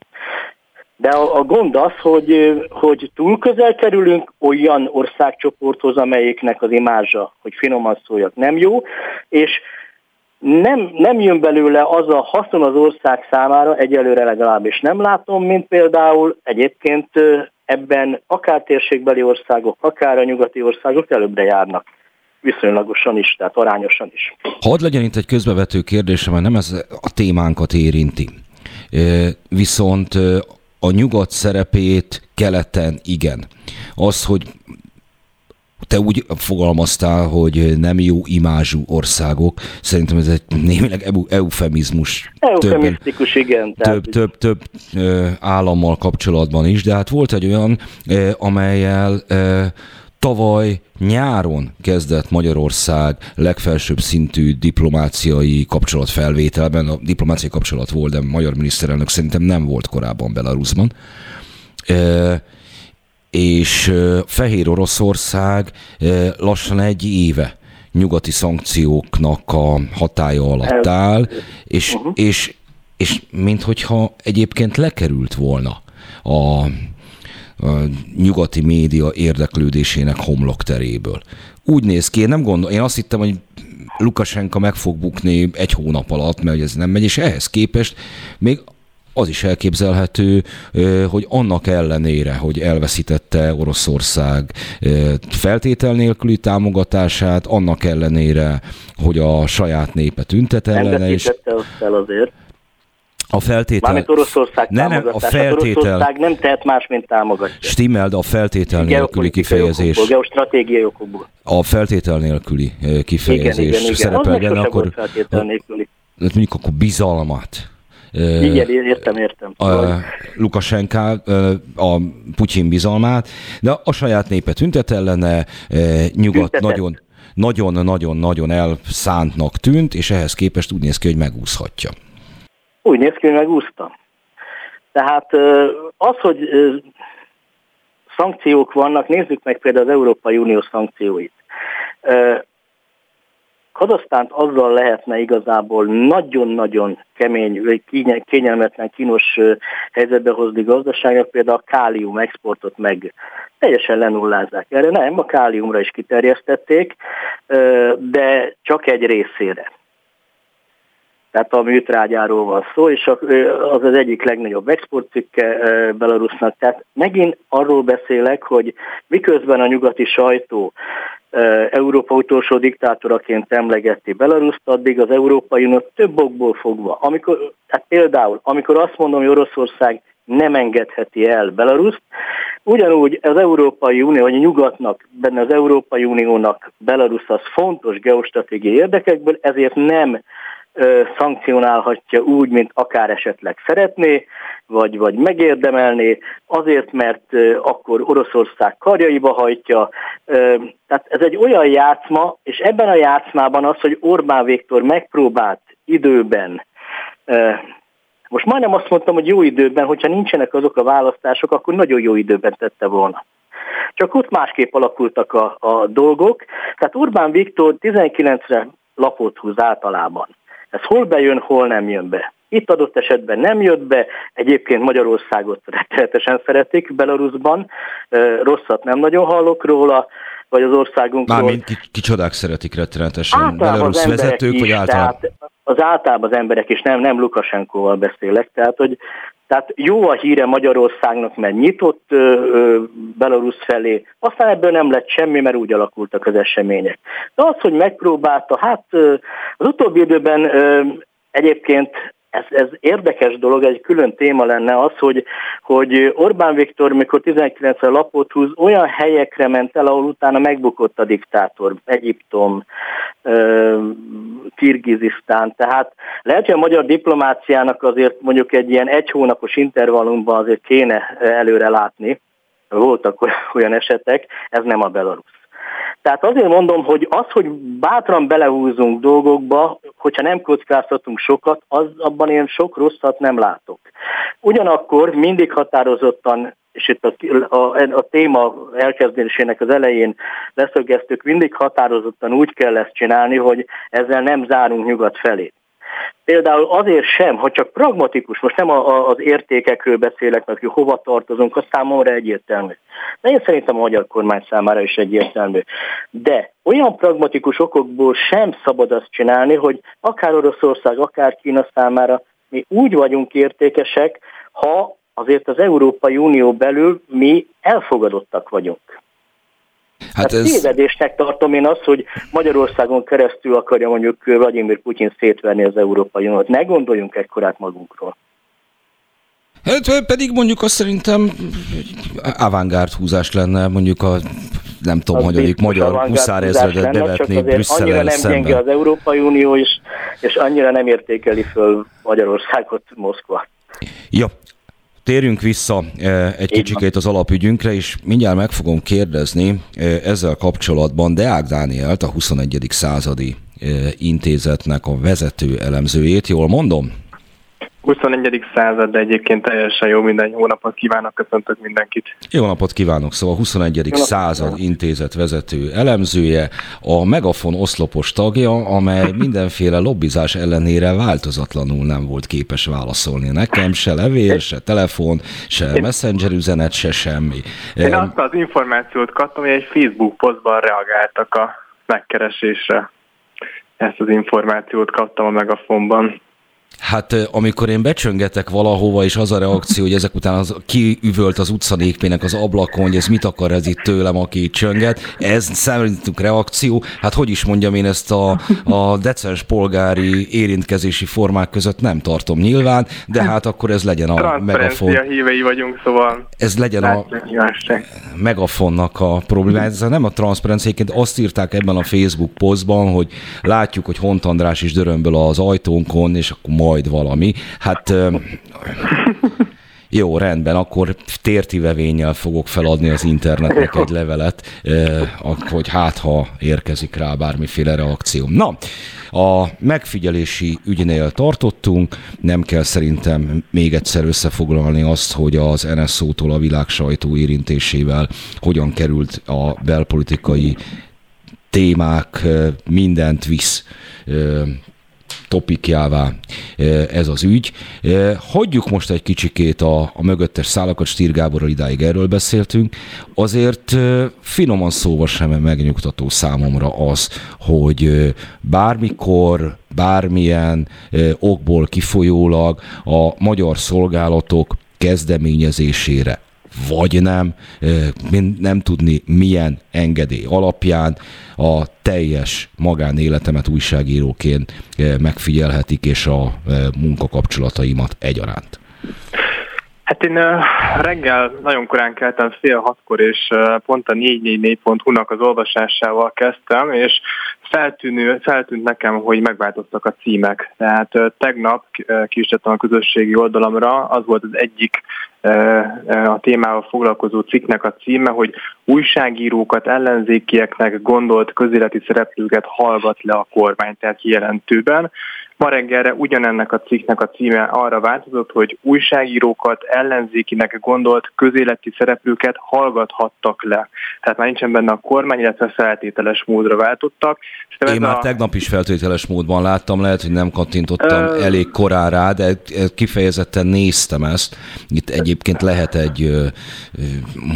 De a, a gond az, hogy, hogy túl közel kerülünk olyan országcsoporthoz, amelyiknek az imázsa, hogy finoman szóljak, nem jó, és nem, nem jön belőle az a haszon az ország számára, egyelőre legalábbis nem látom, mint például egyébként ebben akár térségbeli országok, akár a nyugati országok előbbre járnak viszonylagosan is, tehát arányosan is. Hadd legyen itt egy közbevető kérdésem, mert nem ez a témánkat érinti. Viszont a nyugat szerepét keleten igen. Az, hogy te úgy fogalmaztál, hogy nem jó imázsú országok. Szerintem ez egy némileg eufemizmus. Eufemisztikus, több, igen. Több, több, több állammal kapcsolatban is, de hát volt egy olyan, amelyel Tavaly nyáron kezdett Magyarország legfelsőbb szintű diplomáciai kapcsolatfelvételben. A diplomáciai kapcsolat volt, de magyar miniszterelnök szerintem nem volt korábban Belarusban. És Fehér Oroszország lassan egy éve nyugati szankcióknak a hatája alatt áll, és, uh-huh. és, és minthogyha egyébként lekerült volna a a nyugati média érdeklődésének homlokteréből. Úgy néz ki, én nem gondol, én azt hittem, hogy Lukasenka meg fog bukni egy hónap alatt, mert ez nem megy, és ehhez képest még az is elképzelhető, hogy annak ellenére, hogy elveszítette Oroszország feltétel nélküli támogatását, annak ellenére, hogy a saját népe tüntet ellene. És... el azért. A feltétel... Mármint Oroszország ne, nem, a feltétel... Oroszország nem tehet más, mint támogatja. Stimmel, de a feltétel nélküli kifejezés... Okokból, stratégiai okokból. A feltétel nélküli kifejezés igen, igen, igen. szerepel benne, akkor... feltétel nélküli. Mondjuk akkor bizalmat igen, értem, értem. A Lukasenka a Putyin bizalmát, de a saját népe tüntet ellene, nyugat nagyon nagyon-nagyon-nagyon elszántnak tűnt, és ehhez képest úgy néz ki, hogy megúszhatja. Úgy néz ki, hogy megúszta. Tehát az, hogy szankciók vannak, nézzük meg például az Európai Unió szankcióit. Kazasztánt azzal lehetne igazából nagyon-nagyon kemény, kényelmetlen, kínos helyzetbe hozni gazdaságnak, például a kálium exportot meg teljesen lenullázzák. Erre nem, a káliumra is kiterjesztették, de csak egy részére tehát a műtrágyáról van szó, és az az egyik legnagyobb exportcikke Belarusnak. Tehát megint arról beszélek, hogy miközben a nyugati sajtó Európa utolsó diktátoraként emlegeti Belaruszt, addig az Európai Unió több okból fogva. Amikor, tehát például, amikor azt mondom, hogy Oroszország nem engedheti el Belaruszt, ugyanúgy az Európai Unió, vagy a nyugatnak, benne az Európai Uniónak Belarus az fontos geostratégiai érdekekből, ezért nem szankcionálhatja úgy, mint akár esetleg szeretné, vagy, vagy megérdemelné, azért, mert akkor Oroszország karjaiba hajtja. Tehát ez egy olyan játszma, és ebben a játszmában az, hogy Orbán Viktor megpróbált időben most majdnem azt mondtam, hogy jó időben, hogyha nincsenek azok a választások, akkor nagyon jó időben tette volna. Csak ott másképp alakultak a, a dolgok. Tehát Orbán Viktor 19-re lapot húz általában. Ez hol bejön, hol nem jön be. Itt adott esetben nem jött be, egyébként Magyarországot rettenetesen szeretik Belarusban, rosszat nem nagyon hallok róla, vagy az országunkról. Mármint kicsodák szeretik rettenetesen, Belarus vezetők, is, vagy általában? az általában az emberek is, nem, nem Lukasenkóval beszélek, tehát hogy tehát jó a híre Magyarországnak, mert nyitott ö, ö, Belarus felé, aztán ebből nem lett semmi, mert úgy alakultak az események. De az, hogy megpróbálta, hát ö, az utóbbi időben ö, egyébként ez, ez érdekes dolog, egy külön téma lenne az, hogy, hogy Orbán Viktor, mikor 19-re lapot húz, olyan helyekre ment el, ahol utána megbukott a diktátor, Egyiptom, Kirgizisztán, tehát lehet, hogy a magyar diplomáciának azért mondjuk egy ilyen egy hónapos intervallumban azért kéne előre látni, voltak olyan esetek, ez nem a Belarus. Tehát azért mondom, hogy az, hogy bátran belehúzunk dolgokba, hogyha nem kockáztatunk sokat, az, abban én sok rosszat nem látok. Ugyanakkor mindig határozottan, és itt a, a, a téma elkezdésének az elején leszögeztük, mindig határozottan úgy kell ezt csinálni, hogy ezzel nem zárunk nyugat felé. Például azért sem, hogy csak pragmatikus, most nem a, a, az értékekről beszélek, meg hogy hova tartozunk, az számomra egyértelmű. De én szerintem a magyar kormány számára is egyértelmű. De olyan pragmatikus okokból sem szabad azt csinálni, hogy akár Oroszország, akár Kína számára mi úgy vagyunk értékesek, ha azért az Európai Unió belül mi elfogadottak vagyunk. Hát ez... tévedésnek tartom én azt, hogy Magyarországon keresztül akarja mondjuk Vladimir Putyin szétverni az Európai Uniót. Ne gondoljunk ekkorát magunkról. Hát pedig mondjuk azt szerintem avantgárd húzás lenne, mondjuk a nem tudom, az hogy magyar huszárezredet bevetni Brüsszel nem szemben. gyenge az Európai Unió is, és annyira nem értékeli föl Magyarországot Moszkva. Ja, Térjünk vissza eh, egy kicsikét az alapügyünkre, és mindjárt meg fogom kérdezni eh, ezzel kapcsolatban Deák Dánielt, a 21. századi eh, intézetnek a vezető elemzőjét. Jól mondom? 21. század, de egyébként teljesen jó minden. Jó napot kívánok, köszöntök mindenkit. Jó napot kívánok, szóval 21. Jó század napot. intézet vezető elemzője, a Megafon oszlopos tagja, amely mindenféle lobbizás ellenére változatlanul nem volt képes válaszolni nekem, se levél, se telefon, se messenger üzenet, se semmi. Én azt az információt kaptam, hogy egy Facebook posztban reagáltak a megkeresésre. Ezt az információt kaptam a Megafonban. Hát amikor én becsöngetek valahova, és az a reakció, hogy ezek után az, kiüvölt az utcanépének az ablakon, hogy ez mit akar ez itt tőlem, aki itt csönget, ez szerintünk reakció. Hát hogy is mondjam én ezt a, a decens polgári érintkezési formák között nem tartom nyilván, de hát akkor ez legyen a megafon. hívei vagyunk, szóval ez legyen a megafonnak a probléma. Ez nem a transzparencia, azt írták ebben a Facebook posztban, hogy látjuk, hogy Hont András is dörömböl az ajtónkon, és akkor majd valami. Hát jó, rendben, akkor tértivevénnyel fogok feladni az internetnek egy levelet, hogy hát ha érkezik rá bármiféle reakció. Na, a megfigyelési ügynél tartottunk, nem kell szerintem még egyszer összefoglalni azt, hogy az NSZO-tól a világ sajtó érintésével hogyan került a belpolitikai témák mindent visz topikjává ez az ügy. Hagyjuk most egy kicsikét a, a mögöttes szálakat, Stír Gáborral idáig erről beszéltünk. Azért finoman szóval sem megnyugtató számomra az, hogy bármikor, bármilyen okból kifolyólag a magyar szolgálatok kezdeményezésére vagy nem, nem tudni milyen engedély alapján a teljes magánéletemet újságíróként megfigyelhetik, és a munkakapcsolataimat egyaránt. Hát én reggel nagyon korán keltem fél hatkor, és pont a 444.hu-nak az olvasásával kezdtem, és feltűnő, feltűnt nekem, hogy megváltoztak a címek. Tehát tegnap kistettem a közösségi oldalamra, az volt az egyik a témával foglalkozó cikknek a címe, hogy újságírókat, ellenzékieknek gondolt közéleti szereplőket hallgat le a kormány, tehát kijelentőben. Ma reggelre ugyanennek a cikknek a címe arra változott, hogy újságírókat, ellenzékinek gondolt közéleti szereplőket hallgathattak le. Tehát már nincsen benne a kormány, illetve feltételes módra váltottak. Én már a... tegnap is feltételes módban láttam, lehet, hogy nem kattintottam Ö... elég korán rá, de kifejezetten néztem ezt. Itt egyébként lehet egy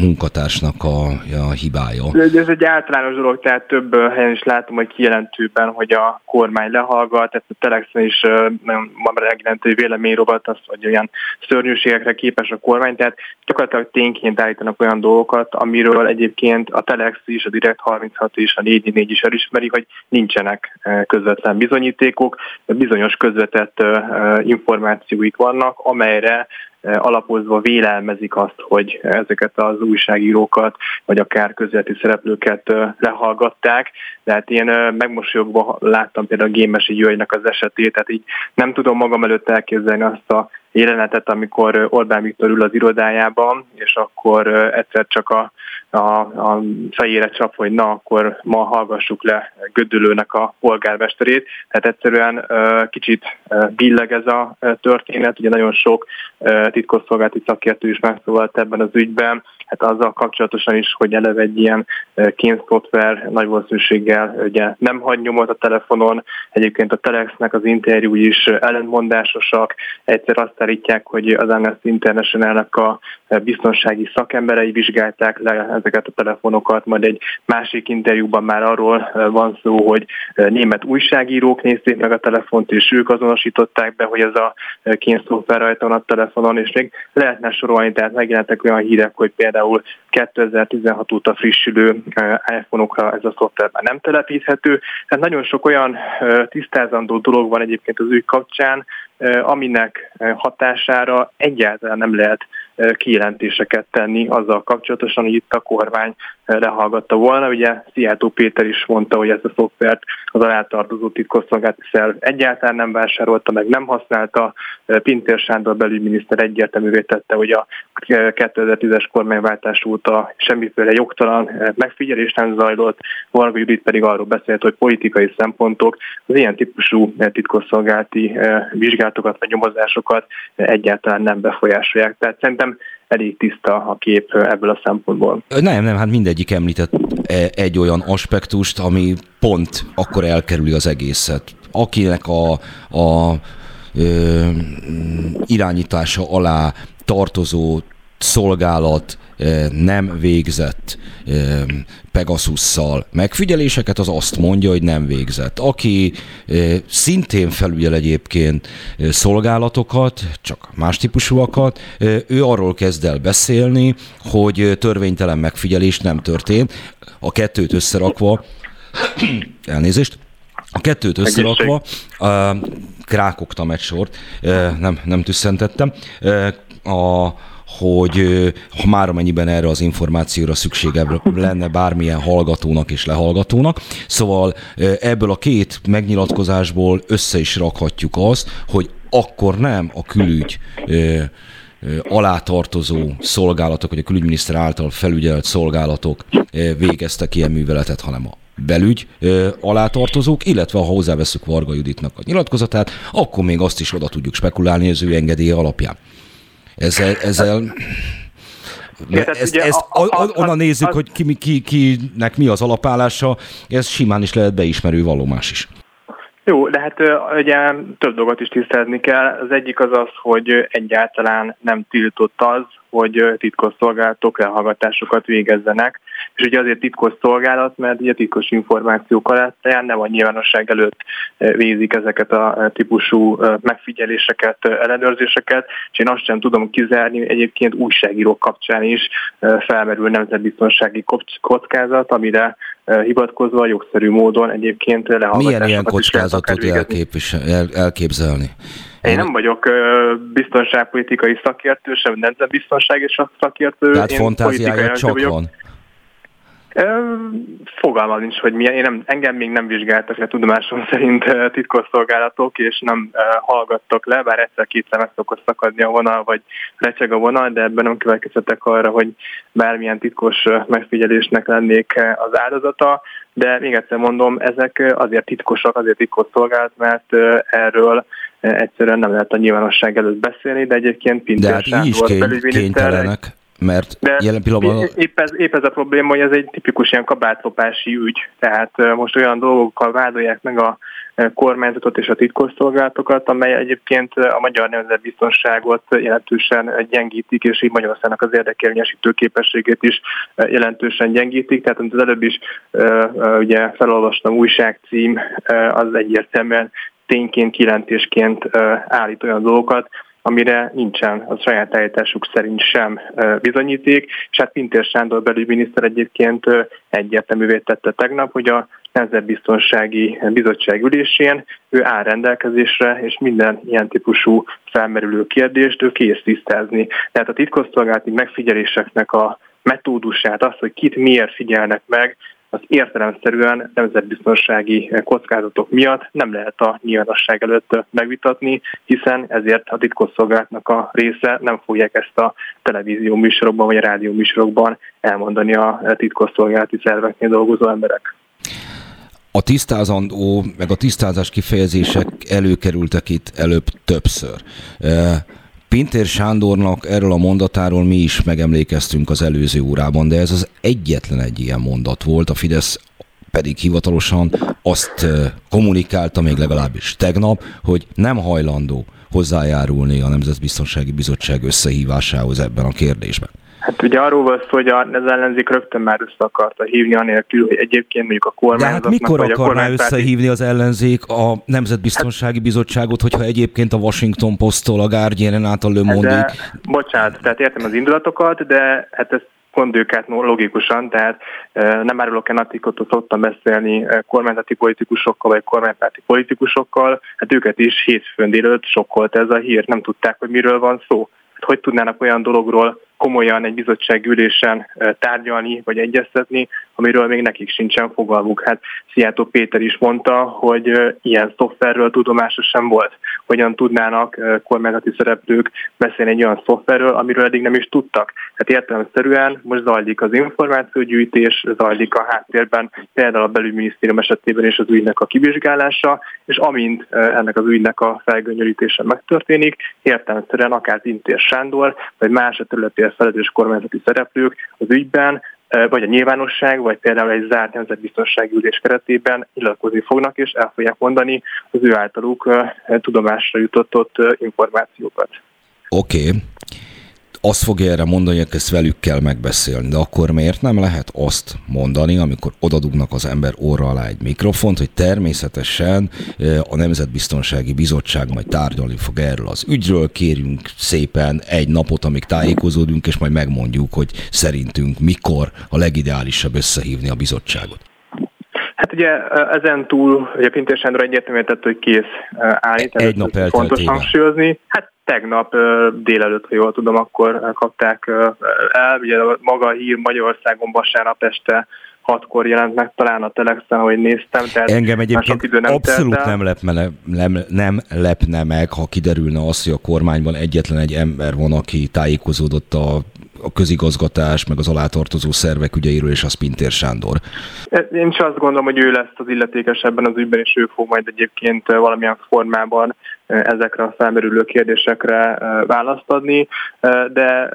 munkatársnak a, a hibája. Ez egy általános dolog, tehát több helyen is látom, hogy kijelentőben, hogy a kormány lehallgat, tehát a Telex is nagyon megjelentő véleményrobot, az, hogy olyan szörnyűségekre képes a kormány, tehát gyakorlatilag tényként állítanak olyan dolgokat, amiről egyébként a Telex is, a Direct 36 és a 444 is elismeri, hogy nincsenek közvetlen bizonyítékok, bizonyos közvetett információik vannak, amelyre alapozva vélelmezik azt, hogy ezeket az újságírókat, vagy akár közéleti szereplőket lehallgatták. De hát én megmosolyogva láttam például a Gémesi Györgynek az esetét, tehát így nem tudom magam előtt elképzelni azt a jelenetet, amikor Orbán Viktor ül az irodájában, és akkor egyszer csak a a, a fejére csap, hogy na, akkor ma hallgassuk le Gödülőnek a polgármesterét. Tehát egyszerűen kicsit billeg ez a történet, ugye nagyon sok titkosszolgálati szakértő is megszólalt ebben az ügyben, hát azzal kapcsolatosan is, hogy eleve egy ilyen kénszoftver nagy valószínűséggel ugye nem hagy nyomot a telefonon, egyébként a Telexnek az interjú is ellentmondásosak, egyszer azt állítják, hogy az Amnesty International-nek a biztonsági szakemberei vizsgálták le ezeket a telefonokat, majd egy másik interjúban már arról van szó, hogy német újságírók nézték meg a telefont, és ők azonosították be, hogy ez a kénszoftver rajta van a telefonon, és még lehetne sorolni, tehát megjelentek olyan hírek, hogy például 2016 óta frissülő iPhone-okra ez a szoftver már nem telepíthető. Tehát nagyon sok olyan tisztázandó dolog van egyébként az ügy kapcsán, aminek hatására egyáltalán nem lehet kijelentéseket tenni azzal kapcsolatosan, hogy itt a kormány lehallgatta volna. Ugye Szijjártó Péter is mondta, hogy ezt a szoftvert az alátartozó titkosszolgálati szerv egyáltalán nem vásárolta, meg nem használta. Pintér Sándor belügyminiszter egyértelművé tette, hogy a 2010-es kormányváltás óta semmiféle jogtalan megfigyelés nem zajlott. Varga Judit pedig arról beszélt, hogy politikai szempontok az ilyen típusú titkosszolgálati vizsgálatokat vagy nyomozásokat egyáltalán nem befolyásolják. Tehát szerintem elég tiszta a kép ebből a szempontból. Nem, nem, hát mindegyik említett e, egy olyan aspektust, ami pont akkor elkerüli az egészet. Akinek a, a ö, irányítása alá tartozó szolgálat nem végzett Pegasusszal megfigyeléseket, az azt mondja, hogy nem végzett. Aki szintén felügyel egyébként szolgálatokat, csak más típusúakat, ő arról kezd el beszélni, hogy törvénytelen megfigyelés nem történt. A kettőt összerakva, elnézést, a kettőt összerakva, krákogtam egy sort, nem, nem tüsszentettem, a, hogy ha már amennyiben erre az információra szüksége lenne bármilyen hallgatónak és lehallgatónak. Szóval ebből a két megnyilatkozásból össze is rakhatjuk azt, hogy akkor nem a külügy alátartozó szolgálatok, vagy a külügyminiszter által felügyelt szolgálatok végeztek ilyen műveletet, hanem a belügy alátartozók, illetve ha hozzáveszünk Varga Juditnak a nyilatkozatát, akkor még azt is oda tudjuk spekulálni az ő engedélye alapján. Ezzel, ezzel ezt, ezt a, a, a, onnan nézzük, hogy ki, ki, kinek mi az alapállása, ez simán is lehet beismerő valomás is. Jó, de hát ugye több dolgot is tisztázni kell. Az egyik az az, hogy egyáltalán nem tiltott az, hogy titkos szolgálatok elhallgatásokat végezzenek. És ugye azért titkos szolgálat, mert ugye titkos információk alatt nem a nyilvánosság előtt végzik ezeket a típusú megfigyeléseket, ellenőrzéseket, és én azt sem tudom kizárni, egyébként újságírók kapcsán is felmerül nemzetbiztonsági kockázat, amire hivatkozva jogszerű módon egyébként lehallgatásokat Milyen ilyen kockázatot el, elképzelni? Én nem vagyok biztonságpolitikai szakértő, sem nemzetbiztonsági szakértő. Tehát fantáziája csak vagyok. van. Fogalmam nincs, hogy milyen. Én nem, engem még nem vizsgáltak le tudomásom szerint titkosszolgálatok, és nem hallgattak le, bár egyszer-kétszer meg szokott szakadni a vonal, vagy recseg a vonal, de ebben nem következtetek arra, hogy bármilyen titkos megfigyelésnek lennék az áldozata. De még egyszer mondom, ezek azért titkosak, azért titkos szolgálat, mert erről egyszerűen nem lehet a nyilvánosság előtt beszélni, de egyébként Pintér de hát így is kénytelenek mert De jelen pillanatban... Épp ez, épp ez a probléma, hogy ez egy tipikus ilyen kabátlopási ügy, tehát most olyan dolgokkal vádolják meg a kormányzatot és a titkosszolgálatokat, amely egyébként a magyar nemzetbiztonságot jelentősen gyengítik, és így Magyarországnak az érdekérvényesítő képességét is jelentősen gyengítik. Tehát az előbb is ugye felolvastam újságcím, az egyértelműen tényként, kilentésként állít olyan dolgokat, amire nincsen a saját állításuk szerint sem bizonyíték, és hát Pintér Sándor belügyminiszter egyébként egyértelművé tette tegnap, hogy a Nemzetbiztonsági Bizottság ülésén ő áll rendelkezésre, és minden ilyen típusú felmerülő kérdést ő kész tisztázni. Tehát a titkosszolgálati megfigyeléseknek a metódusát, azt, hogy kit miért figyelnek meg, az értelemszerűen nemzetbiztonsági kockázatok miatt nem lehet a nyilvánosság előtt megvitatni, hiszen ezért a titkosszolgálatnak a része nem fogják ezt a televízió műsorokban vagy a rádió műsorokban elmondani a titkosszolgálati szerveknél dolgozó emberek a tisztázandó, meg a tisztázás kifejezések előkerültek itt előbb többször. Pintér Sándornak erről a mondatáról mi is megemlékeztünk az előző órában, de ez az egyetlen egy ilyen mondat volt, a Fidesz pedig hivatalosan azt kommunikálta még legalábbis tegnap, hogy nem hajlandó hozzájárulni a Nemzetbiztonsági Bizottság összehívásához ebben a kérdésben. Hát ugye arról volt szó, hogy az ellenzék rögtön már össze akarta hívni, anélkül, hogy egyébként mondjuk a kormányzatnak... De hát mikor vagy akarná összehívni az ellenzék a Nemzetbiztonsági Bizottságot, hogyha egyébként a Washington Post-tól, a Guardian át a Le Monde... De, bocsánat, tehát értem az indulatokat, de hát ez gondoljuk át logikusan, tehát nem árulok el Natikot, szoktam beszélni kormányzati politikusokkal, vagy kormánypárti politikusokkal, hát őket is hétfőn délelőtt sokkolt ez a hír, nem tudták, hogy miről van szó. Hát hogy tudnának olyan dologról komolyan egy bizottság ülésen tárgyalni vagy egyeztetni, amiről még nekik sincsen fogalmuk. Hát Szijjátó Péter is mondta, hogy ilyen szoftverről tudomása sem volt. Hogyan tudnának kormányzati szereplők beszélni egy olyan szoftverről, amiről eddig nem is tudtak. Hát értelemszerűen most zajlik az információgyűjtés, zajlik a háttérben például a belügyminisztérium esetében is az ügynek a kivizsgálása, és amint ennek az ügynek a felgöngyörítése megtörténik, értelemszerűen akár Intér Sándor, vagy más a területért felelős kormányzati szereplők az ügyben vagy a nyilvánosság, vagy például egy zárt nemzetbiztonsági ülés keretében illatkozni fognak, és el fogják mondani az ő általuk tudomásra jutott információkat. Oké. Okay azt fogja erre mondani, hogy ezt velük kell megbeszélni. De akkor miért nem lehet azt mondani, amikor odadugnak az ember orra alá egy mikrofont, hogy természetesen a Nemzetbiztonsági Bizottság majd tárgyalni fog erről az ügyről, kérjünk szépen egy napot, amíg tájékozódunk, és majd megmondjuk, hogy szerintünk mikor a legideálisabb összehívni a bizottságot. Hát ugye ezen túl, ugye Pintér Sándor egyértelműen tett, hogy kész állni. Egy nap Fontos hangsúlyozni. Hát tegnap délelőtt, ha jól tudom, akkor kapták el. Ugye maga a hír Magyarországon vasárnap este hatkor jelent meg talán a Telexen, ahogy néztem. Tehát Engem egyébként idő nem abszolút nem lepne, nem, nem lepne meg, ha kiderülne az, hogy a kormányban egyetlen egy ember van, aki tájékozódott a a közigazgatás, meg az alátartozó szervek ügyeiről, és az Pintér Sándor. Én is azt gondolom, hogy ő lesz az illetékes ebben az ügyben, és ő fog majd egyébként valamilyen formában ezekre a felmerülő kérdésekre választ adni, de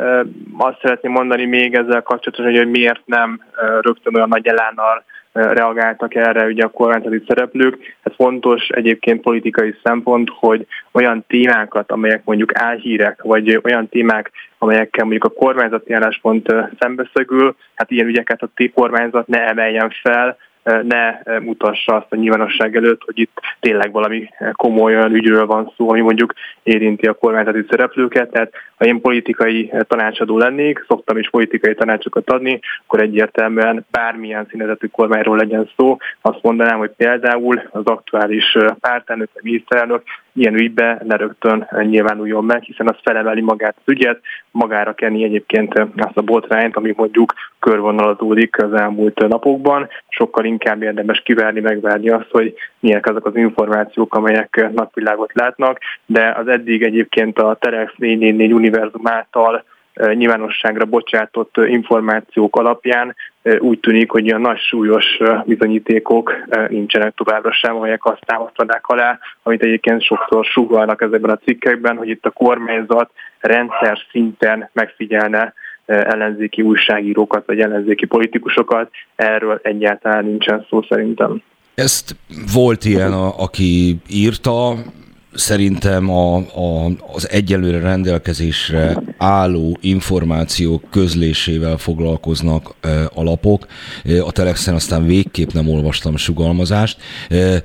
azt szeretném mondani még ezzel kapcsolatosan, hogy miért nem rögtön olyan nagy elánnal reagáltak erre ugye a kormányzati szereplők. Ez fontos egyébként politikai szempont, hogy olyan témákat, amelyek mondjuk álhírek, vagy olyan témák, amelyekkel mondjuk a kormányzati álláspont szembeszögül, hát ilyen ügyeket a kormányzat ne emeljen fel, ne mutassa azt a nyilvánosság előtt, hogy itt tényleg valami komoly olyan ügyről van szó, ami mondjuk érinti a kormányzati szereplőket. Tehát ha én politikai tanácsadó lennék, szoktam is politikai tanácsokat adni, akkor egyértelműen bármilyen színezetű kormányról legyen szó, azt mondanám, hogy például az aktuális pártelnök, vagy miniszterelnök ilyen ügybe ne rögtön nyilvánuljon meg, hiszen az felemeli magát az ügyet, magára kenni egyébként azt a botrányt, ami mondjuk körvonalazódik az elmúlt napokban. Sokkal inkább érdemes kiverni, megvárni azt, hogy milyenek azok az információk, amelyek napvilágot látnak, de az eddig egyébként a Telex 444 univerzum által nyilvánosságra bocsátott információk alapján úgy tűnik, hogy ilyen nagy súlyos bizonyítékok nincsenek továbbra sem, amelyek azt támasztanák alá, amit egyébként sokszor sugalnak ezekben a cikkekben, hogy itt a kormányzat rendszer szinten megfigyelne ellenzéki újságírókat vagy ellenzéki politikusokat. Erről egyáltalán nincsen szó szerintem. Ezt volt ilyen, aki írta, szerintem a, a, az egyelőre rendelkezésre álló információk közlésével foglalkoznak e, a lapok. E, a Telexen aztán végképp nem olvastam sugalmazást, e,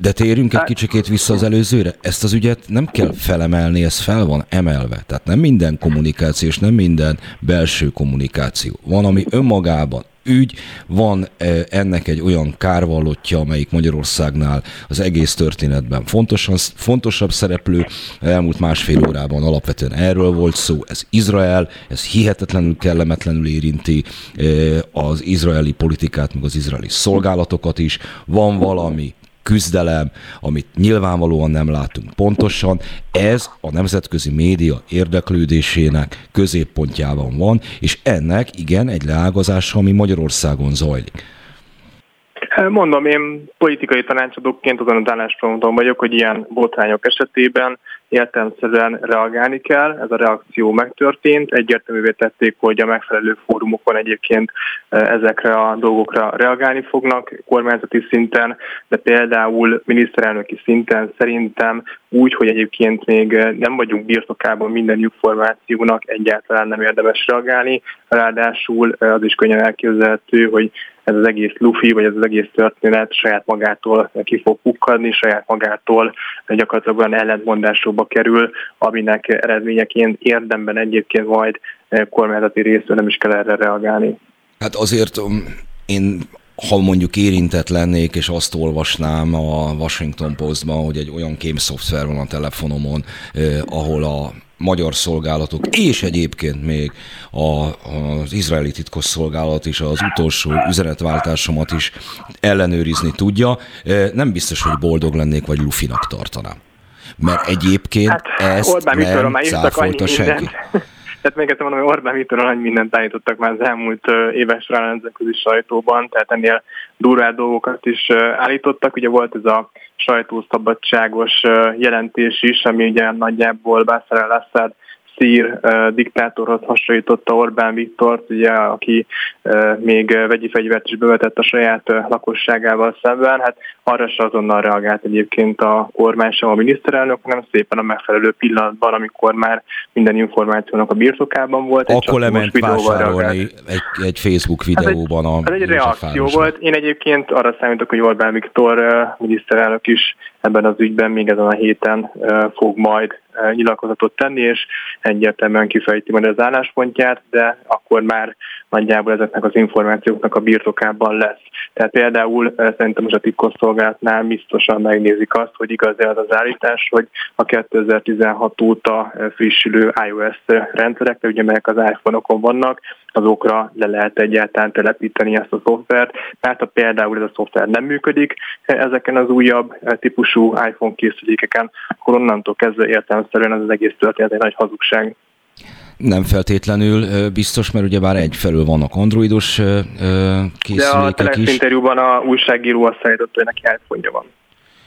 de térjünk egy kicsikét vissza az előzőre. Ezt az ügyet nem kell felemelni, ez fel van emelve. Tehát nem minden kommunikáció és nem minden belső kommunikáció. Van, ami önmagában ügy, van ennek egy olyan kárvallottja, amelyik Magyarországnál az egész történetben fontosan, fontosabb szereplő. Elmúlt másfél órában alapvetően erről volt szó. Ez Izrael, ez hihetetlenül kellemetlenül érinti az izraeli politikát, meg az izraeli szolgálatokat is. Van valami küzdelem, amit nyilvánvalóan nem látunk pontosan. Ez a nemzetközi média érdeklődésének középpontjában van, és ennek igen egy leágazása, ami Magyarországon zajlik. Mondom, én politikai tanácsadóként azon az állásponton vagyok, hogy ilyen botrányok esetében értelmszerűen reagálni kell. Ez a reakció megtörtént. Egyértelművé tették, hogy a megfelelő fórumokon egyébként e, ezekre a dolgokra reagálni fognak kormányzati szinten, de például miniszterelnöki szinten szerintem úgy, hogy egyébként még nem vagyunk birtokában minden információnak, egyáltalán nem érdemes reagálni. Ráadásul e, az is könnyen elképzelhető, hogy ez az egész lufi, vagy ez az egész történet saját magától ki fog pukkadni, saját magától gyakorlatilag olyan ellentmondásokba kerül, aminek eredményeként érdemben egyébként majd kormányzati részről nem is kell erre reagálni. Hát azért um, én ha mondjuk érintett lennék, és azt olvasnám a Washington Postban, hogy egy olyan kémszoftver van a telefonomon, eh, ahol a magyar szolgálatok, és egyébként még a, az izraeli titkosszolgálat is az utolsó üzenetváltásomat is ellenőrizni tudja. Nem biztos, hogy boldog lennék, vagy lufinak tartanám. Mert egyébként hát, ezt Orbán nem cáfolta senki. Tehát még egyszer mondom, hogy Orbán Viktor nagy mindent állítottak már az elmúlt éves nemzetközi sajtóban, tehát ennél durvább dolgokat is állítottak. Ugye volt ez a sajtószabadságos jelentés is, ami ugye nagyjából Bashar al-Assad szír diktátorhoz hasonlította Orbán Viktort, ugye, aki még vegyi fegyvert is bevetett a saját lakosságával szemben. Hát arra se azonnal reagált egyébként a kormány sem a miniszterelnök, hanem szépen a megfelelő pillanatban, amikor már minden információnak a birtokában volt. Akkor lement vásárolni egy, egy Facebook videóban a Ez egy, ez egy reakció volt. Én egyébként arra számítok, hogy Orbán Viktor miniszterelnök is ebben az ügyben még ezen a héten fog majd nyilatkozatot tenni, és egyértelműen kifejti majd az álláspontját, de akkor már nagyjából ezeknek az információknak a birtokában lesz. Tehát például szerintem most a titkosszolgálatnál biztosan megnézik azt, hogy igaz-e az az állítás, hogy a 2016 óta frissülő iOS rendszerek, ugye melyek az iPhone-okon vannak, azokra le lehet egyáltalán telepíteni ezt a szoftvert, mert ha például ez a szoftver nem működik ezeken az újabb típusú iPhone készülékeken, akkor onnantól kezdve értelemszerűen ez az egész történet egy nagy hazugság. Nem feltétlenül biztos, mert ugye bár egyfelől vannak androidos készülékek De a is. interjúban a újságíró azt szállított, hogy neki iPhone van.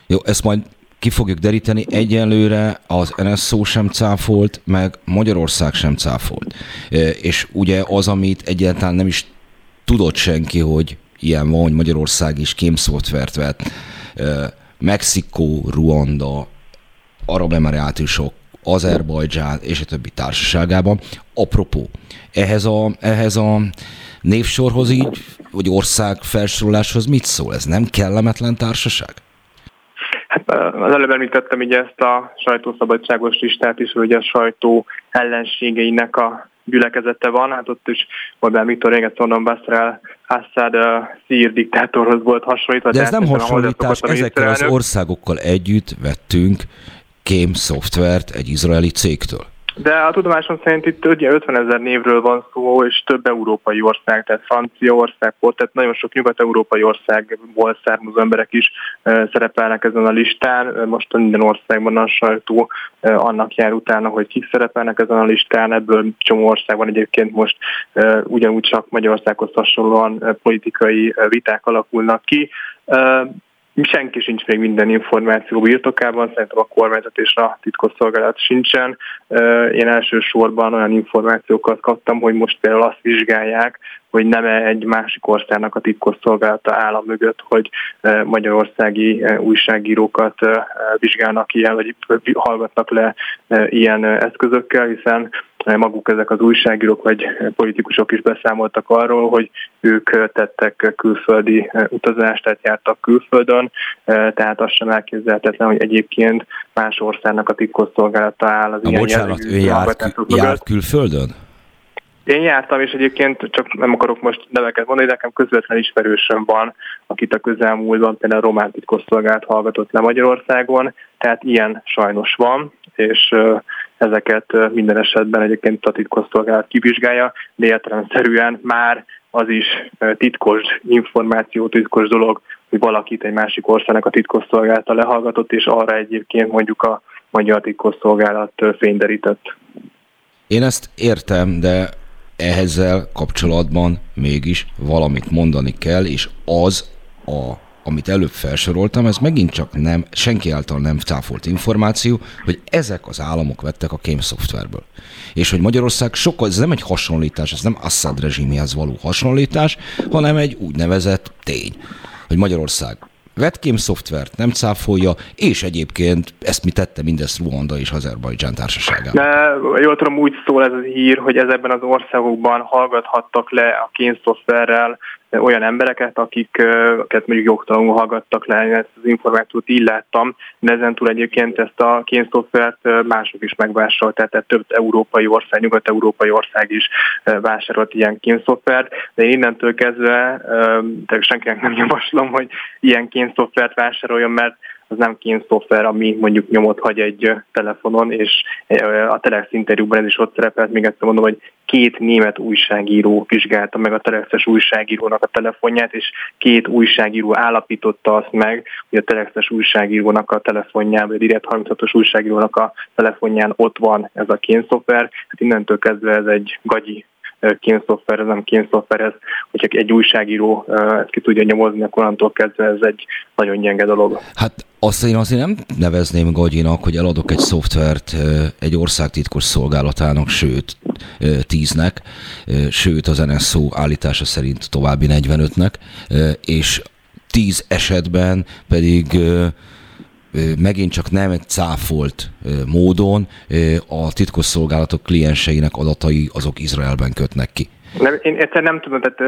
Jó, ezt majd ki fogjuk deríteni. Egyenlőre az NSZO sem cáfolt, meg Magyarország sem cáfolt. És ugye az, amit egyáltalán nem is tudott senki, hogy ilyen van, hogy Magyarország is kémszoftvert vett, Mexikó, Ruanda, Arab Emirátusok, Azerbajdzsán és a többi társaságában. Apropó, ehhez a, ehhez a névsorhoz így, vagy ország felsoroláshoz mit szól? Ez nem kellemetlen társaság? Hát az előbb említettem ugye ezt a sajtószabadságos listát is, hogy a sajtó ellenségeinek a gyülekezete van, hát ott is Orbán Viktor réget mondom, Basra Assad uh, szír diktátorhoz volt hasonlítva. De ez nem hasonlítás, ezekkel az országokkal együtt vettünk kém szoftvert egy izraeli cégtől. De a tudomásom szerint itt ugye 50 ezer névről van szó, és több európai ország, tehát Franciaország volt, tehát nagyon sok nyugat-európai országból származó emberek is szerepelnek ezen a listán. Most minden országban a sajtó annak jár utána, hogy kik szerepelnek ezen a listán. Ebből csomó országban egyébként most ugyanúgy csak Magyarországhoz hasonlóan politikai viták alakulnak ki senki sincs még minden információ birtokában, szerintem a kormányzat és a titkosszolgálat sincsen. Én elsősorban olyan információkat kaptam, hogy most például azt vizsgálják, hogy nem -e egy másik országnak a titkosszolgálata állam mögött, hogy magyarországi újságírókat vizsgálnak ilyen, vagy hallgatnak le ilyen eszközökkel, hiszen maguk ezek az újságírók vagy politikusok is beszámoltak arról, hogy ők tettek külföldi utazást, tehát jártak külföldön, tehát az sem elképzelhetetlen, hogy egyébként más országnak a titkosszolgálata áll az a ilyen bocsánat, ő járt, járt külföldön? Én jártam, és egyébként csak nem akarok most neveket mondani, de nekem közvetlen ismerősöm van, akit a közelmúltban például a román titkosszolgált hallgatott le Magyarországon, tehát ilyen sajnos van, és ezeket minden esetben egyébként a titkosszolgálat kivizsgálja, de értelemszerűen már az is titkos információ, titkos dolog, hogy valakit egy másik országnak a titkosszolgálata lehallgatott, és arra egyébként mondjuk a magyar titkosszolgálat fényderített. Én ezt értem, de ehhezzel kapcsolatban mégis valamit mondani kell, és az a amit előbb felsoroltam, ez megint csak nem, senki által nem cáfolt információ, hogy ezek az államok vettek a kém szoftverből. És hogy Magyarország sokkal, ez nem egy hasonlítás, ez nem Assad rezsimihez való hasonlítás, hanem egy úgynevezett tény, hogy Magyarország Vetkém szoftvert nem cáfolja, és egyébként ezt mi tette mindezt Ruanda és Azerbajdzsán társaságában. De jól tudom, úgy szól ez a hír, hogy ezekben az országokban hallgathattak le a kénszoftverrel olyan embereket, akiket mondjuk jogtalanul hallgattak le, ezt az információt így láttam, de ezen túl egyébként ezt a kénszoftvert mások is megvásárolták, tehát több európai ország, nyugat-európai ország is vásárolt ilyen kénszoftvert, de én innentől kezdve de senkinek nem javaslom, hogy ilyen kénszoftvert vásároljon, mert az nem szoftver, ami mondjuk nyomot hagy egy telefonon, és a Telex interjúban ez is ott szerepelt, még egyszer mondom, hogy két német újságíró vizsgálta meg a Telexes újságírónak a telefonját, és két újságíró állapította azt meg, hogy a Telexes újságírónak a telefonján, vagy a Direkt 36-os újságírónak a telefonján ott van ez a kénszoftver. Hát innentől kezdve ez egy gagyi kénszoftver, ez nem kénszoftver, ez, hogyha egy újságíró ezt ki tudja nyomozni, akkor onnantól kezdve ez egy nagyon gyenge dolog. Hát azt én azért nem nevezném gagyinak, hogy eladok egy szoftvert egy ország titkos szolgálatának, sőt, tíznek, sőt az NSO állítása szerint további 45-nek, és tíz esetben pedig megint csak nem cáfolt módon a titkosszolgálatok klienseinek adatai azok Izraelben kötnek ki. Nem, én egyszer nem tudom, tehát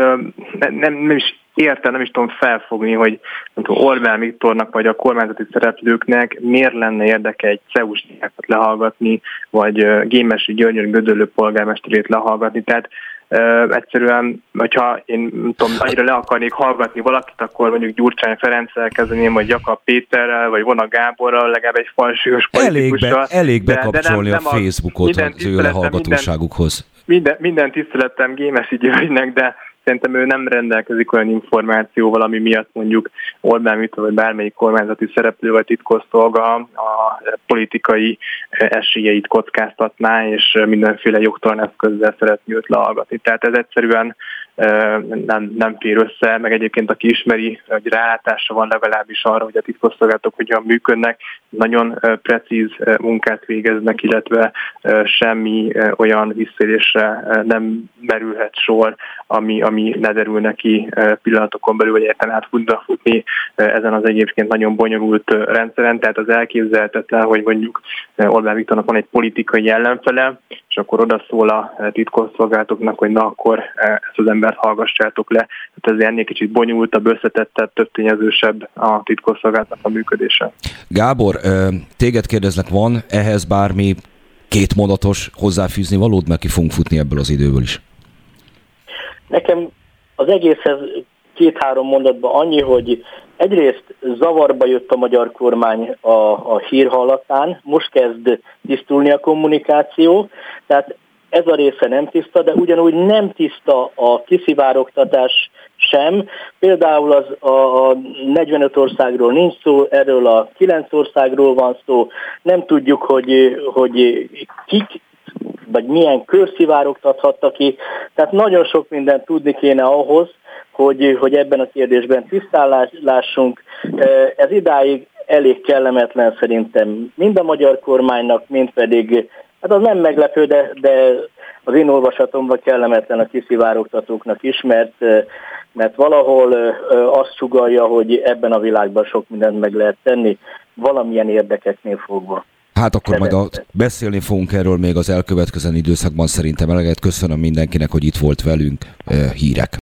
nem, nem, nem is értem, nem is tudom felfogni, hogy nem tudom, Orbán Viktornak vagy a kormányzati szereplőknek miért lenne érdeke egy CEUS lehallgatni, vagy Gémesi Györgyön Gödöllő polgármesterét lehallgatni. Tehát Uh, egyszerűen, hogyha én nem tudom, annyira le akarnék hallgatni valakit, akkor mondjuk Gyurcsány Ferenccel kezdeném, vagy Jakab Péterrel, vagy Vona Gáborral, legalább egy falsúlyos politikussal. Elég, be, elég bekapcsolni de, de nem, nem a Facebookot az ő lehallgatóságukhoz. Minden, minden tiszteletem Gémesi Györgynek, de szerintem ő nem rendelkezik olyan információval, ami miatt mondjuk Orbán Viktor vagy bármelyik kormányzati szereplő vagy titkosszolga a politikai esélyeit kockáztatná, és mindenféle jogtalan eszközzel szeretné őt lehallgatni. Tehát ez egyszerűen nem, nem fér össze, meg egyébként aki ismeri, hogy rálátása van legalábbis arra, hogy a titkosszolgálatok hogyan működnek, nagyon precíz munkát végeznek, illetve semmi olyan visszérésre nem merülhet sor, ami, ami ne derül neki pillanatokon belül, vagy érten át tudna futni ezen az egyébként nagyon bonyolult rendszeren. Tehát az elképzelhetetlen, hogy mondjuk Orbán Viktornak van egy politikai ellenfele, és akkor oda szól a titkosszolgálatoknak, hogy na akkor ezt az embert hallgassátok le. Tehát ez ennél kicsit bonyolultabb, összetettebb, több tényezősebb a titkosszolgálatnak a működése. Gábor, téged kérdeznek, van ehhez bármi két mondatos hozzáfűzni valód, mert ki fogunk futni ebből az időből is? Nekem az egészhez két-három mondatban annyi, hogy egyrészt zavarba jött a magyar kormány a, a hír hallatán, most kezd tisztulni a kommunikáció, tehát ez a része nem tiszta, de ugyanúgy nem tiszta a kiszivárogtatás sem. Például az a, a 45 országról nincs szó, erről a 9 országról van szó. Nem tudjuk, hogy, hogy kik vagy milyen kör szivárogtathatta ki. Tehát nagyon sok mindent tudni kéne ahhoz, hogy, hogy ebben a kérdésben tisztállásunk. Ez idáig elég kellemetlen szerintem mind a magyar kormánynak, mind pedig, hát az nem meglepő, de, de az én olvasatomban kellemetlen a kiszivárogtatóknak is, mert, mert valahol azt sugalja, hogy ebben a világban sok mindent meg lehet tenni, valamilyen érdekeknél fogva. Hát akkor majd a, beszélni fogunk erről még az elkövetkező időszakban szerintem eleget. Köszönöm mindenkinek, hogy itt volt velünk. Hírek.